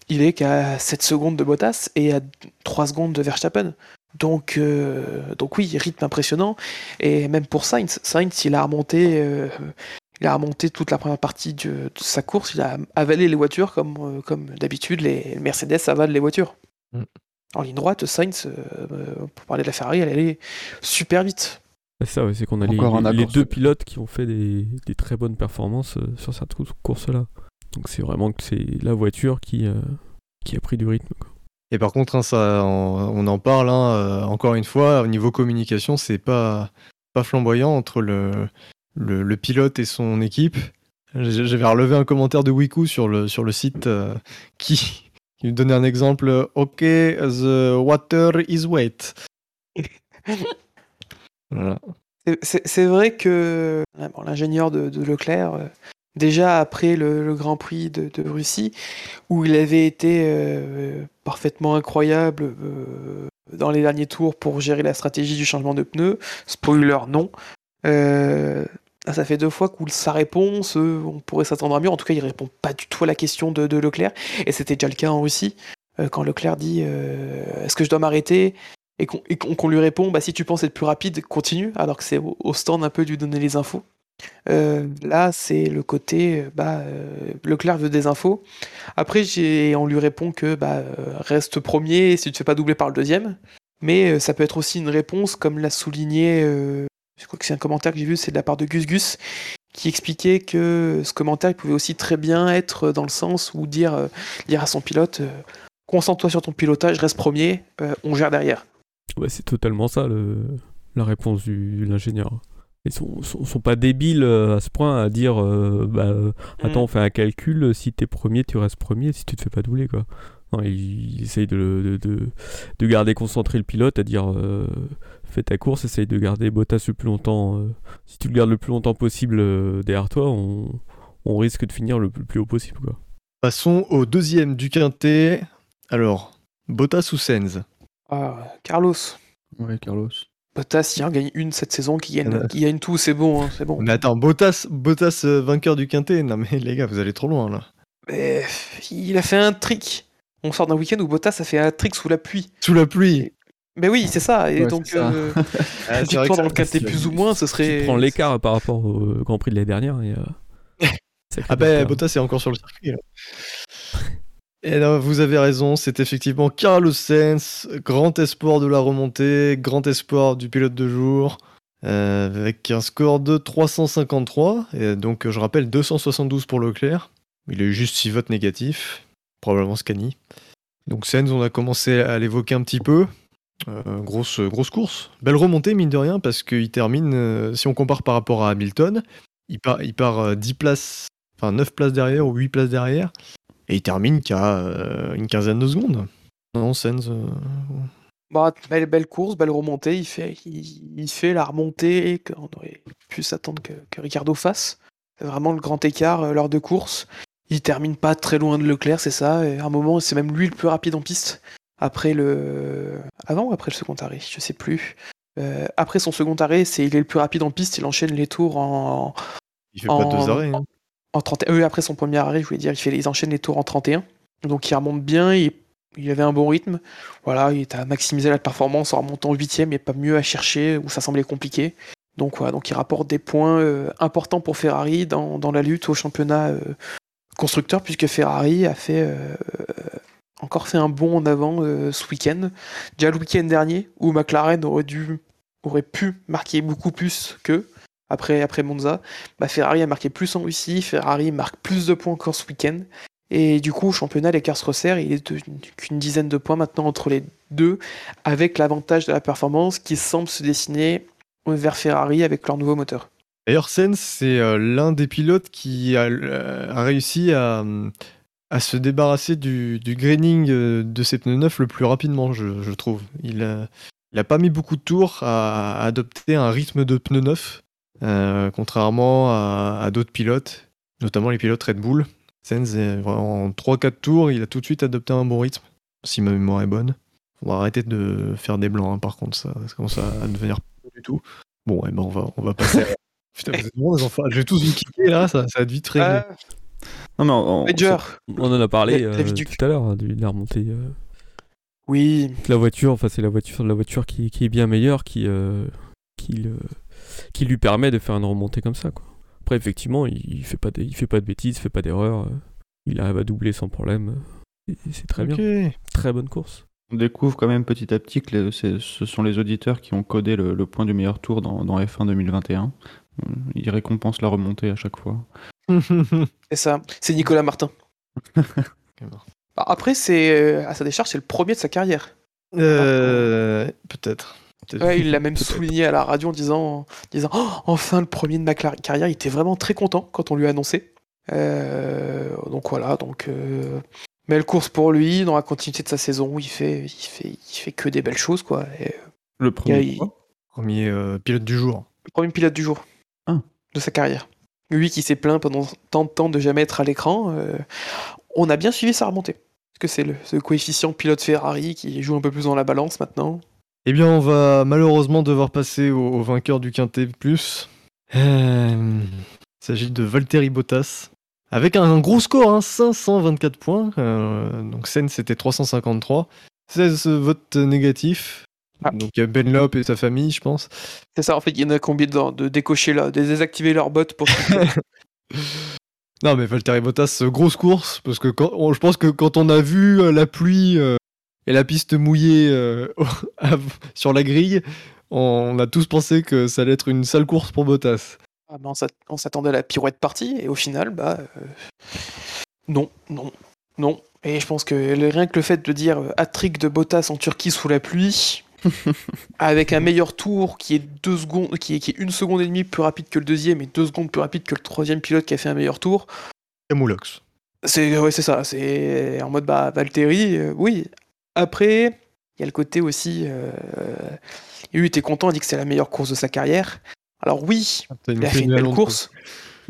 il est qu'à 7 secondes de Bottas et à 3 secondes de Verstappen. Donc, euh, donc oui, rythme impressionnant. Et même pour Sainz, Sainz, il a remonté, euh, il a remonté toute la première partie de, de sa course. Il a avalé les voitures comme, euh, comme d'habitude les Mercedes avalent les voitures. Mm. En ligne droite, Sainz, euh, euh, pour parler de la Ferrari, elle allait super vite. C'est ça, ouais, c'est qu'on a les, deux pilotes qui ont fait des, des très bonnes performances euh, sur cette course- course-là. Donc c'est vraiment que c'est la voiture qui, euh, qui a pris du rythme. quoi. Et par contre, hein, ça, on, on en parle, hein, euh, encore une fois, au niveau communication, c'est pas, pas flamboyant entre le, le, le pilote et son équipe. J'avais relevé un commentaire de Wiku sur le, sur le site euh, qui, qui nous donnait un exemple. Ok, the water is wet. C'est- vrai que l'ingénieur de, Leclerc, euh, déjà après le, Grand Prix de, Russie, où il avait été euh, parfaitement incroyable euh, dans les derniers tours pour gérer la stratégie du changement de pneus, spoiler non, ça fait deux fois que sa réponse, on pourrait s'attendre à mieux, en tout cas il répond pas du tout à la question de, Leclerc, et c'était déjà le cas en Russie, quand Leclerc dit est-ce que je dois m'arrêter? Et qu'on lui répond bah, si tu penses être plus rapide, continue, alors que c'est au, stand un peu de lui donner les infos. Euh, là, c'est le côté bah, euh, Leclerc veut des infos. Après, on lui répond que bah, euh, reste premier si tu te fais pas doubler par le deuxième. Mais euh, ça peut être aussi une réponse, comme l'a souligné, je crois que c'est un commentaire que j'ai vu, c'est de la part de Gus Gus, qui expliquait que ce commentaire pouvait aussi très bien être dans le sens où dire, dire à son pilote concentre-toi sur ton pilotage, reste premier, on gère derrière. Ouais, c'est totalement ça le, la réponse du, de l'ingénieur. Ils sont, sont, sont pas débiles euh, à ce point à dire euh, bah, euh, attends, Mm. on fait un calcul, si t'es premier, tu restes premier, si tu te fais pas doubler quoi. Non, il, il essaye de, de, de, de garder concentré le pilote, à dire euh, fais ta course, essaye de garder Bottas le plus longtemps. euh, si tu le gardes le plus longtemps possible euh, derrière toi, on, on risque de finir le plus, plus haut possible quoi. Passons au deuxième du quintet. Alors, Bottas ou Sens Ah, Carlos. Ouais, Carlos. Bottas, il en gagne une cette saison, qui gagne, qui gagne tout, c'est bon, hein, c'est bon. Mais attends, Bottas, Bottas euh, vainqueur du quintet Non mais les gars, vous allez trop loin là. Mais, il a fait un trick. On sort d'un week-end où Bottas a fait un trick sous la pluie. Sous la pluie Mais oui, c'est ça. Et Ouais, donc, euh, Ah, victoire dans le quintet plus ou moins, ce serait. Tu prends l'écart par rapport au Grand Prix de l'année dernière. Et, euh, Ah ben écart. Bottas est encore sur le circuit. là. Et là, vous avez raison, c'est effectivement Carlos Sainz, grand espoir de la remontée, grand espoir du pilote de jour, euh, avec un score de 353, et donc je rappelle 272 pour Leclerc. Il a eu juste 6 votes négatifs, probablement Scani. Donc Sainz, on a commencé à l'évoquer un petit peu. Euh, grosse, grosse course. Belle remontée, mine de rien, parce qu'il termine, euh, si on compare par rapport à Hamilton, il part, il part euh, 10 places, enfin 9 places derrière ou 8 places derrière, et il termine qu'à euh, une quinzaine de secondes. Non, Sainz. euh, Bah, belle, belle course, belle remontée. Il fait, il, il fait la remontée qu'on aurait pu s'attendre que, que Ricardo fasse. C'est vraiment le grand écart euh, lors de course. Il termine pas très loin de Leclerc, c'est ça. Et à un moment, c'est même lui le plus rapide en piste. Après le. Avant ou après le second arrêt? Je sais plus. Après son second arrêt, c'est il est le plus rapide en piste. Il enchaîne les tours en, il fait pas deux arrêts. hein. En 31. après son premier arrêt, je voulais dire, il fait, ils enchaînent les tours en 31. Donc il remonte bien, il, il avait un bon rythme. Voilà, il a maximisé la performance en remontant 8 et pas mieux à chercher où ça semblait compliqué. Donc voilà, donc il rapporte des points euh, importants pour Ferrari dans, dans la lutte au championnat euh, constructeur, puisque Ferrari a fait euh, encore fait un bond en avant ce week-end. Déjà le week-end dernier, où McLaren aurait dû aurait pu marquer beaucoup plus qu'eux après, après Monza. Bah, Ferrari a marqué plus en Russie, Ferrari marque plus de points encore ce week-end. Et du coup, au championnat, l'écart se resserre. Il est qu'une dizaine de points maintenant entre les deux, avec l'avantage de la performance qui semble se dessiner vers Ferrari avec leur nouveau moteur. D'ailleurs, Sainz, c'est euh, l'un des pilotes qui a, euh, réussi à, se débarrasser du, du euh, de ses pneus neufs le plus rapidement, je, trouve. Il a, il a pas mis beaucoup de tours à, adopter un rythme de pneus neufs, contrairement à, à d'autres pilotes, notamment les pilotes Red Bull. Sainz, en 3-4 tours, il a tout de suite adopté un bon rythme, si ma mémoire est bonne. On va arrêter de faire des blancs, hein, par contre, ça, ça commence à, devenir pas du tout. Bon, ouais, ben on, va, on va passer à... Putain, vous êtes bons, les enfants. Je vais tous vous quitter, là, ça, ça va être vite réglé. Ah, Non, mais on- on- Major. On en a parlé euh, tout à l'heure, hein, de la remontée. euh, Oui, la voiture, enfin c'est la voiture, la voiture qui, qui est bien meilleure, qui, euh, qui, le- qui lui permet de faire une remontée comme ça. Quoi. Après, effectivement, il, fait pas de, il fait pas de bêtises, il fait pas d'erreurs. euh, il arrive à doubler sans problème. euh, C'est très bien. Très bonne course. On découvre quand même petit à petit que les- ce sont les auditeurs qui ont codé le, le point du meilleur tour dans, dans F1 2021. Euh, Ils récompensent la remontée à chaque fois. c'est ça. C'est Nicolas Martin. Après, c'est euh, à sa décharge, c'est le premier de sa carrière. Euh, Peut-être. Ouais, il l'a même souligné à la radio en disant, en disant Oh, enfin le premier de ma carrière. Il était vraiment très content quand on lui a annoncé. Euh, donc voilà, donc euh, belle course pour lui dans la continuité de sa saison. Il fait, il fait, il fait que des belles choses quoi. Et, euh, Le premier. il- quoi? Premier euh, pilote du jour. le premier pilote du jour Ah. de sa carrière. Lui qui s'est plaint pendant tant de temps de jamais être à l'écran, euh, on a bien suivi sa remontée. Parce que c'est le ce coefficient pilote Ferrari qui joue un peu plus dans la balance maintenant. Eh bien, on va malheureusement devoir passer au, au vainqueur du Quintet Plus. Euh, il s'agit de Valtteri Bottas. Avec un, gros score, hein, 524 points. Euh, donc Sen, c'était 353. 16 votes négatifs. Ah. Donc il y a Ben Lop et sa famille, je pense. C'est ça, en fait, il y en a combien de, de décocher là, de désactiver leur bot pour. Non, mais Valtteri Bottas, euh, grosse course, parce que quand, on- je pense que quand on a vu la pluie euh, et la piste mouillée euh, sur la grille, on a tous pensé que ça allait être une sale course pour Bottas. Ah, ben, on s'att- on s'attendait à la pirouette partie, et au final, bah. euh, Non, non, non. Et je pense que rien que le fait de dire euh, hat-trick de Bottas en Turquie sous la pluie, avec un meilleur tour qui est deux secondes, qui est, qui est une seconde et demie plus rapide que le deuxième et deux secondes plus rapide que le troisième pilote qui a fait un meilleur tour, c'est ouais, c'est ça. C'est en mode bah Valtteri, euh, oui. Après, il y a le côté aussi. Euh, il était content, il dit que c'est la meilleure course de sa carrière. Alors oui, T'as il a fait une belle course.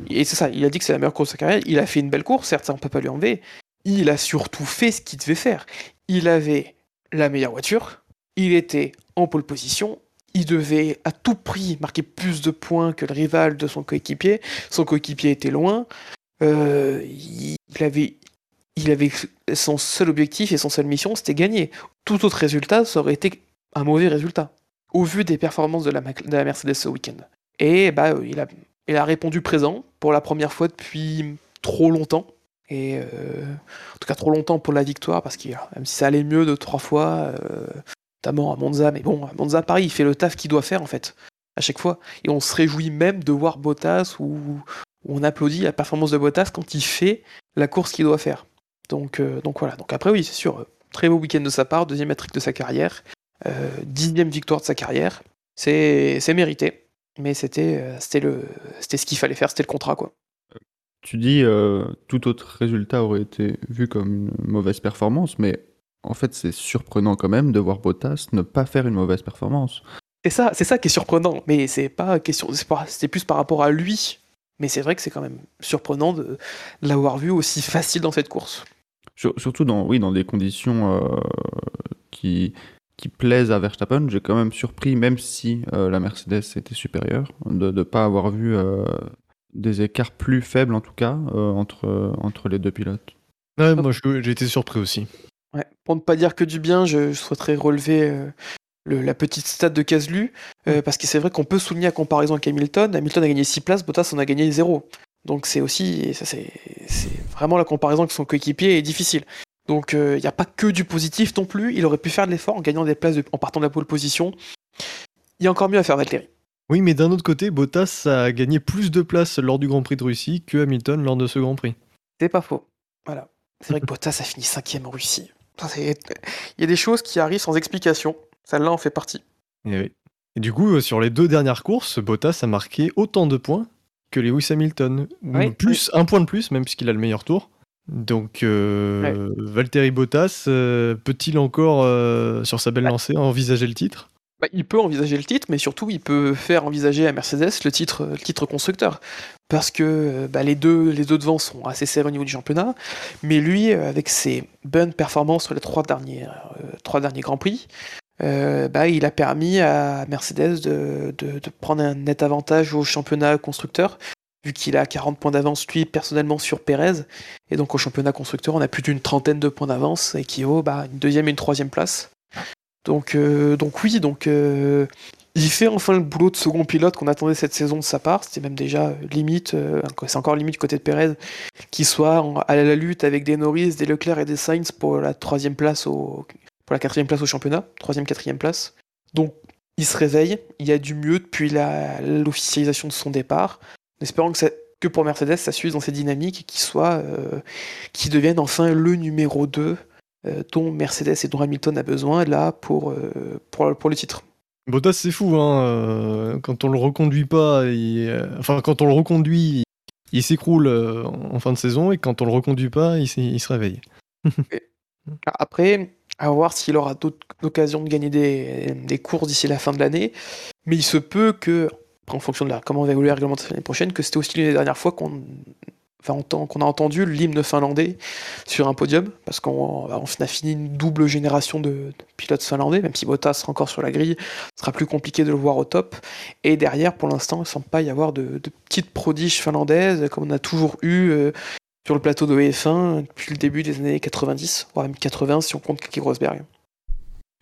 Et c'est ça, il a dit que c'est la meilleure course de sa carrière. Il a fait une belle course, certes, ça on peut pas lui enlever. Il a surtout fait ce qu'il devait faire. Il avait la meilleure voiture, il était en pole position, il devait à tout prix marquer plus de points que le rival de son coéquipier. Son coéquipier était loin. Euh, il avait, il avait son seul objectif et son seule mission, c'était gagner. Tout autre résultat, ça aurait été un mauvais résultat, au vu des performances de la, Mercedes ce week-end. Et bah, euh, il a, il a répondu présent pour la première fois depuis trop longtemps. Et euh, en tout cas trop longtemps pour la victoire, parce que même si ça allait mieux de trois fois, euh, notamment à Monza, mais bon, à Monza, pareil, il fait le taf qu'il doit faire en fait, à chaque fois. Et on se réjouit même de voir Bottas ou on applaudit la performance de Bottas quand il fait la course qu'il doit faire. Donc, euh, donc voilà. Donc après, oui, c'est sûr, euh, très beau week-end de sa part, deuxième hat de sa carrière, euh, dixième victoire de sa carrière. C'est mérité, mais c'était ce qu'il fallait faire, c'était le contrat quoi. Tu dis euh, tout autre résultat aurait été vu comme une mauvaise performance, mais en fait c'est surprenant quand même de voir Bottas ne pas faire une mauvaise performance. C'est ça, c'est ça qui est surprenant, mais c'est pas question, c'est plus par rapport à lui. Mais c'est vrai que c'est quand même surprenant de, de l'avoir vu aussi facile dans cette course. Sur- surtout dans, oui, dans des conditions euh, qui, qui plaisent à Verstappen, j'ai quand même surpris, même si euh, la Mercedes était supérieure, de ne pas avoir vu euh, des écarts plus faibles en tout cas euh, entre, entre les deux pilotes. Ouais, moi j'ai été surpris aussi. Ouais. Pour ne pas dire que du bien, je, je souhaiterais relever euh, le- la petite stat de Caslu, euh, parce que c'est vrai qu'on peut souligner la comparaison avec Hamilton. Hamilton a gagné 6 places, Bottas en a gagné 0. Donc c'est aussi, et ça c'est c'est vraiment la comparaison avec son coéquipier est difficile. Donc il n'y a pas que du positif non plus, il aurait pu faire de l'effort en gagnant des places de- en partant de la pole position. Il y a encore mieux à faire Valtteri. Oui, mais d'un autre côté, Bottas a gagné plus de places lors du Grand Prix de Russie que Hamilton lors de ce Grand Prix. C'est pas faux. Voilà. C'est vrai que Bottas a fini cinquième en Russie. Ça, c'est- Il y a des choses qui arrivent sans explication. Celle-là en fait partie. Et, oui. Et du coup, euh, sur les deux dernières courses, Bottas a marqué autant de points que Lewis Hamilton. Oui, plus un point de plus, même puisqu'il a le meilleur tour. Donc, euh, Valtteri Bottas, euh, peut-il encore, euh, sur sa belle lancée, envisager le titre? Bah, il peut envisager le titre, mais surtout il peut faire envisager à Mercedes le titre, le titre constructeur. Parce que bah, les, deux, les deux devant sont assez serrés au niveau du championnat, mais lui, avec ses bonnes performances sur les trois derniers, trois derniers Grands Prix, bah, il a permis à Mercedes de, de, prendre un net avantage au championnat constructeur, vu qu'il a 40 points d'avance, lui, personnellement, sur Pérez. Et donc, au championnat constructeur, on a plus d'une trentaine de points d'avance, et qui bah, une deuxième et une troisième place. Donc, euh, donc oui, donc, euh, il fait enfin le boulot de second pilote qu'on attendait cette saison de sa part. C'était même déjà limite, euh, c'est encore limite côté de Pérez, qu'il soit à la lutte avec des Norris, des Leclerc et des Sainz pour la troisième place au, pour la quatrième place au championnat, troisième, quatrième place. Donc, il se réveille, il y a du mieux depuis l'officialisation de son départ en espérant que, ça, que pour Mercedes, ça suive dans cette dynamique et qu'il soit, euh, qu'il devienne enfin le numéro 2 euh, dont Mercedes et dont Hamilton a besoin là pour, euh, pour, pour, le titre. Bottas, c'est fou, hein. euh, quand on le reconduit pas, il, enfin quand on le reconduit, il s'écroule en fin de saison et quand on le reconduit pas, il, il se réveille. Après, à voir s'il aura d'autres occasions de gagner des, courses d'ici la fin de l'année, mais il se peut que en fonction de la, comment va évoluer la réglementation l'année prochaine, que c'était aussi l'une des dernières fois qu'on a entendu l'hymne finlandais sur un podium, parce qu'on on a fini une double génération de, pilotes finlandais, même si Bottas sera encore sur la grille, ce sera plus compliqué de le voir au top. Et derrière, pour l'instant, il ne semble pas y avoir de, de, petites prodiges finlandaises, comme on a toujours eu euh, sur le plateau de F1 depuis le début des années 90, voire même 80 si on compte Kiki Rosberg.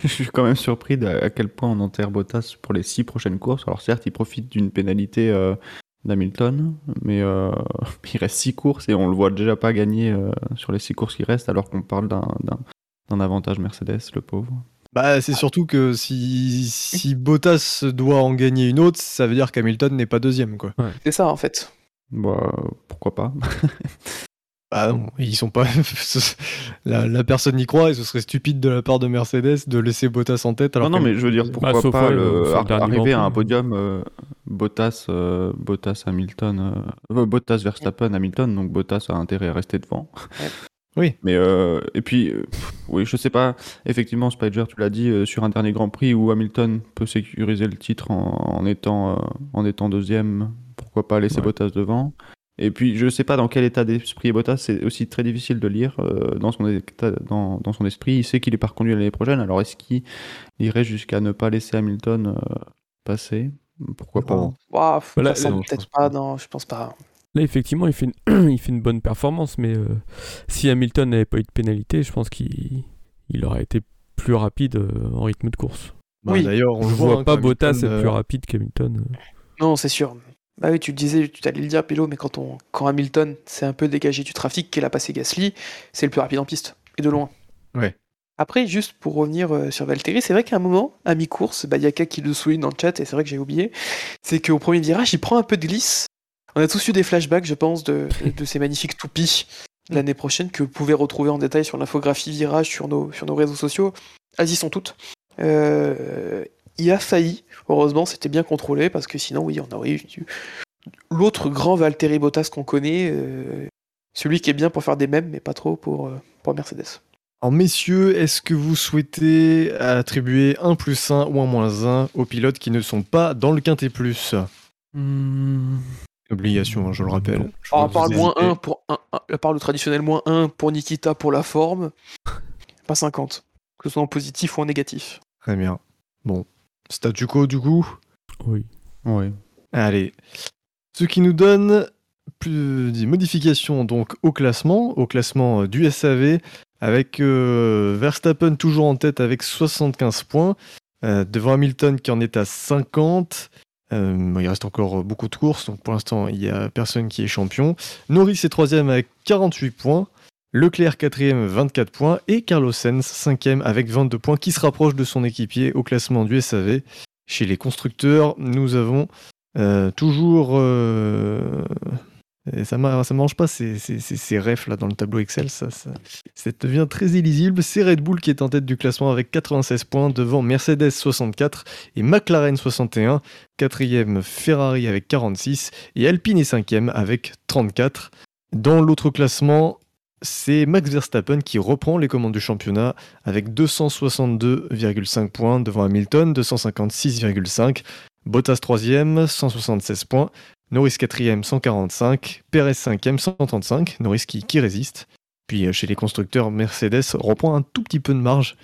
Je suis quand même surpris à quel point on enterre Bottas pour les six prochaines courses. Alors certes, il profite d'une pénalité euh, d'Hamilton, mais euh, il reste six courses et on le voit déjà pas gagner euh, sur les six courses qui restent, alors qu'on parle d'un avantage Mercedes, le pauvre. Bah, c'est surtout que si, si Bottas doit en gagner une autre, ça veut dire qu'Hamilton n'est pas deuxième, quoi. Ouais. C'est ça, en fait. Bah, pourquoi pas Ah non, ils sont pas. la, la, personne n'y croit et ce serait stupide de la part de Mercedes de laisser Bottas en tête. Alors non, non, mais je veux dire, pourquoi bah, pas le, arriver à un podium euh, Bottas, euh, Bottas, Hamilton, euh, Bottas, Verstappen, Hamilton, donc Bottas a intérêt à rester devant. Oui. Mais euh, et puis, oui, je sais pas. Effectivement, Spider, tu l'as dit sur un dernier Grand Prix où Hamilton peut sécuriser le titre en, en étant en étant deuxième. Pourquoi pas laisser ouais. Bottas devant et puis, je sais pas dans quel état d'esprit est Bottas, c'est aussi très difficile de lire euh, dans, son état, dans, dans, son esprit. Il sait qu'il est pas reconduit l'année prochaine, alors est-ce qu'il irait jusqu'à ne pas laisser Hamilton euh, passer? Pourquoi pas wow, voilà, Peut-être pas, non, je pense pas. Là, effectivement, il fait une, il fait une bonne performance, mais euh, si Hamilton n'avait pas eu de pénalité, je pense qu'il il aurait été plus rapide euh, en rythme de course. Bah, oui. D'ailleurs, on je le vois hein, pas Bottas être plus rapide qu'Hamilton. Non, c'est sûr. Bah oui, tu le disais, tu allais le dire, Pélo, mais quand, on, quand Hamilton s'est un peu dégagé du trafic, qu'elle a passé Gasly, c'est le plus rapide en piste, et de loin. Ouais. Après, juste pour revenir euh, sur Valtteri, c'est vrai qu'à un moment, à mi-course, bah, y a quelqu'un qui le souligne dans le chat, et c'est vrai que j'ai oublié, c'est qu'au premier virage, il prend un peu de glisse. On a tous eu des flashbacks, je pense, de, de ces magnifiques toupies l'année prochaine que vous pouvez retrouver en détail sur l'infographie virage sur nos, sur nos réseaux sociaux. Elles y sont toutes. Euh, il a failli, heureusement, c'était bien contrôlé, parce que sinon, oui, on aurait eu l'autre grand Valtteri Bottas qu'on connaît, euh, celui qui est bien pour faire des mèmes, mais pas trop pour, euh, pour Mercedes. Alors messieurs, est-ce que vous souhaitez attribuer un plus 1 ou un moins 1 aux pilotes qui ne sont pas dans le quintet plus? Mmh. Obligation, hein, je le rappelle. Je Alors, à part le moins 1 pour un, un, à part le traditionnel moins 1 pour Nikita pour la forme, pas 50. Que ce soit en positif ou en négatif. Très bien. Bon. Statu quo du coup? Oui. Oui. Allez. Ce qui nous donne plus des modifications donc au classement, au classement du SAV, avec euh, Verstappen toujours en tête avec 75 points, euh, devant Hamilton qui en est à 50. Euh, bon, il reste encore beaucoup de courses, donc pour l'instant il n'y a personne qui est champion. Norris est troisième avec 48 points. Leclerc quatrième 24 points et Carlos Sainz cinquième avec 22 points qui se rapproche de son équipier au classement du SAV. Chez les constructeurs, nous avons euh, toujours. Euh, ça, ça mange pas ces, refs là dans le tableau Excel, ça, devient très illisible. C'est Red Bull qui est en tête du classement avec 96 points devant Mercedes 64 et McLaren 61. Quatrième Ferrari avec 46 et Alpine est cinquième avec 34. Dans l'autre classement, c'est Max Verstappen qui reprend les commandes du championnat avec 262,5 points devant Hamilton, 256,5. Bottas 3ème, 176 points. Norris 4ème, 145. Perez 5ème, 135. Norris qui, qui résiste. Puis euh, chez les constructeurs, Mercedes reprend un tout petit peu de marge.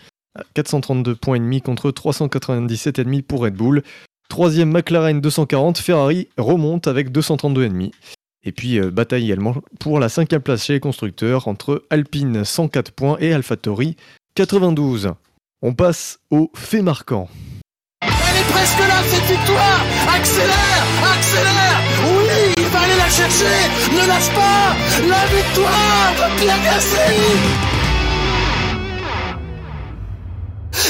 432 points et demi contre 397,5 pour Red Bull. Troisième McLaren 240, Ferrari remonte avec 232,5. Et puis euh, bataille également pour la cinquième place chez les constructeurs entre Alpine 104 points et AlphaTauri 92. On passe au fait marquant. Elle est presque là cette victoire. Accélère Accélère. Oui Il va aller la chercher. Ne lâche pas. La victoire de Pierre Gasly.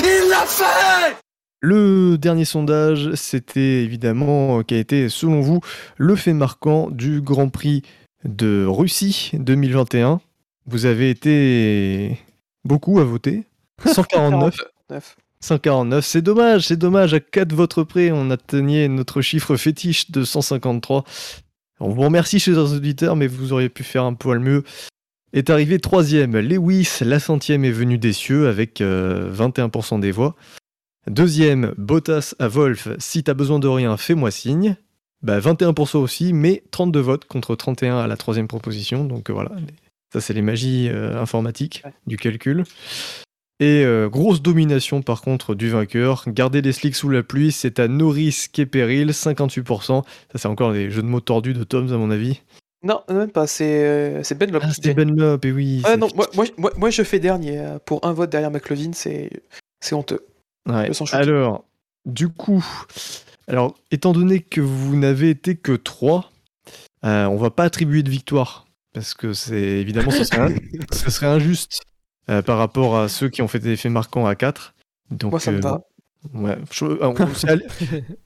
Il l'a fait Le dernier sondage, c'était évidemment euh, qui a été, selon vous, le fait marquant du Grand Prix de Russie 2021. Vous avez été beaucoup à voter. 149. 49. 149, c'est dommage, c'est dommage, à 4 votes près, on atteignait notre chiffre fétiche de 153. On vous remercie, chers auditeurs, mais vous auriez pu faire un poil mieux. Est arrivé troisième, Lewis, la centième est venue des cieux avec euh, 21% des voix. Deuxième, Bottas à Wolf, si t'as besoin de rien, fais-moi signe. Bah 21% aussi, mais 32 votes contre 31 à la troisième proposition, donc euh, voilà. Ça c'est les magies euh, informatiques Ouais. du calcul. Et euh, grosse domination par contre du vainqueur. Garder les slicks sous la pluie, c'est à Norris qui est péril, 58%. Ça c'est encore des jeux de mots tordus de Toms à mon avis. Non, même pas, c'est c'est Ben Lop Ah, gagne. Ben Lop, et oui. Ah c'est- non, moi, moi, je fais dernier. Pour un vote derrière McLovin, c'est c'est honteux. Ouais. Alors, du coup, alors, étant donné que vous n'avez été que 3, on va pas attribuer de victoire. Parce que c'est évidemment, ce serait, ce serait injuste euh, par rapport à ceux qui ont fait des faits marquants à 4. Donc, Moi, ça me euh, va. Ouais, je- euh, on-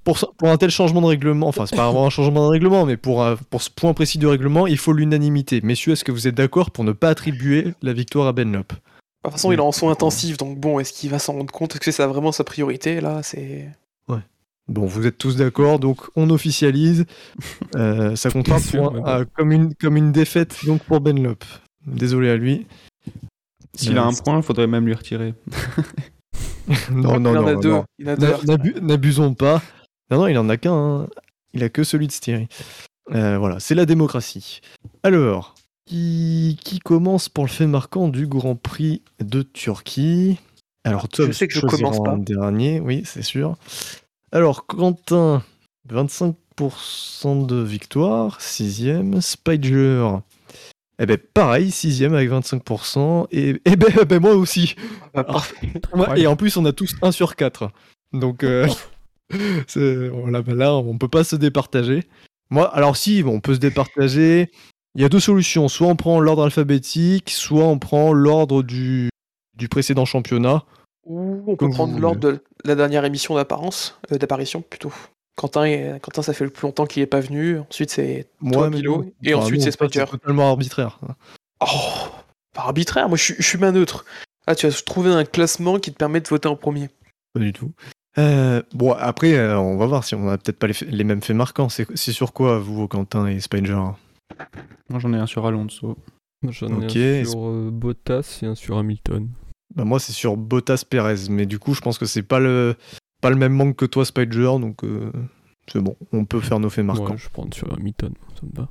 pour, un tel changement de règlement, enfin c'est pas vraiment un changement de règlement, mais pour, pour ce point précis du règlement, il faut l'unanimité. Messieurs, est-ce que vous êtes d'accord pour ne pas attribuer la victoire à Benlop? De toute façon, il est en soins intensifs, donc bon, est-ce qu'il va s'en rendre compte? Est-ce que c'est vraiment sa priorité Là, c'est. Bon, vous êtes tous d'accord, donc on officialise. Euh, ça comptera pour un- un- comme, une, comme une défaite donc pour Benlop. Désolé à lui. S'il a un point, il faudrait même lui retirer. non, non, il en non. a non, deux. non. Il en a deux. N'a- n'abu- N'abusons pas. Non, non, il en a qu'un. hein. Il a que celui de Styrie. Euh, voilà, c'est la démocratie. Alors, qui, qui commence pour le fait marquant du Grand Prix de Turquie Alors, Tom, sais que je commence pas. dernier, oui, c'est sûr. Alors, Quentin, 25% de victoire, 6ème. Spider, eh ben pareil, 6ème avec 25%. Et, eh ben, ben, moi aussi. Ah, parfait. Ouais. Et en plus, on a tous 1 sur 4. Donc euh, c'est- voilà, ben là, on peut pas se départager. Moi, alors si, on peut se départager. Il y a deux solutions. Soit on prend l'ordre alphabétique, soit on prend l'ordre du, du précédent championnat. Ou on peut prendre l'ordre de la dernière émission d'apparence, euh, d'apparition plutôt. Quentin, est- Quentin, ça fait le plus longtemps qu'il est pas venu. Ensuite, c'est mais Milo. Et Enfin, ensuite, c'est Spider. totalement arbitraire. Oh, pas arbitraire. Moi, je suis, je suis main neutre. Ah, tu as trouvé un classement qui te permet de voter en premier. Pas du tout. Euh, bon, après, euh, on va voir si on a peut-être pas les, mêmes faits marquants. C'est c'est sur quoi, vous, Quentin et Spider? Moi, j'en ai un sur Alonso. J'en ai Ok, un sur euh, Bottas et un sur Hamilton. Bah moi c'est sur Bottas Perez, mais du coup je pense que c'est pas le pas le même manque que toi Spider, donc euh, c'est bon, on peut faire nos faits marquants. Ouais, je prends sur Hamilton, ça me va.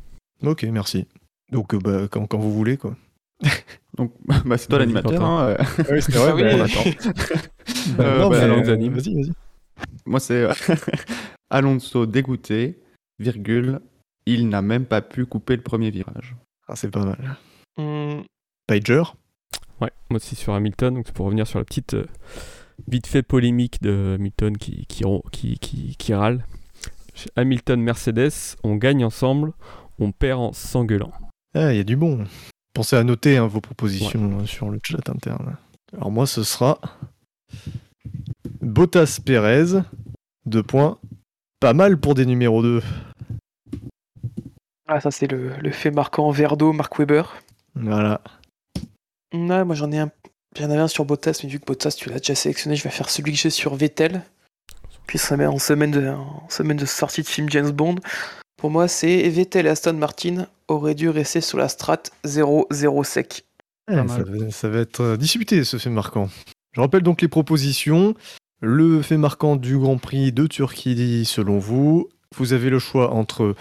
Ok, merci. Donc euh, bah, quand, quand vous voulez quoi. Donc, bah, c'est toi l'animateur. Hein, euh. oui, c'est Ah oui. on attend. Euh, non, bah, vas-y, vas-y. Moi, c'est Alonso dégoûté, virgule, il n'a même pas pu couper le premier virage. Ah, c'est pas mal. Hmm, Spider Ouais, moi aussi sur Hamilton, donc c'est pour revenir sur la petite euh, vite fait polémique de Hamilton qui, qui, ron- qui, qui, qui râle. Hamilton Mercedes, on gagne ensemble, on perd en s'engueulant. Ah, il y a du bon. Pensez à noter hein, vos propositions euh, sur le chat interne. Alors moi ce sera Bottas Perez, deux points. Pas mal pour des numéros 2. Ah, ça, c'est le, le fait marquant Verdo, Mark Webber. Voilà. Ouais, moi, j'en ai un. J'en avais un sur Bottas, mais vu que Bottas, tu l'as déjà sélectionné, je vais faire celui que j'ai sur Vettel. Puis ça met en semaine de, en semaine de sortie de film James Bond. Pour moi, c'est Vettel et Aston Martin auraient dû rester sur la strat 0-0 sec. Ouais, Pas ça, va, ça va être euh, disputé ce fait marquant. Je rappelle donc les propositions. Le fait marquant du Grand Prix de Turquie, selon vous, vous avez le choix entre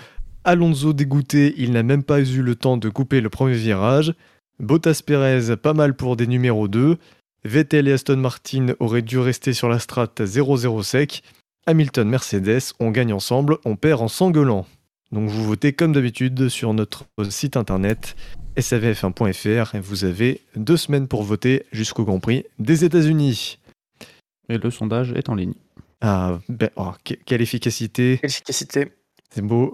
Alonso dégoûté, il n'a même pas eu le temps de couper le premier virage. Bottas Perez, pas mal pour des numéros 2. Vettel et Aston Martin auraient dû rester sur la strat 0-0 sec. Hamilton, Mercedes, on gagne ensemble, on perd en s'engueulant. Donc vous votez comme d'habitude sur notre site internet savf1.fr et vous avez deux semaines pour voter jusqu'au Grand Prix des États-Unis. Et le sondage est en ligne. Ah, ben, oh, que- quelle efficacité, Quelle efficacité. c'est beau.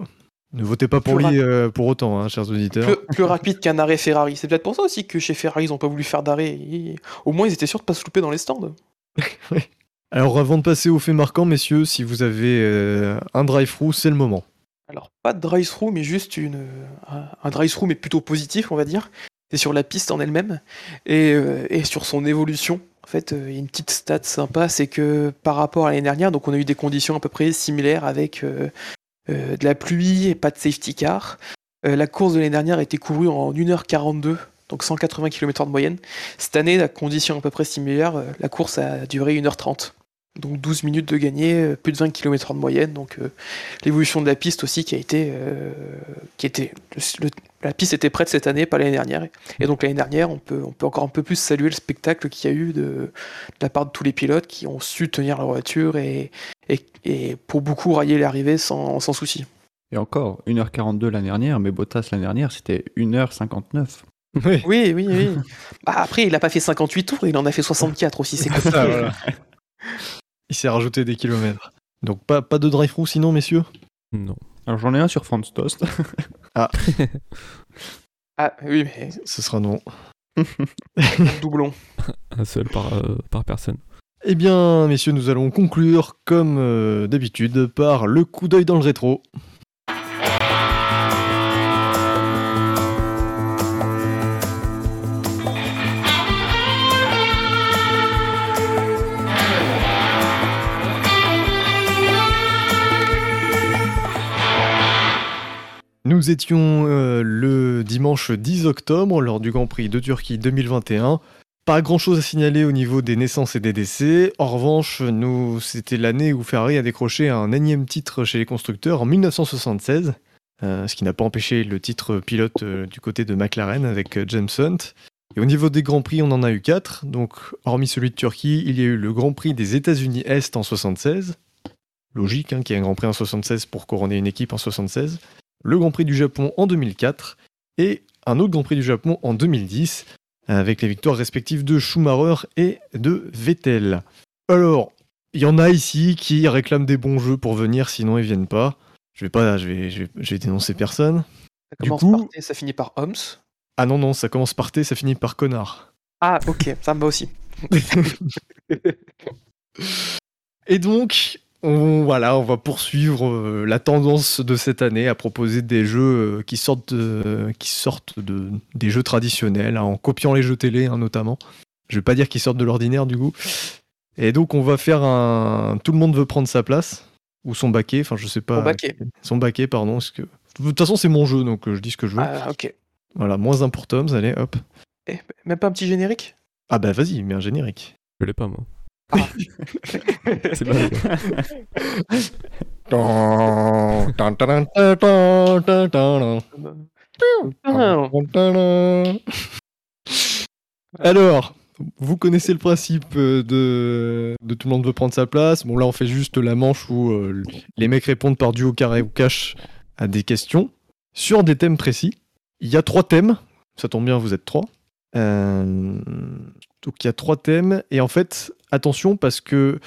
Ne votez pas pour Plus lui euh, pour autant, hein, chers auditeurs. Plus, plus rapide qu'un arrêt Ferrari. C'est peut-être pour ça aussi que chez Ferrari, ils n'ont pas voulu faire d'arrêt. Au moins, ils étaient sûrs de pas se louper dans les stands. Alors avant de passer au fait marquant, messieurs, si vous avez euh, un drive-through, c'est le moment. Alors, pas de drive-through, mais juste une, un, drive-through, mais plutôt positif, on va dire. C'est sur la piste en elle-même et, euh, et sur son évolution. En fait, euh, il y a une petite stat sympa, c'est que par rapport à l'année dernière, donc on a eu des conditions à peu près similaires avec euh, euh, de la pluie et pas de safety car. Euh, la course de l'année dernière a été courue en 1h42, donc 180 km de moyenne. Cette année, la condition à peu près similaire, euh, la course a duré 1h30. Donc 12 minutes de gagné, plus de 20 km de moyenne. Donc l'évolution de la piste aussi qui a été, qui était, la piste était prête cette année, pas l'année dernière. Et donc l'année dernière, on peut, on peut encore un peu plus saluer le spectacle qu'il y a eu de, de la part de tous les pilotes qui ont su tenir leur voiture et, et, et pour beaucoup railler l'arrivée sans, sans souci. Et encore, 1h42 l'année dernière, mais Bottas l'année dernière, c'était 1h59. Oui. Oui, oui, oui. Bah, après, il n'a pas fait 58 tours, il en a fait 64 aussi. C'est compliqué. Ah, voilà. Il s'est rajouté des kilomètres. Donc pas, pas de drive-through sinon, messieurs? Non. Alors j'en ai un sur France Toast. Ah oui, mais Ce sera non. doublon. Un seul par, euh, par personne. Eh bien, messieurs, nous allons conclure, comme euh, d'habitude, par le coup d'œil dans le rétro. Nous étions euh, le dimanche 10 octobre lors du Grand Prix de Turquie 2021. Pas grand chose à signaler au niveau des naissances et des décès. En revanche, nous, c'était l'année où Ferrari a décroché un énième titre chez les constructeurs en 1976, euh, ce qui n'a pas empêché le titre pilote euh, du côté de McLaren avec euh, James Hunt. Et au niveau des Grands Prix, on en a eu quatre. Donc, hormis celui de Turquie, il y a eu le Grand Prix des États-Unis Est en 76. Logique hein, qu'il y ait un Grand Prix en 76 pour couronner une équipe en 76. Le Grand Prix du Japon en 2004. Et un autre Grand Prix du Japon en 2010 avec les victoires respectives de Schumacher et de Vettel. Alors, il y en a ici qui réclament des bons jeux pour venir, sinon ils viennent pas. Je vais pas, je vais, je vais, je vais dénoncer personne. Ça Du commence coup- par T, ça finit par Homs. Ah non non, ça commence par T, ça finit par connard. Ah, ok, ça me va aussi. Et donc, on, voilà, on va poursuivre euh, la tendance de cette année à proposer des jeux euh, qui sortent, de, qui sortent de, des jeux traditionnels, hein, en copiant les jeux télé hein, notamment. Je vais pas dire qu'ils sortent de l'ordinaire du coup. Et donc, on va faire un. Tout le monde veut prendre sa place ou son baquet. Enfin, je sais pas. Son baquet. Son baquet, pardon. parce que... De toute façon, c'est mon jeu, donc euh, je dis ce que je veux. Ah, ok. Voilà, moins un pour Toms, allez, hop. Eh, même pas un petit générique? Ah bah vas-y, mets un générique. Je l'ai pas, moi. Ah. C'est pas Alors, vous connaissez le principe euh, de, de tout le monde veut prendre sa place. Bon, là, on fait juste la manche où euh, les mecs répondent par duo carré ou cash à des questions sur des thèmes précis. Il y a trois thèmes. Ça tombe bien, vous êtes trois. Euh, donc, il y a trois thèmes. Et en fait, attention parce que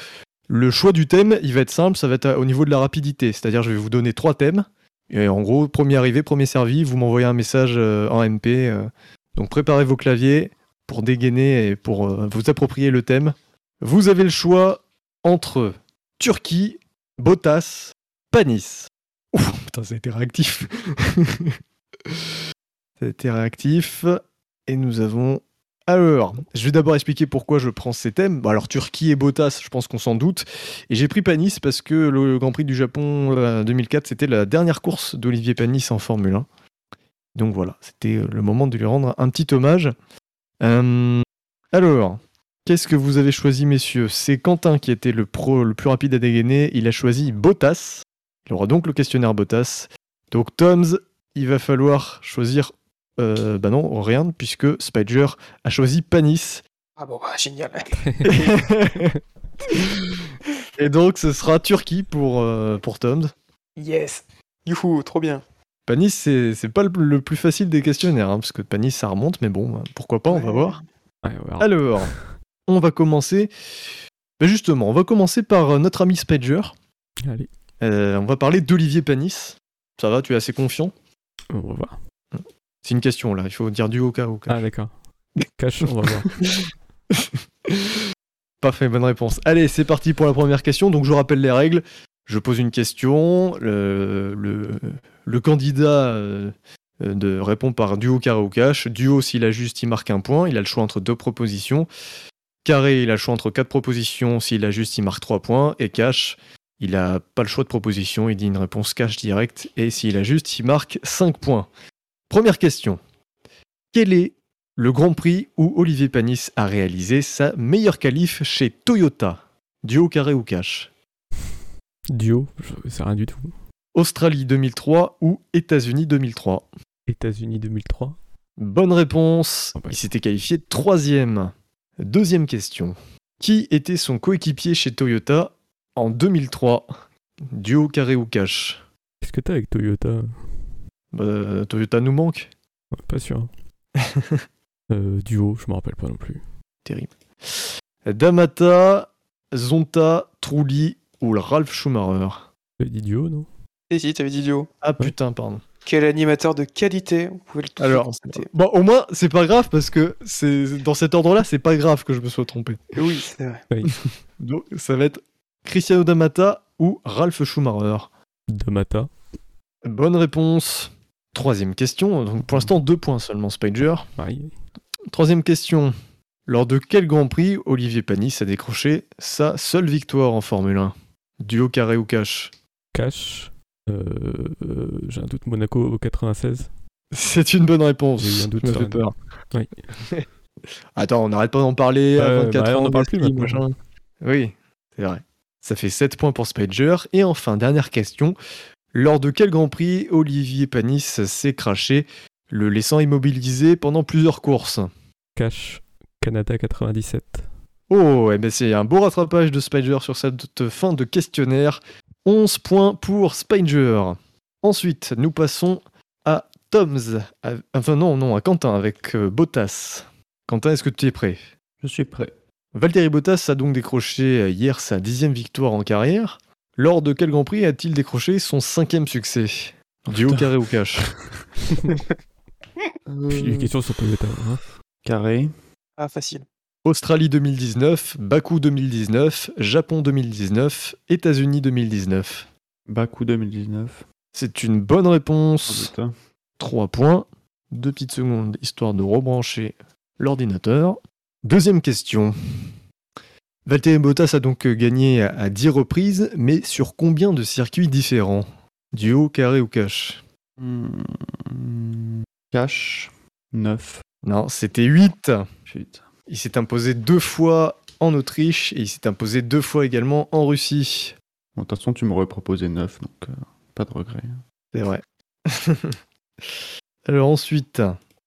le choix du thème, il va être simple. Ça va être à- au niveau de la rapidité. C'est-à-dire, je vais vous donner trois thèmes. Et en gros, premier arrivé, premier servi, vous m'envoyez un message euh, en MP. euh. donc, préparez vos claviers pour dégainer et pour euh, vous approprier le thème. Vous avez le choix entre Turquie, Bottas, Panis. Ouf, putain, ça a été réactif. ça a été réactif. Et nous avons. Alors, je vais d'abord expliquer pourquoi je prends ces thèmes. Alors, Turquie et Bottas, je pense qu'on s'en doute. Et j'ai pris Panis parce que le Grand Prix du Japon euh, 2004, c'était la dernière course d'Olivier Panis en Formule 1. Donc voilà, c'était euh, le moment de lui rendre un petit hommage. Euh, alors, qu'est-ce que vous avez choisi, messieurs? C'est Quentin qui était le pro le plus rapide à dégainer. Il a choisi Bottas. Il aura donc le questionnaire Bottas. Donc, Toms, il va falloir choisir. Euh, bah non, rien, puisque Spider a choisi Panis. Ah bon, bah, génial. Et donc, ce sera Turquie pour, euh, pour Toms. Yes. Youhou, trop bien. Panis, c'est c'est pas le, le plus facile des questionnaires, hein, parce que Panis, ça remonte, mais bon, pourquoi pas, on va voir. Ouais. Alors, on va commencer. Ben justement, on va commencer par euh, notre ami Spager. Allez, Euh, on va parler d'Olivier Panis. Ça va, tu es assez confiant? On va voir. C'est une question là, il faut dire du au cas au cas. Ah, d'accord. Cache, on va voir. Parfait, bonne réponse. Allez, c'est parti pour la première question. Donc, je rappelle les règles. Je pose une question. Le, le, le candidat euh, de, répond par duo, carré ou cash. Duo, s'il a juste, il marque un point. Il a le choix entre deux propositions. Carré, il a le choix entre quatre propositions. S'il a juste, il marque trois points. Et cash, il a pas le choix de proposition. Il dit une réponse cash directe. Et s'il a juste, il marque 5 points. Première question. Quel est le Grand Prix où Olivier Panis a réalisé sa meilleure qualif chez Toyota? Duo, carré ou cash? Duo, sais rien du tout. Australie 2003 ou États-Unis 2003 États-Unis 2003. Bonne réponse. Oh bah. Il s'était qualifié troisième. Deuxième question. Qui était son coéquipier chez Toyota en 2003 Duo, carré ou cash? Qu'est-ce que t'as avec Toyota? Bah, Toyota nous manque. Ouais, Pas sûr. Euh, duo, je me rappelle pas non plus. Terrible. Damata, Zonta, Trulli ou le Ralph Schumacher T'avais dit duo, non? Et si, t'avais dit duo. Ah putain, pardon. Quel animateur de qualité, vous pouvez le tout Alors, constater. Bon, au moins, c'est pas grave parce que c'est dans cet ordre-là, c'est pas grave que je me sois trompé. Oui, c'est vrai. Donc, ça va être Cristiano Damata ou Ralph Schumacher. Damata. Bonne réponse. Troisième question. Donc, pour l'instant, deux points seulement, Spider. Troisième question. Lors de quel Grand Prix Olivier Panis a décroché sa seule victoire en Formule 1 Duo, carré ou cash? Cash. Euh, euh, J'ai un doute, Monaco au 96. C'est une bonne réponse. J'ai un doute sur fait une- peur. Oui. N'arrête n'arrête pas d'en parler à Euh, 24 bah, on en parle plus maintenant. machin. Oui, c'est vrai. Ça fait 7 points pour Spider. Et enfin, dernière question. Lors de quel Grand Prix Olivier Panis s'est craché, le laissant immobilisé pendant plusieurs courses? Cash. Canada 97. Oh, eh ben c'est un beau rattrapage de Spider sur cette fin de questionnaire. 11 points pour Spider. Ensuite, nous passons à Toms. À- Enfin non, non, à Quentin avec euh, Bottas. Quentin, est-ce que tu es prêt? Je suis prêt. Valtteri Bottas a donc décroché euh, hier sa dixième victoire en carrière. Lors de quel Grand Prix a-t-il décroché son cinquième succès? Duo, putain. carré ou cash? Puis une question sur Toyota. hein. Carré. Ah, facile. Australie 2019, Bakou 2019, Japon 2019, États-Unis 2019. Bakou 2019. C'est une bonne réponse. Sans doute, hein. 3 points. Deux petites secondes histoire de rebrancher l'ordinateur. Deuxième question. Valtteri Bottas a donc gagné à à 10 reprises, mais sur combien de circuits différents? Duo, carré ou cash Cash. 9. Non, c'était 8. Putain. Il s'est imposé deux fois en Autriche et il s'est imposé deux fois également en Russie. Bon, de toute façon, tu m'aurais proposé 9, donc euh, pas de regret. C'est vrai. Alors ensuite,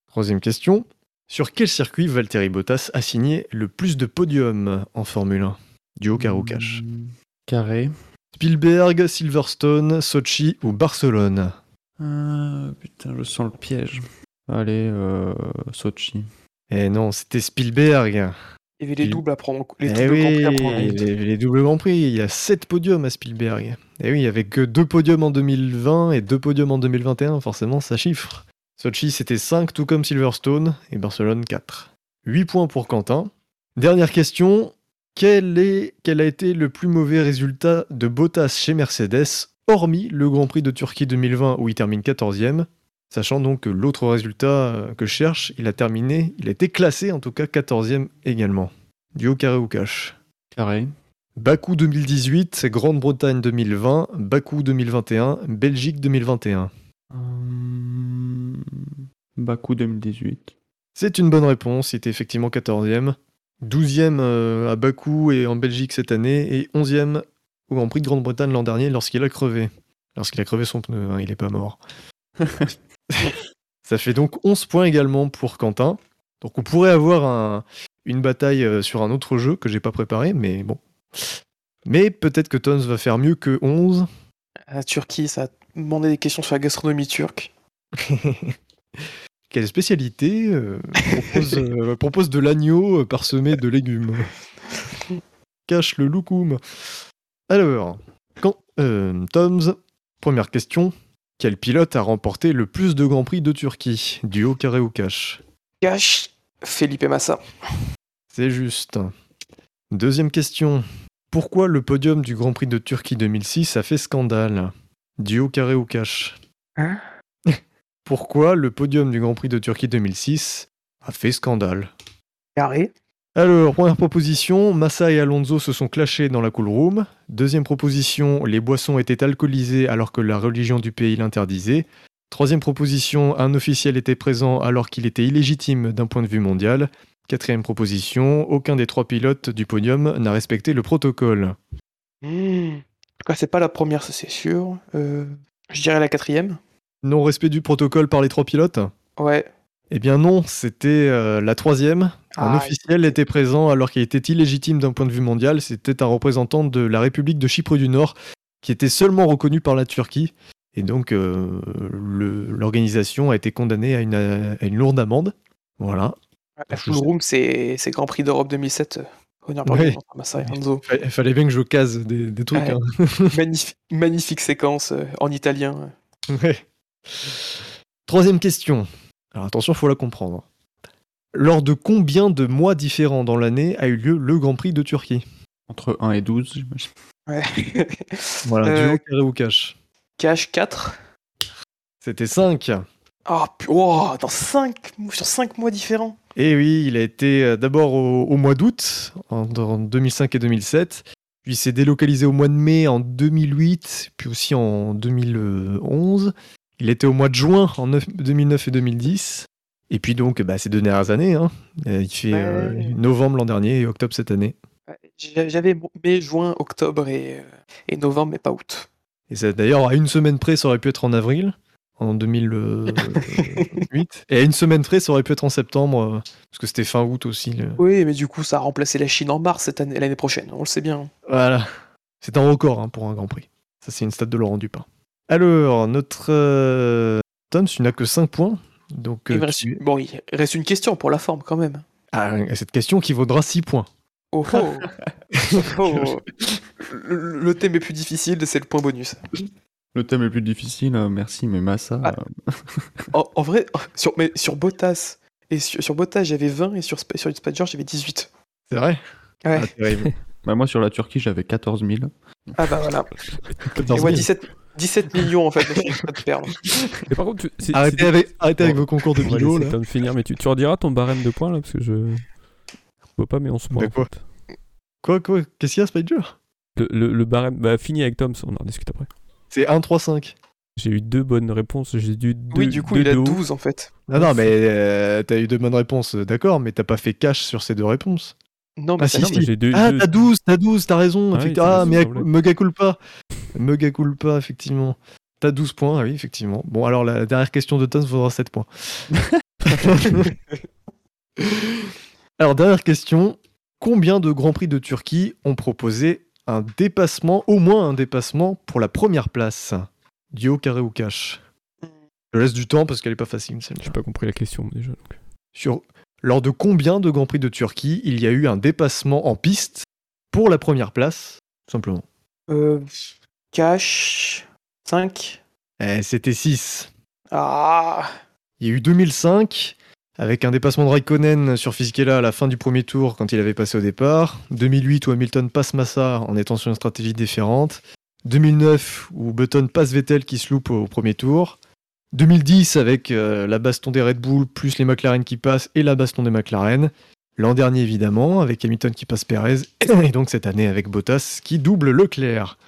troisième question. Sur quel circuit Valtteri Bottas a signé le plus de podiums en Formule 1 Duo, carré ou cash Hmm, Carré. Spielberg, Silverstone, Sochi ou Barcelone? Ah, putain, je sens le piège. Allez, euh, Sochi. Eh non, c'était Spielberg. Il y avait les Il- doubles à prendre en compte. Les Eh doubles oui, Grands Prix à prendre les, les doubles Grands Prix, il y a 7 podiums à Spielberg. Et oui, il y avait que deux podiums en 2020 et deux podiums en 2021, forcément ça chiffre. Sochi c'était 5, tout comme Silverstone, et Barcelone 4. 8 points pour Quentin. Dernière question, quel, est, quel a été le plus mauvais résultat de Bottas chez Mercedes, hormis le Grand Prix de Turquie 2020 où il termine 14e Sachant donc que l'autre résultat euh, que je cherche, il a terminé, il a été classé en tout cas 14e également. Duo carré ou cash? Carré. Bakou 2018, Grande-Bretagne 2020, Bakou 2021, Belgique 2021. Hum, Bakou 2018. C'est une bonne réponse, il était effectivement 14e. 12e euh, à Bakou et en Belgique cette année, et 11e au Grand Prix de Grande-Bretagne l'an dernier lorsqu'il a crevé. Lorsqu'il a crevé son pneu, hein, il est pas mort. Ça fait donc 11 points également pour Quentin. Donc on pourrait avoir un- une bataille euh, sur un autre jeu que j'ai pas préparé, mais bon. Mais peut-être que Tons va faire mieux que 11. La Turquie, ça a demandé des questions sur la gastronomie turque. Quelle spécialité euh, propose, euh, propose de l'agneau euh, parsemé de légumes Cache le loukoum. Alors, quand, euh, Toms, première question. Quel pilote a remporté le plus de Grands Prix de Turquie? Duo carré ou cash Cash, Felipe Massa. C'est juste. Deuxième question. Pourquoi le podium du Grand Prix de Turquie 2006 a fait scandale? Duo carré ou cash Hein? Pourquoi le podium du Grand Prix de Turquie 2006 a fait scandale Carré. Alors, première proposition, Massa et Alonso se sont clashés dans la cool room. Deuxième proposition, les boissons étaient alcoolisées alors que la religion du pays l'interdisait. Troisième proposition, un officiel était présent alors qu'il était illégitime d'un point de vue mondial. Quatrième proposition, aucun des trois pilotes du podium n'a respecté le protocole. Hmm. En tout cas, c'est pas la première, ça c'est sûr. Euh, je dirais la quatrième. Non-respect du protocole par les trois pilotes Ouais. Eh bien non, c'était euh, la troisième. Un Ah, officiel était présent alors qu'il était illégitime d'un point de vue mondial. C'était un représentant de la République de Chypre du Nord qui était seulement reconnu par la Turquie. Et donc euh, l'organisation a été condamnée à une, à une lourde amende. Voilà. La full room, c'est Grand Prix d'Europe 2007. euh, Ouais. Il fallait bien que je case des, des trucs. Ouais. hein. Magnifique, magnifique séquence en italien. Ouais. Troisième question. Alors attention, faut la comprendre. Lors de combien de mois différents dans l'année a eu lieu le Grand Prix de Turquie? Entre 1 et 12, j'imagine. Ouais. Voilà, Euh, duo, carré ou cash. Cash 4. C'était 5. Oh, pu- oh, dans 5, sur 5 mois différents. Et oui, il a été euh, d'abord au, au mois d'août, en, en 2005 et 2007, puis il s'est délocalisé au mois de mai en 2008, puis aussi en 2011. Il était au mois de juin en neuf- 2009 et 2010. Et puis donc, bah, ces deux dernières années, hein. Euh, il fait euh, Ouais. novembre l'an dernier et octobre cette année. J'avais mai, juin, octobre et, euh, et novembre, mais pas août. Et ça, d'ailleurs, à une semaine près, ça aurait pu être en avril, en 2008. et à une semaine près, ça aurait pu être en septembre, euh, parce que c'était fin août aussi. le- Oui, mais du coup, ça a remplacé la Chine en mars cette année, l'année prochaine. On le sait bien. Voilà. C'est un record hein, pour un Grand Prix. Ça, c'est une stat de Laurent Dupin. Alors, notre euh, Tom, tu n'as que 5 points. Donc, Il euh, reste- tu- Bon, il reste une question pour la forme quand même. Ah, cette question qui vaudra 6 points. Oh, oh. Oh. Le, le thème est plus difficile, c'est le point bonus. Le thème est plus difficile, euh, merci, mais Massa. Ah. euh, En, en vrai, sur, mais sur Bottas, et sur, sur Bottas j'avais 20 et sur, sur Spider j'avais 18. C'est vrai? Ouais. Ah, bah, moi, sur la Turquie, j'avais 14 000. Ah bah voilà. 14 Et moi 000. 17, 17 millions en fait, mais je suis pas de perdre. Et par contre, tu- c'est- Arrêtez c'est- avec, arrêtez avec vos concours de on vidéo, là. Tom finir, mais tu, tu rediras ton barème de points là parce que je je vois pas 11 points. De en quoi fait. Quoi, quoi Qu'est-ce qu'il y a, Spider? Le, le, le barème, bah fini avec Tom, on en discute après. C'est 1, 3, 5. J'ai eu deux bonnes réponses, j'ai dû deux, oui, du coup, deux il a de haut. 12 en fait. Non, non, mais euh, t'as eu de bonnes réponses, euh, d'accord, mais t'as pas fait cash sur ces deux réponses. Non, mais Ah, si, non, mais si. j'ai deux- Ah, deux- t'as 12, t'as 12, t'as raison. Ah ça Ah, me mais mega culpa. Mega culpa, effectivement. T'as 12 points, ah oui, effectivement. Bon, alors la dernière question de Tons vaudra 7 points. alors, dernière question. Combien de Grands Prix de Turquie ont proposé un dépassement, au moins un dépassement, pour la première place? Duo, carré ou cash? Je laisse du temps parce qu'elle est pas facile, celle-là. J'ai pas compris la question déjà. donc. Sur lors de combien de Grands Prix de Turquie il y a eu un dépassement en piste pour la première place, tout simplement? Euh, cash 5. Eh, C'était 6. Ah Il y a eu 2005 avec un dépassement de Raikkonen sur Fisichella à la fin du premier tour quand il avait passé au départ. 2008 où Hamilton passe Massa en étant sur une stratégie différente. 2009 où Button passe Vettel qui se loupe au premier tour. 2010 avec euh, la baston des Red Bull plus les McLaren qui passent et la baston des McLaren. L'an dernier évidemment avec Hamilton qui passe Perez et donc cette année avec Bottas qui double Leclerc.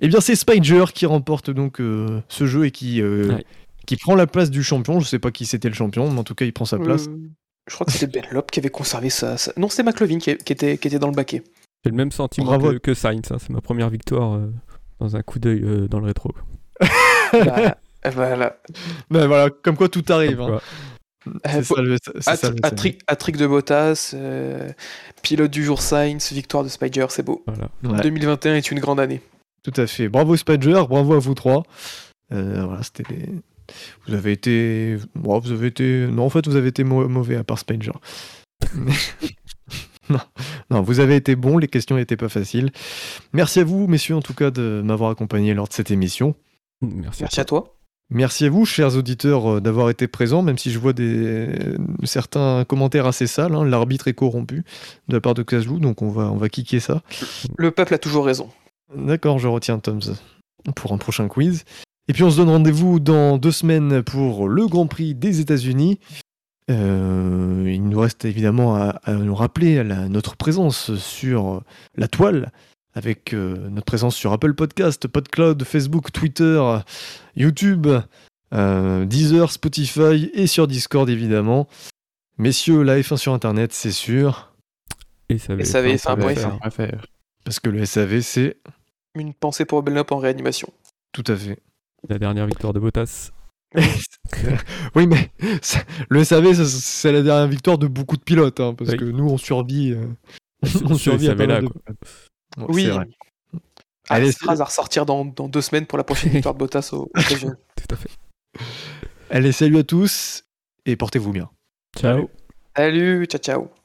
Eh bien c'est Spider qui remporte donc euh, ce jeu et qui, euh, Ouais. qui prend la place du champion. Je sais pas qui c'était le champion, mais en tout cas il prend sa place. Euh, Je crois que c'était Benlop qui avait conservé ça. Non, c'était McLovin qui, qui était, qui était dans le baquet. J'ai le même sentiment Bravo. que, que Sainz. hein. C'est ma première victoire euh, dans un coup d'œil euh, dans le rétro. Bah, voilà. Mais voilà, comme quoi tout arrive. Hein. de Bottas, euh, pilote du jour Sainz, victoire de Spider, c'est beau. Voilà. Ouais. 2021 est une grande année. Tout à fait. Bravo Spider, bravo à vous trois. Euh, voilà, c'était les... Vous avez été... bon, vous avez été... Non, en fait, vous avez été mau- mauvais à part Spider. Mais- non. non, vous avez été bons, les questions n'étaient pas faciles. Merci à vous, messieurs, en tout cas, de m'avoir accompagné lors de cette émission. Merci. Merci à toi. Merci à vous, chers auditeurs, euh, d'avoir été présents, même si je vois des... certains commentaires assez sales. hein. L'arbitre est corrompu de la part de Kazlou, donc on va, on va kicker ça. Le peuple a toujours raison. D'accord, je retiens Tom's pour un prochain quiz. Et puis on se donne rendez-vous dans deux semaines pour le Grand Prix des États-Unis. Euh, il nous reste évidemment à, à nous rappeler la- notre présence sur la toile, avec euh, notre présence sur Apple Podcast, PodCloud, Facebook, Twitter, YouTube, euh, Deezer, Spotify et sur Discord évidemment. Messieurs, la F1 sur Internet, c'est sûr, Et ça Et ça faire, faire. Parce que le SAV, c'est Une pensée pour Benlop en réanimation. tout à fait. La dernière victoire de Bottas. oui, mais ça- le SAV, c'est la dernière victoire de beaucoup de pilotes, hein, parce Oui. que nous, on survit. euh, on survit à SAV pas là, de Oui. c'est vrai. Allez, Allez, Straz à ressortir dans, dans deux semaines pour la prochaine victoire de Bottas au, au. Tout à fait. Allez, salut à tous et portez-vous bien. Ciao. Salut, ciao ciao.